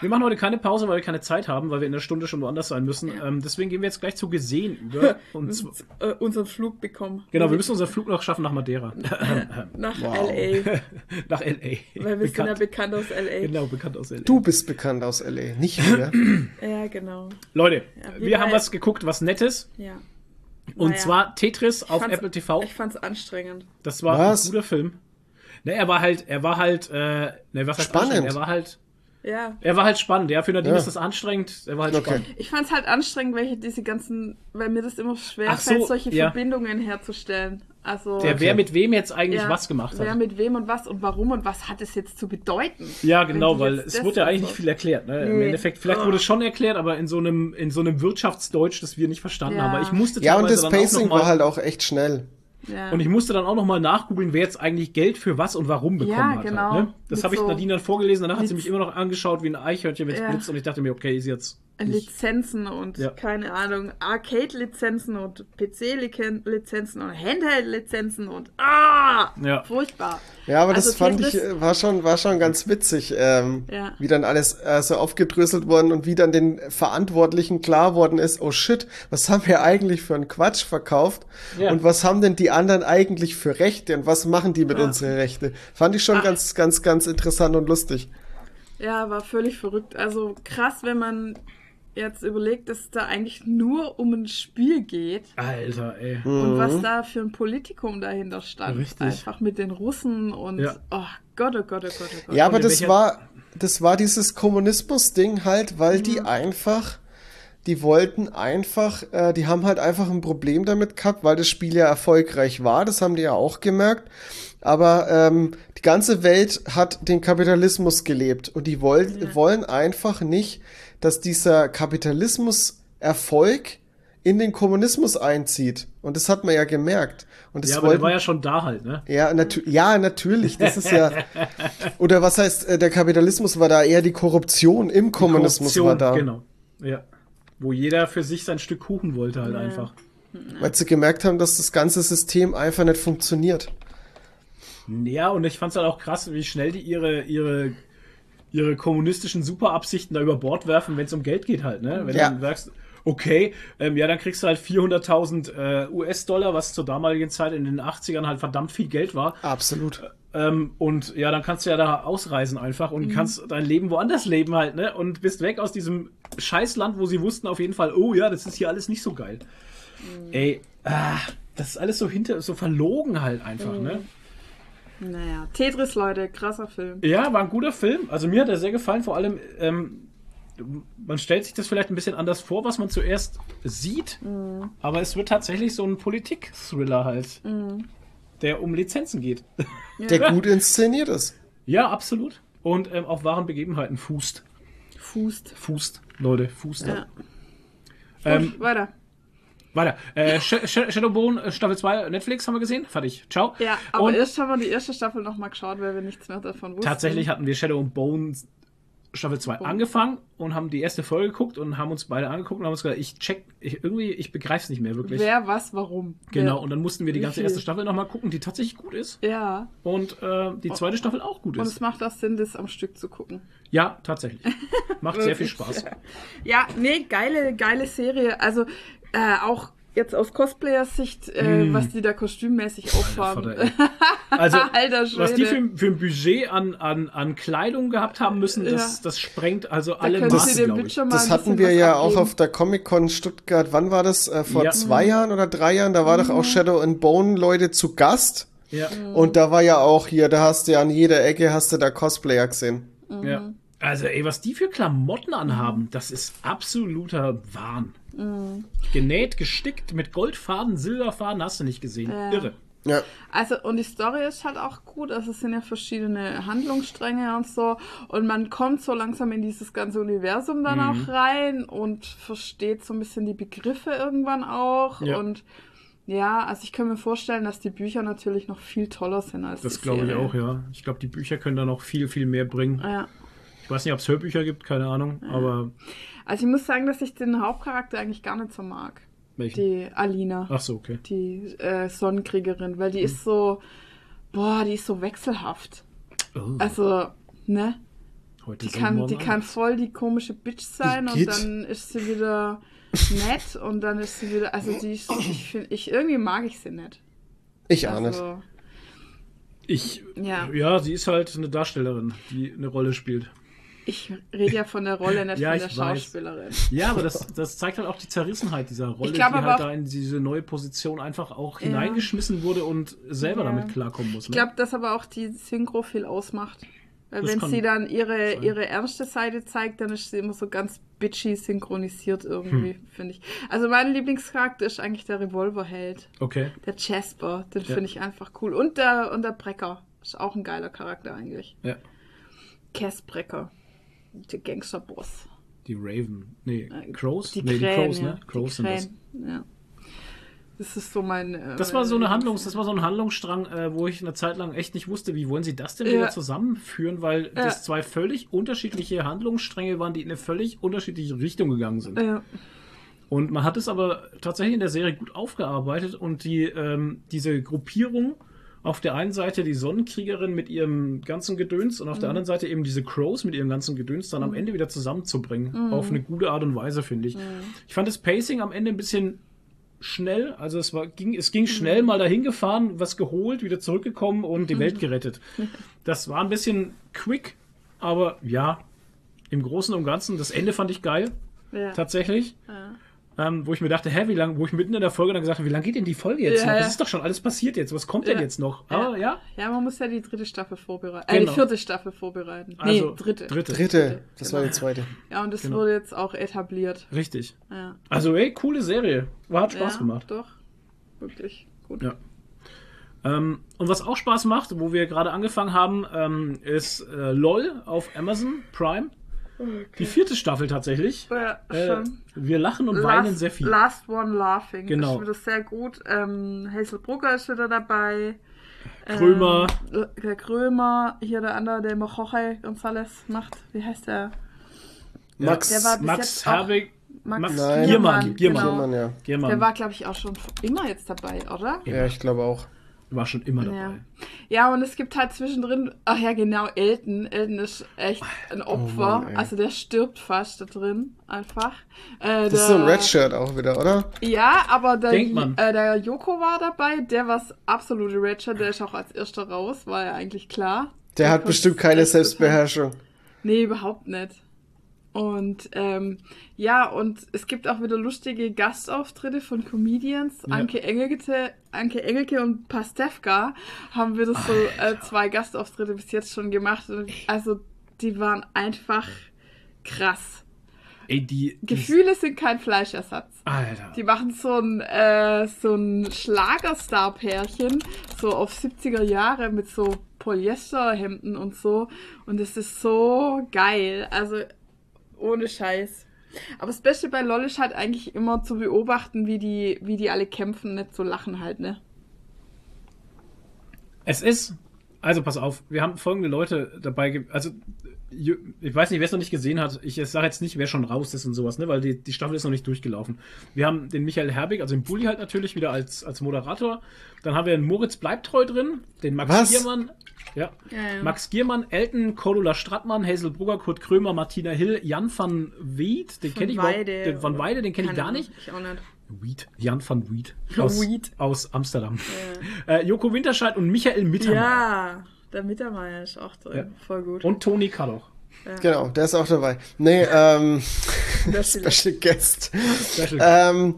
Wir machen heute keine Pause, weil wir keine Zeit haben, weil wir in der Stunde schon woanders sein müssen. Ähm, deswegen gehen wir jetzt gleich zu Gesehen über. Und Äh, unseren Flug bekommen. genau, wir müssen unseren Flug noch schaffen nach Madeira. Nach Wow. L.A. nach L.A. Weil wir sind ja bekannt. bekannt aus L.A. Genau, bekannt aus L.A. Du bist bekannt aus L.A., nicht wir. Ja, genau. Leute, wie wir haben was geguckt, was Nettes. Ja. Und Naja. zwar Tetris auf fand's- Apple TV. Ich fand's anstrengend. Das war Was? ein guter Film. Ne, er war halt, er war halt, äh, ne, was heißt Spannend. Er war halt, Ja. er war halt spannend. Ja, für Nadine Ja. ist das anstrengend. Er war halt Okay. spannend. Ich fand's halt anstrengend, welche diese ganzen, weil mir das immer schwer Ach so, fällt, solche ja. Verbindungen herzustellen. Also Der, wer mit wem jetzt eigentlich ja, was gemacht Wer hat. mit wem und was und warum und was hat es jetzt zu bedeuten? Ja, genau, weil es wurde ja eigentlich so- nicht viel erklärt. Ne? Im Nee. Endeffekt, vielleicht Oh. wurde es schon erklärt, aber in so einem, in so einem Wirtschaftsdeutsch, das wir nicht verstanden Ja. haben. Aber ich musste Ja, und das Pacing war halt auch echt schnell. Ja. Und ich musste dann auch noch mal nachgoogeln, wer jetzt eigentlich Geld für was und warum bekommen Ja, hat. genau. Halt, ne? Das habe ich Nadine dann vorgelesen, danach hat sie mich immer noch angeschaut wie ein Eichhörnchen, wenn es Ja. blitzt und ich dachte mir, okay, ist jetzt. Lizenzen und Ja. keine Ahnung, Arcade-Lizenzen und PC-Lizenzen und Handheld-Lizenzen und ah, Ja. furchtbar. Ja, aber Also das fand ich, war schon, war schon ganz witzig, ähm, Ja. wie dann alles äh, so aufgedröselt worden und wie dann den Verantwortlichen klar worden ist, oh shit, was haben wir eigentlich für einen Quatsch verkauft Ja. und was haben denn die anderen eigentlich für Rechte und was machen die mit Ja. unseren Rechte? Fand ich schon Ah. ganz, ganz, ganz interessant und lustig. Ja, war völlig verrückt. Also krass, wenn man jetzt überlegt, dass es da eigentlich nur um ein Spiel geht Alter, ey. und Mhm. was da für ein Politikum dahinter stand. Richtig. Einfach mit den Russen und Ja. oh Gott, oh Gott, oh Gott, oh Gott. Ja, aber das war, das war dieses Kommunismus-Ding halt, weil Mhm. die einfach, die wollten einfach, äh, die haben halt einfach ein Problem damit gehabt, weil das Spiel ja erfolgreich war, das haben die ja auch gemerkt. Aber ähm, die ganze Welt hat den Kapitalismus gelebt und die wollen, wollen einfach nicht, dass dieser Kapitalismus-Erfolg in den Kommunismus einzieht. Und das hat man ja gemerkt. Und das ja, aber der war ja schon da halt, ne? Ja, natu ja, natürlich. Das ist ja. Oder was heißt, äh, der Kapitalismus war da eher die Korruption im Kommunismus Korruption, war da. Genau. Ja. Wo jeder für sich sein Stück Kuchen wollte halt Ja. einfach. Weil sie gemerkt haben, dass das ganze System einfach nicht funktioniert. Ja, und ich fand's halt auch krass, wie schnell die ihre, ihre, ihre kommunistischen Superabsichten da über Bord werfen, wenn es um Geld geht halt, ne? Wenn Ja. du sagst, okay, ähm, ja, dann kriegst du halt 400.000 äh, US-Dollar, was zur damaligen Zeit in den 80ern halt verdammt viel Geld war. Absolut. Ähm, und ja, dann kannst du ja da ausreisen einfach und kannst dein Leben woanders leben halt, ne? Und bist weg aus diesem Scheißland, wo sie wussten auf jeden Fall, oh ja, das ist hier alles nicht so geil. Ey, ah, das ist alles so hinter, so verlogen halt einfach, ne? Naja, Tetris, Leute, krasser Film. Ja, war ein guter Film. Also mir hat er sehr gefallen. Vor allem, ähm, man stellt sich das vielleicht ein bisschen anders vor, was man zuerst sieht. Aber es wird tatsächlich so ein Politik-Thriller halt, der um Lizenzen geht. Der gut inszeniert ist. ja, absolut. Und ähm, auf wahren Begebenheiten fußt. Fußt. Fußt, Leute, fußt. Ja. Ähm, weiter. Weiter. Äh, Sh Sh Shadowbone äh, Staffel 2 Netflix haben wir gesehen. Fertig. Ciao. Ja, aber Und erst haben wir die erste Staffel nochmal geschaut, weil wir nichts mehr davon wussten. tatsächlich hatten wir Shadow and Bone Staffel 2 angefangen und haben die erste Folge geguckt und haben uns beide angeguckt und haben uns gesagt, ich check, ich, irgendwie, ich begreife es nicht mehr wirklich. Wer, was, warum. Genau, Wer. und dann mussten wir die ganze viel? erste Staffel nochmal gucken, die tatsächlich gut ist. Ja, Und äh, die zweite Staffel auch gut und ist. es macht auch Sinn, das am Stück zu gucken. Ja, tatsächlich. Macht sehr viel Spaß. Ja, nee, geile, geile Serie. Also äh, auch jetzt aus Cosplayers-Sicht, äh, Mm. was die da kostümmäßig ey. Also, Alter was die für, für ein Budget an, an, an Kleidung gehabt haben müssen, das, Ja. das sprengt also Da alle Maßen, Das hatten wir ja auch abgeben. auf der Comic-Con Stuttgart. Wann war das? Äh, vor Ja. zwei Jahren oder drei Jahren? Da war doch auch Shadow and Bone Leute zu Gast. Ja, Und da war ja auch hier, da hast du ja an jeder Ecke hast du da Cosplayer gesehen. ja. Also, ey, was die für Klamotten anhaben, das ist absoluter Wahn. Genäht, gestickt, mit Goldfaden, Silberfaden, hast du nicht gesehen. Ja. Irre. Ja. Also, und die Story ist halt auch gut. Also, es sind ja verschiedene Handlungsstränge und so. Und man kommt so langsam in dieses ganze Universum dann Mhm. auch rein und versteht so ein bisschen die Begriffe irgendwann auch. Ja. Und ja, also ich kann mir vorstellen, dass die Bücher natürlich noch viel toller sind als Das die glaube ich auch, ja. Ich glaube, die Bücher können da noch viel, viel mehr bringen. Ja. Ich weiß nicht, ob es Hörbücher gibt, keine Ahnung, aber Also ich muss sagen, dass ich den Hauptcharakter eigentlich gar nicht so mag. welchen? Die Alina. Ach so, okay. Die äh, Sonnenkriegerin, weil die ist so, boah, die ist so wechselhaft. Oh, Also, ne? heute Die so, kann, die kann voll die komische Bitch sein und dann ist sie wieder nett und dann ist sie wieder, also die ist, ich finde, ich, irgendwie mag ich sie nicht. Ich auch nicht. Also, Ich, Ja. ja, sie ist halt eine Darstellerin, die eine Rolle spielt. Ich rede ja von der Rolle, nicht Ja, von der ich weiß. Schauspielerin. Ja, aber das, das zeigt halt auch die Zerrissenheit dieser Rolle, Ich glaub die halt da in diese neue Position einfach auch Ja. hineingeschmissen wurde und selber Ja. damit klarkommen muss. Ich Ne? glaube, dass aber auch die Synchro viel ausmacht. Weil Das wenn sie dann ihre, sein. ihre ernste Seite zeigt, dann ist sie immer so ganz bitchy synchronisiert irgendwie, Hm. finde ich. Also mein Lieblingscharakter ist eigentlich der Revolverheld. okay. Der Jasper, den Ja. finde ich einfach cool. Und der, und der Brecker. Ist auch ein geiler Charakter eigentlich. Ja. Cass Brecker. Der Gangsterboss. Die Raven. Nee, Äh, Crows? Die nee, Krähen, die Crows, ja. ne? Crows die sind das. Ja. Das ist so mein. äh, Das war so eine mein Handlungs, das war so ein Handlungsstrang, äh, wo ich eine Zeit lang echt nicht wusste, wie wollen sie das denn Ja. wieder zusammenführen, weil Ja. das zwei völlig unterschiedliche Handlungsstränge waren, die in eine völlig unterschiedliche Richtung gegangen sind. Ja. Und man hat es aber tatsächlich in der Serie gut aufgearbeitet und die, ähm, diese Gruppierung, auf der einen Seite die Sonnenkriegerin mit ihrem ganzen Gedöns und auf der anderen Seite eben diese Crows mit ihrem ganzen Gedöns dann am Ende wieder zusammenzubringen. Auf eine gute Art und Weise, finde ich. Ich fand das Pacing am Ende ein bisschen schnell, also es war, ging, es ging schnell mal dahin gefahren, was geholt, wieder zurückgekommen und die Welt gerettet. Das war ein bisschen quick, aber ja, im Großen und Ganzen, das Ende fand ich geil, Ja. tatsächlich. Ja. Ähm, wo ich mir dachte, hä, wie lange, wo ich mitten in der Folge dann gesagt habe, wie lange geht denn die Folge jetzt Ja, noch? ja. Das ist doch schon alles passiert jetzt. Was kommt denn Ja. jetzt noch? Ja. Aber ja, ja, man muss ja die dritte Staffel vorbereiten. Äh, Genau. die vierte Staffel vorbereiten. also nee, dritte. dritte. Dritte, das war die zweite. Ja, und das Genau. wurde jetzt auch etabliert. Richtig. Ja. Also, ey, coole Serie. War, hat Spaß ja, gemacht. Doch. Wirklich gut. Ja. Ähm, und was auch Spaß macht, wo wir gerade angefangen haben, ähm, ist äh, LOL auf Amazon Prime. Die vierte Staffel tatsächlich. Ja, Äh, wir lachen und Last, weinen sehr viel. Last One Laughing. Genau. Ist wieder sehr gut. Ähm, Hazel Brugger ist wieder dabei. Krömer. Ähm, der Krömer. Hier der andere, der immer Jorge González macht. Wie heißt der? Max, Der war Max Herwig. Max, Nein. Giermann. Giermann. Genau. Mann, ja. Giermann. Der war, glaube ich, auch schon immer jetzt dabei, oder? ja, ich glaube auch. War schon immer dabei. Ja. ja, und es gibt halt zwischendrin, ach ja, genau, Elton. Elton ist echt ein Opfer. Oh Mann, also der stirbt fast da drin, einfach. Äh, Das ist so ein Redshirt auch wieder, oder? Ja, aber der, äh, der Joko war dabei, der war das absolute Redshirt, der ist auch als erster raus, war ja eigentlich klar. Der hat kommt bestimmt keine Selbstbeherrschung. Nee, überhaupt nicht. Und ähm, ja, und es gibt auch wieder lustige Gastauftritte von Comedians. Ja. Anke, Engelke, Anke Engelke und Pastewka haben wieder so äh, zwei Gastauftritte bis jetzt schon gemacht. Und Also die waren einfach krass. Ey, die. die Gefühle sind kein Fleischersatz. Alter. Die machen so ein, äh, so ein Schlagerstar-Pärchen, so auf 70er Jahre mit so Polyesterhemden und so. Und es ist so geil. Also, ohne Scheiß. Aber das Beste bei LOL ist halt eigentlich immer zu beobachten, wie die, wie die alle kämpfen, nicht so lachen halt, ne? Es ist, also pass auf, wir haben folgende Leute dabei, also ich weiß nicht, wer es noch nicht gesehen hat, ich sage jetzt nicht, wer schon raus ist und sowas, ne, weil die, die Staffel ist noch nicht durchgelaufen. Wir haben den Michael Herbig, also den Bulli halt natürlich wieder als, als Moderator. Dann haben wir den Moritz Bleibtreu drin, den Max Was? Ja, Ja, ja. Max Giermann, Elton, Cordula Strattmann, Hazel Brugger, Kurt Krömer, Martina Hill, Jan van Weed, den kenne ich Weide den van Weide, den kenne ich gar nicht. Ich auch nicht. Weed, Jan van Weed aus, Weed. aus Amsterdam. Äh, Joko Winterscheid und Michael Mittermeier. Ja, der Mittermeier ist auch drin. Ja. Voll gut. Und Toni Kaddoch. Genau, der ist auch dabei. Nee, ähm, Special. Special Guest. Special Ähm,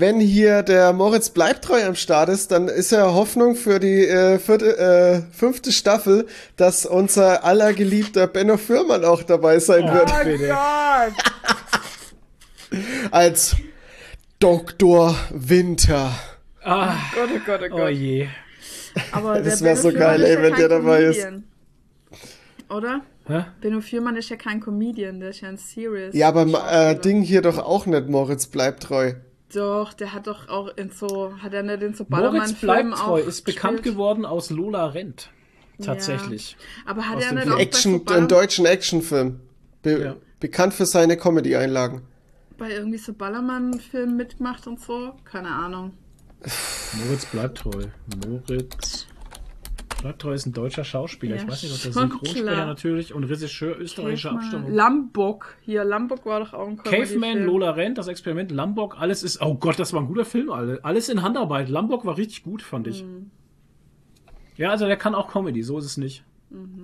wenn hier der Moritz Bleibtreu am Start ist, dann ist ja Hoffnung für die äh, vierte, äh, fünfte Staffel, dass unser allergeliebter Benno Fürmann auch dabei sein wird. Oh Bitte. Gott! Als Dr. Winter. Ah, Gott, oh Gott, oh Gott. oh je. Aber Das der wär Benno so Fürmann geil, ist ey, ja wenn kein der dabei ist. Oder? Hä? Benno Fürmann ist ja kein Comedian, der ist ja ein Serious. Ja, aber äh. Ding hier doch auch nicht, Moritz Bleibtreu. Doch, der hat doch auch in so, hat er nicht in so Moritz Ballermann-Filmen Bleibtreu auch ist bekannt geworden aus Lola Rennt. Tatsächlich. Aber hat Aus er nicht Film. auch Action, bei, so einen deutschen Actionfilm. Be Ja. Bekannt für seine Comedy-Einlagen. bei irgendwie so Ballermann-Filmen mitgemacht und so? Keine Ahnung. Moritz Bleibtreu. Moritz Bleibtreu ist ein deutscher Schauspieler. Ja, ich weiß nicht, ob der Synchronsprecher klar. natürlich und Regisseur österreichischer Caveman. Abstammung. Lambok. Hier, Lambok war doch auch ein Caveman, Comedy-Film. Lola Rent, das Experiment, Lambok, alles ist. Oh Gott, das war ein guter Film, alle. Alles in Handarbeit. Lambok war richtig gut, fand ich. Mhm. Ja, also der kann auch Comedy, so ist es nicht.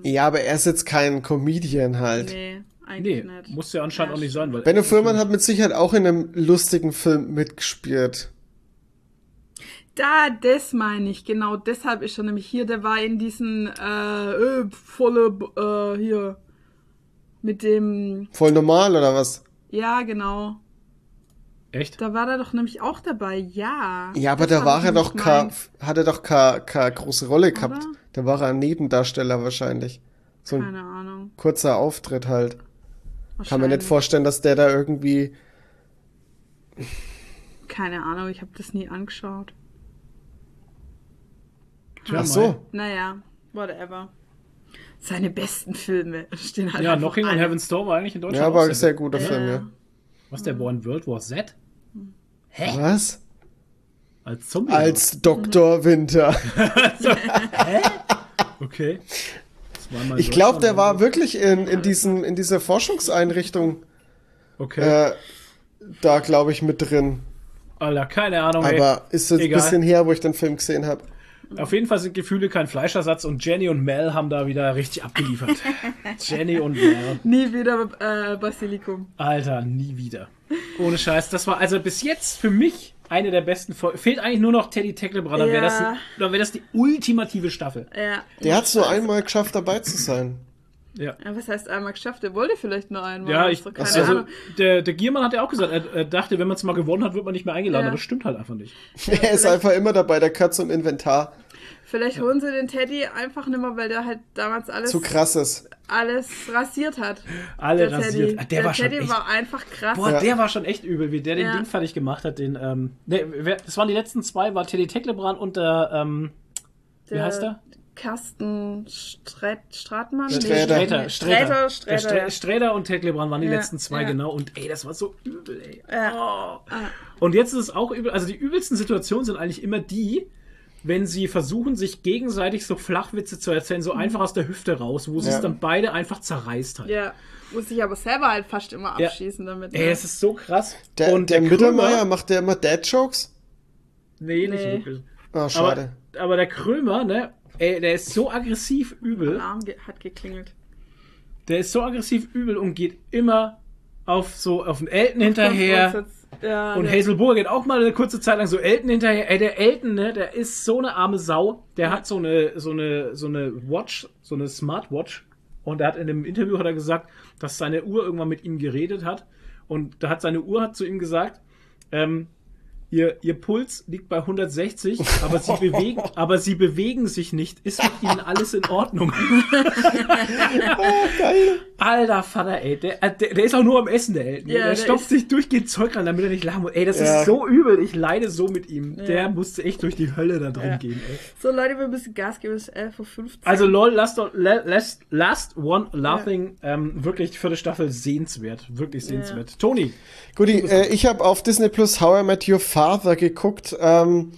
Ja, aber er ist jetzt kein Comedian halt. Nee, eigentlich Nee, nicht. muss ja anscheinend Ja, auch nicht sein, weil. Benno Fürmann hat mit Sicherheit auch in einem lustigen Film mitgespielt. Da, das meine ich, genau deshalb ist er nämlich hier. Der war in diesen äh, äh, volle, äh, hier, mit dem, Voll normal oder was? ja, genau. Echt? Da war er doch nämlich auch dabei, ja. Ja, aber Das da war er doch keine, hat er doch keine, keine große Rolle gehabt. Oder? Da war er ein Nebendarsteller wahrscheinlich. So ein Keine Ahnung. kurzer Auftritt halt. Kann mir nicht vorstellen, dass der da irgendwie. Keine Ahnung, ich habe das nie angeschaut. Ach so. Naja, whatever. Seine besten Filme stehen halt Ja, Knocking on. Heaven's Door war eigentlich in Deutschland. Ja, sehr ein sehr gut. guter Film, ja. Was der Born World War Z? Was? Als Zombie? Als Dr. Winter. Okay. Das war mal Ich glaube, der war wirklich in, in, diesem, in dieser Forschungseinrichtung Okay. äh, da, glaube ich, mit drin. Alter, keine Ahnung. ey. Aber ist jetzt ein bisschen her, wo ich den Film gesehen habe. Auf jeden Fall sind Gefühle kein Fleischersatz und Jenny und Mel haben da wieder richtig abgeliefert. Jenny und Mel. Nie wieder äh, Basilikum. Alter, nie wieder. Ohne Scheiß. Das war also bis jetzt für mich eine der besten Folgen. Fehlt eigentlich nur noch Teddy Tecklebrand. Dann wäre das, Ja. dann wär das die ultimative Staffel. Ja. Der hat es nur einmal geschafft, dabei zu sein. Ja. Ja, Was heißt einmal geschafft? Er wollte vielleicht nur einmal. Ja, ich, so, keine also Ahnung. der, der Giermann hat ja auch gesagt, er, er dachte, wenn man es mal gewonnen hat, wird man nicht mehr eingeladen. Ja. Aber das stimmt halt einfach nicht. er ist einfach immer dabei, der Katz im Inventar. Vielleicht holen sie den Teddy einfach nicht mehr, weil der halt damals alles, Zu krass ist. alles rasiert hat. Alle der rasiert. Teddy, Ah, der, der war schon Teddy echt- war einfach krass. Boah, Ja. der war schon echt übel, wie der den Ja. Ding fertig gemacht hat. Den, ähm, ne, wer, das waren die letzten zwei, war Teddy Tecklebrand und der, ähm, wie Der heißt der? Carsten Strait, Stratmann? Sträter. Sträter, Sträter, Sträter. Sträter, Der Sträter, Strä- ja. Sträter und Tecklebrand waren die Ja, letzten zwei, ja. genau. Und ey, das war so übel, ey. Ja. Oh. Ah. Und jetzt ist es auch übel. Also die übelsten Situationen sind eigentlich immer die, wenn sie versuchen, sich gegenseitig so Flachwitze zu erzählen, so einfach aus der Hüfte raus, wo sie Ja. es dann beide einfach zerreißt halt. Ja, muss ich aber selber halt fast immer Ja. abschießen damit. Ey, ne? es ist so krass. Der, und der, Krümmer- Mittermeier macht der immer Dad-Jokes? Nee, nicht Nee. wirklich. Ah, schade. Aber, aber der Krömer, ne, ey, der ist so aggressiv übel. Alarm ge hat geklingelt. Der ist so aggressiv übel und geht immer auf so auf den Elton hinterher. Ja, Und der- Hazel Burger geht auch mal eine kurze Zeit lang so Elton hinterher. Ey, der Elton, ne, der ist so eine arme Sau. Der hat so eine, so eine, so eine Watch, so eine Smartwatch. Und er hat in einem Interview hat er gesagt, dass seine Uhr irgendwann mit ihm geredet hat. Und da hat seine Uhr hat zu ihm gesagt, ähm, ihr, ihr Puls liegt bei 160, aber sie bewegen, aber sie bewegen sich nicht. Ist mit ihnen alles in Ordnung? Geil. Alter Vater, ey, der, äh, der, der ist auch nur am Essen, der Elton. Ja, der der stopft sich durchgehend Zeug rein, damit er nicht lachen muss. Ey, das Ja. ist so übel. Ich leide so mit ihm. Ja. Der musste echt durch die Hölle da drin Ja. gehen, ey. So, Leute, wir müssen Gas geben, es ist 11.15 Uhr. Also lol, Last, last, last One Laughing, ähm, wirklich vierte Staffel sehenswert. Wirklich sehenswert. Toni, Guti, äh, ich habe auf Disney Plus How I Met Your Father geguckt. Ähm,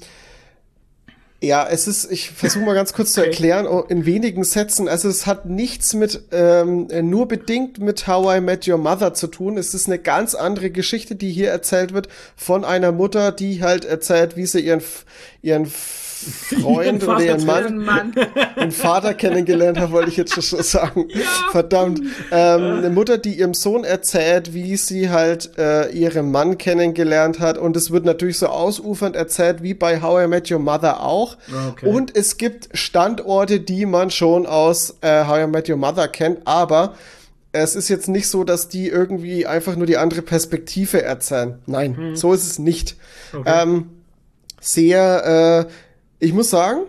ja, es ist, ich versuche mal ganz kurz zu Okay. erklären, oh, in wenigen Sätzen. Also es hat nichts mit, ähm, äh, nur bedingt mit How I Met Your Mother zu tun. Es ist eine ganz andere Geschichte, die hier erzählt wird von einer Mutter, die halt erzählt, wie sie ihren, ihren Freund oder ihren Mann Mann. einen Vater kennengelernt habe, wollte ich jetzt schon sagen. Verdammt. Ähm, eine Mutter, die ihrem Sohn erzählt, wie sie halt äh, ihren Mann kennengelernt hat. Und es wird natürlich so ausufernd erzählt, wie bei How I Met Your Mother auch. Okay. Und es gibt Standorte, die man schon aus äh, How I Met Your Mother kennt, aber es ist jetzt nicht so, dass die irgendwie einfach nur die andere Perspektive erzählen. Nein, so ist es nicht. Okay. Ähm, sehr, äh, ich muss sagen,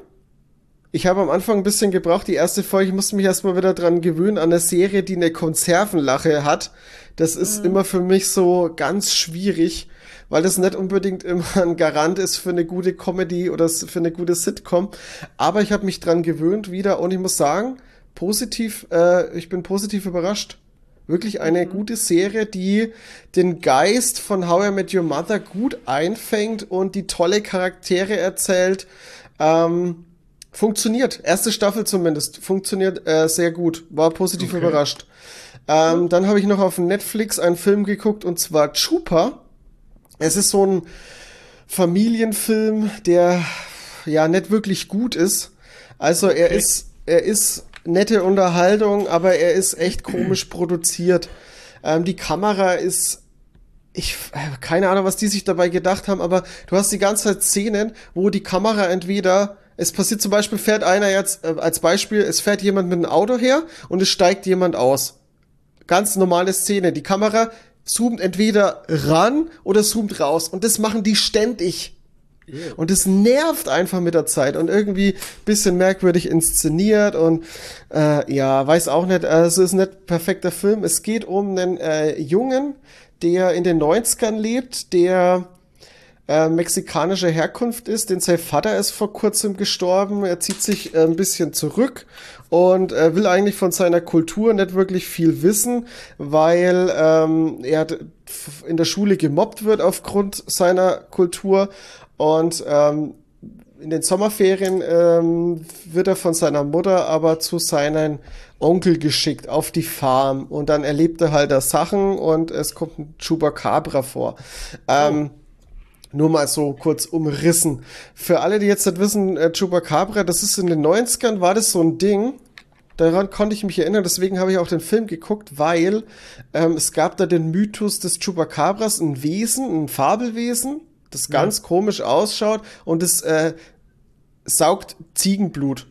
ich habe am Anfang ein bisschen gebraucht, die erste Folge, ich musste mich erstmal wieder dran gewöhnen, an eine Serie, die eine Konservenlache hat. Das ist immer für mich so ganz schwierig, weil das nicht unbedingt immer ein Garant ist für eine gute Comedy oder für eine gute Sitcom. Aber ich habe mich dran gewöhnt wieder und ich muss sagen, positiv, äh, ich bin positiv überrascht. Wirklich eine gute Serie, die den Geist von How I Met Your Mother gut einfängt und die tolle Charaktere erzählt. Ähm, funktioniert. Erste Staffel zumindest. Funktioniert äh, sehr gut. War positiv Okay. überrascht. Ähm, dann habe ich noch auf Netflix einen Film geguckt und zwar Chupa. Es ist so ein Familienfilm, der ja nicht wirklich gut ist. Also er Okay. ist, er ist nette Unterhaltung, aber er ist echt komisch produziert. Ähm, die Kamera ist ich äh, keine Ahnung, was die sich dabei gedacht haben, aber du hast die ganze Zeit Szenen, wo die Kamera entweder es passiert zum Beispiel, fährt einer jetzt, äh, als Beispiel, es fährt jemand mit einem Auto her und es steigt jemand aus. Ganz normale Szene. Die Kamera zoomt entweder ran oder zoomt raus. Und das machen die ständig. Und das nervt einfach mit der Zeit und irgendwie bisschen merkwürdig inszeniert und äh, ja, weiß auch nicht, also ist nicht perfekter Film. Es geht um einen äh, Jungen, der in den 90ern lebt, der äh, mexikanischer Herkunft ist, denn sein Vater ist vor kurzem gestorben. Er zieht sich äh, ein bisschen zurück und äh, will eigentlich von seiner Kultur nicht wirklich viel wissen, weil ähm, er in der Schule gemobbt wird aufgrund seiner Kultur und ähm, in den Sommerferien ähm, wird er von seiner Mutter aber zu seinen Onkel geschickt auf die Farm und dann erlebt er halt da Sachen und es kommt ein Chupacabra vor. Ähm, nur mal so kurz umrissen. Für alle, die jetzt nicht wissen, äh, Chupacabra, das ist in den 90ern, war das so ein Ding. Daran konnte ich mich erinnern, deswegen habe ich auch den Film geguckt, weil ähm, es gab da den Mythos des Chupacabras, ein Wesen, ein Fabelwesen, das ganz komisch ausschaut und es äh, saugt Ziegenblut.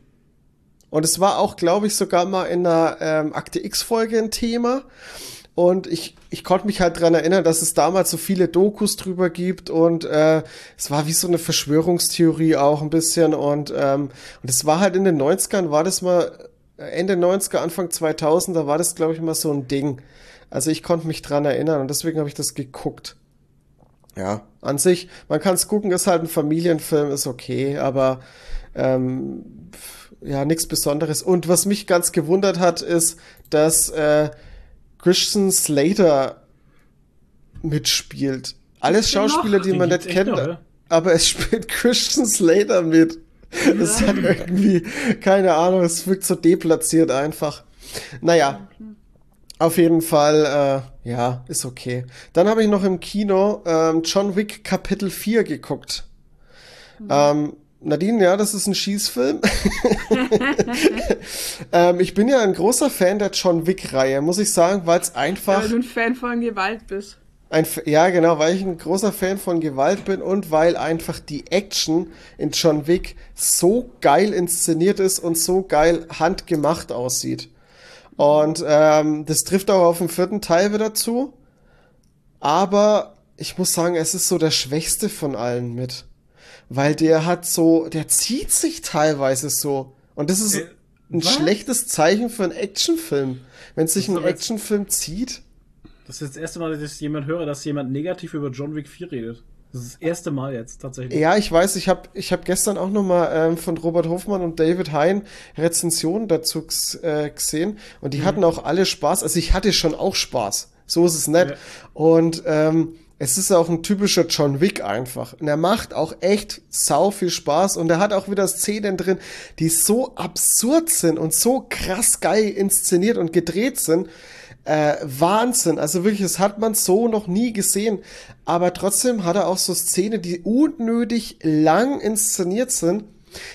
Und es war auch, glaube ich, sogar mal in einer ähm, Akte X-Folge ein Thema. und ich, ich konnte mich halt dran erinnern, dass es damals so viele Dokus drüber gibt und äh, es war wie so eine Verschwörungstheorie auch ein bisschen und ähm, und es war halt in den 90ern, war das mal Ende 90er, Anfang 2000, da war das glaube ich mal so ein Ding. Also ich konnte mich dran erinnern und deswegen habe ich das geguckt. Ja, an sich, man kann es gucken, ist halt ein Familienfilm, ist okay, aber ähm, ja, nichts Besonderes. Und was mich ganz gewundert hat, ist, dass äh, Christian Slater mitspielt. Alles Schauspieler, die man nicht kennt, noch, aber es spielt Christian Slater mit. Das hat irgendwie, keine Ahnung, es wirkt so deplatziert einfach. Naja, auf jeden Fall, äh, ja, ist okay. Dann habe ich noch im Kino ähm, John Wick Kapitel 4 geguckt. Mhm. Ähm, Nadine, ja, das ist ein Schießfilm. ähm, ich bin ja ein großer Fan der John Wick-Reihe, muss ich sagen, weil es einfach. Weil du ein Fan von Gewalt bist. Ein, ja, genau, weil ich ein großer Fan von Gewalt bin und weil einfach die Action in John Wick so geil inszeniert ist und so geil handgemacht aussieht. Und ähm, das trifft auch auf den vierten Teil wieder zu. Aber ich muss sagen, es ist so der schwächste von allen mit weil der hat so, der zieht sich teilweise so. Und das ist äh, ein was? schlechtes Zeichen für einen Actionfilm. Wenn sich ein Actionfilm zieht. Das ist das erste Mal, dass ich jemand höre, dass jemand negativ über John Wick 4 redet. Das ist das erste Mal jetzt tatsächlich. Ja, ich weiß, ich habe ich hab gestern auch nochmal ähm, von Robert Hofmann und David Hein Rezensionen dazu äh, gesehen und die mhm. hatten auch alle Spaß. Also ich hatte schon auch Spaß. So ist es nett. Ja. Und ähm, es ist auch ein typischer John Wick einfach. Und er macht auch echt sau viel Spaß und er hat auch wieder Szenen drin, die so absurd sind und so krass geil inszeniert und gedreht sind. Äh, Wahnsinn. Also wirklich, das hat man so noch nie gesehen. Aber trotzdem hat er auch so Szenen, die unnötig lang inszeniert sind.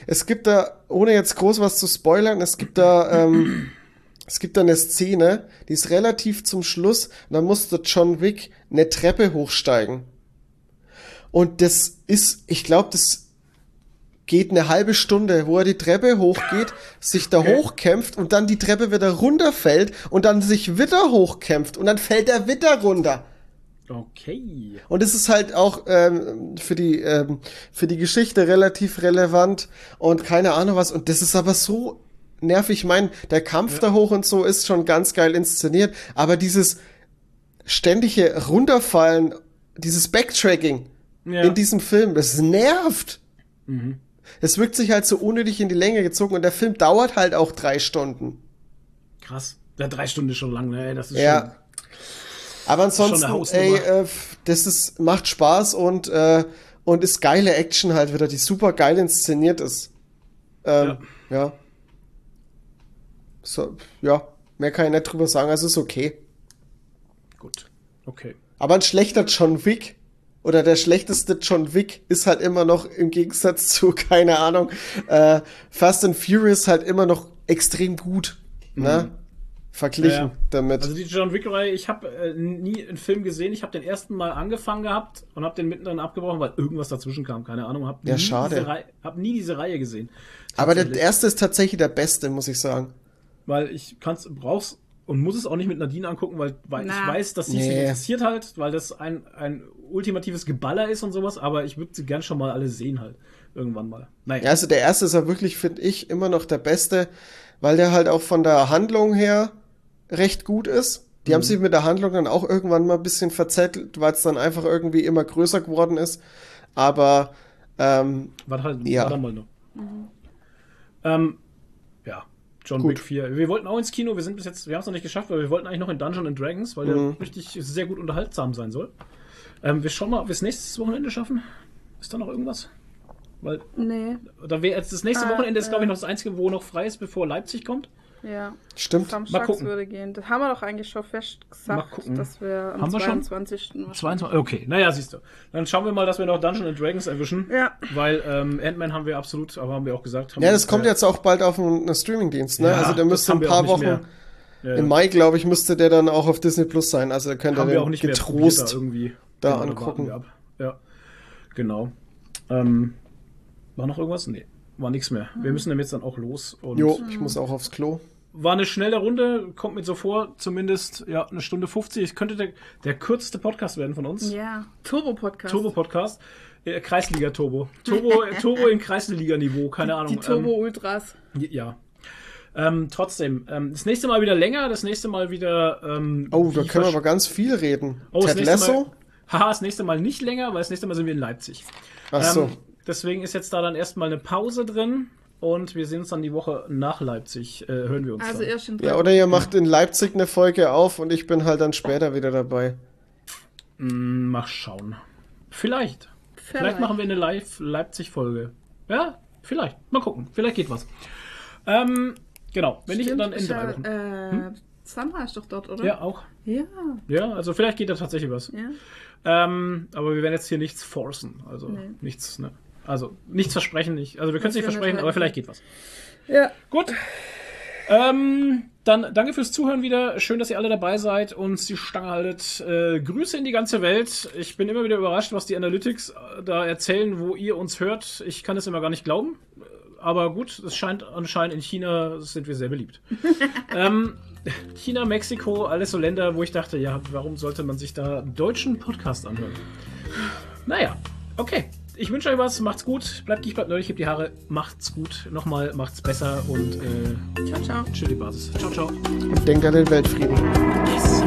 Es gibt da, ohne jetzt groß was zu spoilern, es gibt da ähm, es gibt da eine Szene, die ist relativ zum Schluss, und da musste John Wick eine Treppe hochsteigen. Und das ist, ich glaube, das geht eine halbe Stunde, wo er die Treppe hochgeht, sich da okay. hochkämpft und dann die Treppe wieder runterfällt und dann sich wieder hochkämpft und dann fällt er wieder runter. Okay. Und es ist halt auch ähm, für die ähm, für die Geschichte relativ relevant und keine Ahnung was. Und das ist aber so nervig. Ich meine, der Kampf ja. da hoch und so ist schon ganz geil inszeniert, aber dieses ständige Runterfallen, dieses Backtracking ja. in diesem Film, das nervt. Mhm. Es wirkt sich halt so unnötig in die Länge gezogen und der Film dauert halt auch drei Stunden. Krass. Ja, drei Stunden ist schon lang, ne? Das ist ja. schon. Aber ansonsten, ey, äh, das ist, macht Spaß und, äh, und ist geile Action halt wieder, die super geil inszeniert ist. Ähm, ja. ja. So, ja, mehr kann ich nicht drüber sagen, also ist okay. Gut, okay. Aber ein schlechter John Wick oder der schlechteste John Wick ist halt immer noch im Gegensatz zu, keine Ahnung, äh, Fast and Furious halt immer noch extrem gut. Ne? Mhm. Ne? Verglichen ja, ja. damit. Also die John Wick-Reihe, ich habe äh, nie einen Film gesehen. Ich habe den ersten Mal angefangen gehabt und habe den mittendrin abgebrochen, weil irgendwas dazwischen kam. Keine Ahnung. Hab ja, schade. Hab nie diese Reihe gesehen. Aber der erste ist tatsächlich der beste, muss ich sagen weil ich kann's, brauch's und muss es auch nicht mit Nadine angucken, weil, weil ich weiß, dass sie nee. sich interessiert halt, weil das ein, ein ultimatives Geballer ist und sowas, aber ich würde sie gern schon mal alle sehen halt. Irgendwann mal. Naja. Ja, also der erste ist ja wirklich, finde ich, immer noch der beste, weil der halt auch von der Handlung her recht gut ist. Die mhm. haben sich mit der Handlung dann auch irgendwann mal ein bisschen verzettelt, weil es dann einfach irgendwie immer größer geworden ist. Aber ähm, Warte halt, ja. warte mal noch. Mhm. Ähm, John gut. Wick 4. Wir wollten auch ins Kino, wir sind bis jetzt, wir haben es noch nicht geschafft, weil wir wollten eigentlich noch in Dungeon and Dragons, weil mhm. der richtig sehr gut unterhaltsam sein soll. Ähm, wir schauen mal, ob wir es nächstes Wochenende schaffen. Ist da noch irgendwas? Weil, nee. Da wäre jetzt das nächste ah, Wochenende ist, glaube ich, noch das einzige, wo noch frei ist, bevor Leipzig kommt. Ja. Stimmt. Samstags mal gucken. würde gehen. Das haben wir doch eigentlich schon fest gesagt, dass wir am haben 22. Wir schon? 22. Okay, naja, siehst du. Dann schauen wir mal, dass wir noch Dungeons Dragons erwischen. Ja. Weil ähm, Ant-Man haben wir absolut, aber haben wir auch gesagt. ja, das kommt jetzt auch bald auf einen Streamingdienst, ne? Ja, also der müsste ein paar Wochen. Ja, ja. Im Mai, glaube ich, müsste der dann auch auf Disney Plus sein. Also da könnt ihr den getrost da, irgendwie da genau, angucken. Ja, genau. Ähm, war noch irgendwas? Nee war nichts mehr. Wir müssen dann jetzt dann auch los. Und jo, ich muss auch aufs Klo. war eine schnelle Runde, kommt mir so vor, zumindest ja, eine Stunde 50. Es könnte der, der kürzeste Podcast werden von uns. Ja. Turbo-Podcast. Turbo-Podcast. Äh, Kreisliga-Turbo. Turbo, Turbo in Kreisliga-Niveau, keine Ahnung. Die Turbo-Ultras. Ähm, ja. Ähm, trotzdem, ähm, das nächste Mal wieder länger, das nächste Mal wieder. Ähm, Oh, da können wir aber ganz viel reden. Oh, das Ted nächste Mal, Lasso? haha, das nächste Mal nicht länger, weil das nächste Mal sind wir in Leipzig. Ach so. Deswegen ist jetzt da dann erstmal eine Pause drin und wir sehen uns dann die Woche nach Leipzig. Äh, hören wir uns Also dann. erst in drei Ja, oder ihr macht in Leipzig eine Folge auf und ich bin halt dann später wieder dabei. Mm, Mal schauen. Vielleicht. Vielleicht machen wir eine Live-Leipzig-Folge. Ja, vielleicht. Mal gucken. Vielleicht geht was. Ähm, genau. Wenn nicht, Stimmt, dann in drei ja, Wochen. Äh, Sandra ist doch dort, oder? Ja, auch. Ja. Ja, also vielleicht geht da tatsächlich was. ja. Ähm, aber wir werden jetzt hier nichts forcen. Also Nee. nichts, ne? Also nichts versprechen. Nicht, also wir können es nicht versprechen, aber vielleicht geht was. Ja. Gut. Ähm, dann danke fürs Zuhören wieder. Schön, dass ihr alle dabei seid und die Stange haltet. Äh, Grüße in die ganze Welt. Ich bin immer wieder überrascht, was die Analytics äh, da erzählen, wo ihr uns hört. Ich kann es immer gar nicht glauben. Aber gut, es scheint anscheinend in China sind wir sehr beliebt. ähm, China, Mexiko, alles so Länder, wo ich dachte, ja, warum sollte man sich da einen deutschen Podcast anhören? Naja, okay. Ich wünsche euch was, macht's gut, bleibt gicht, bleibt nerdig, hebt die Haare, macht's gut, nochmal, macht's besser und äh, Ciao, ciao. chill die Basis. Ciao, ciao. Und denkt an den Weltfrieden. Yes.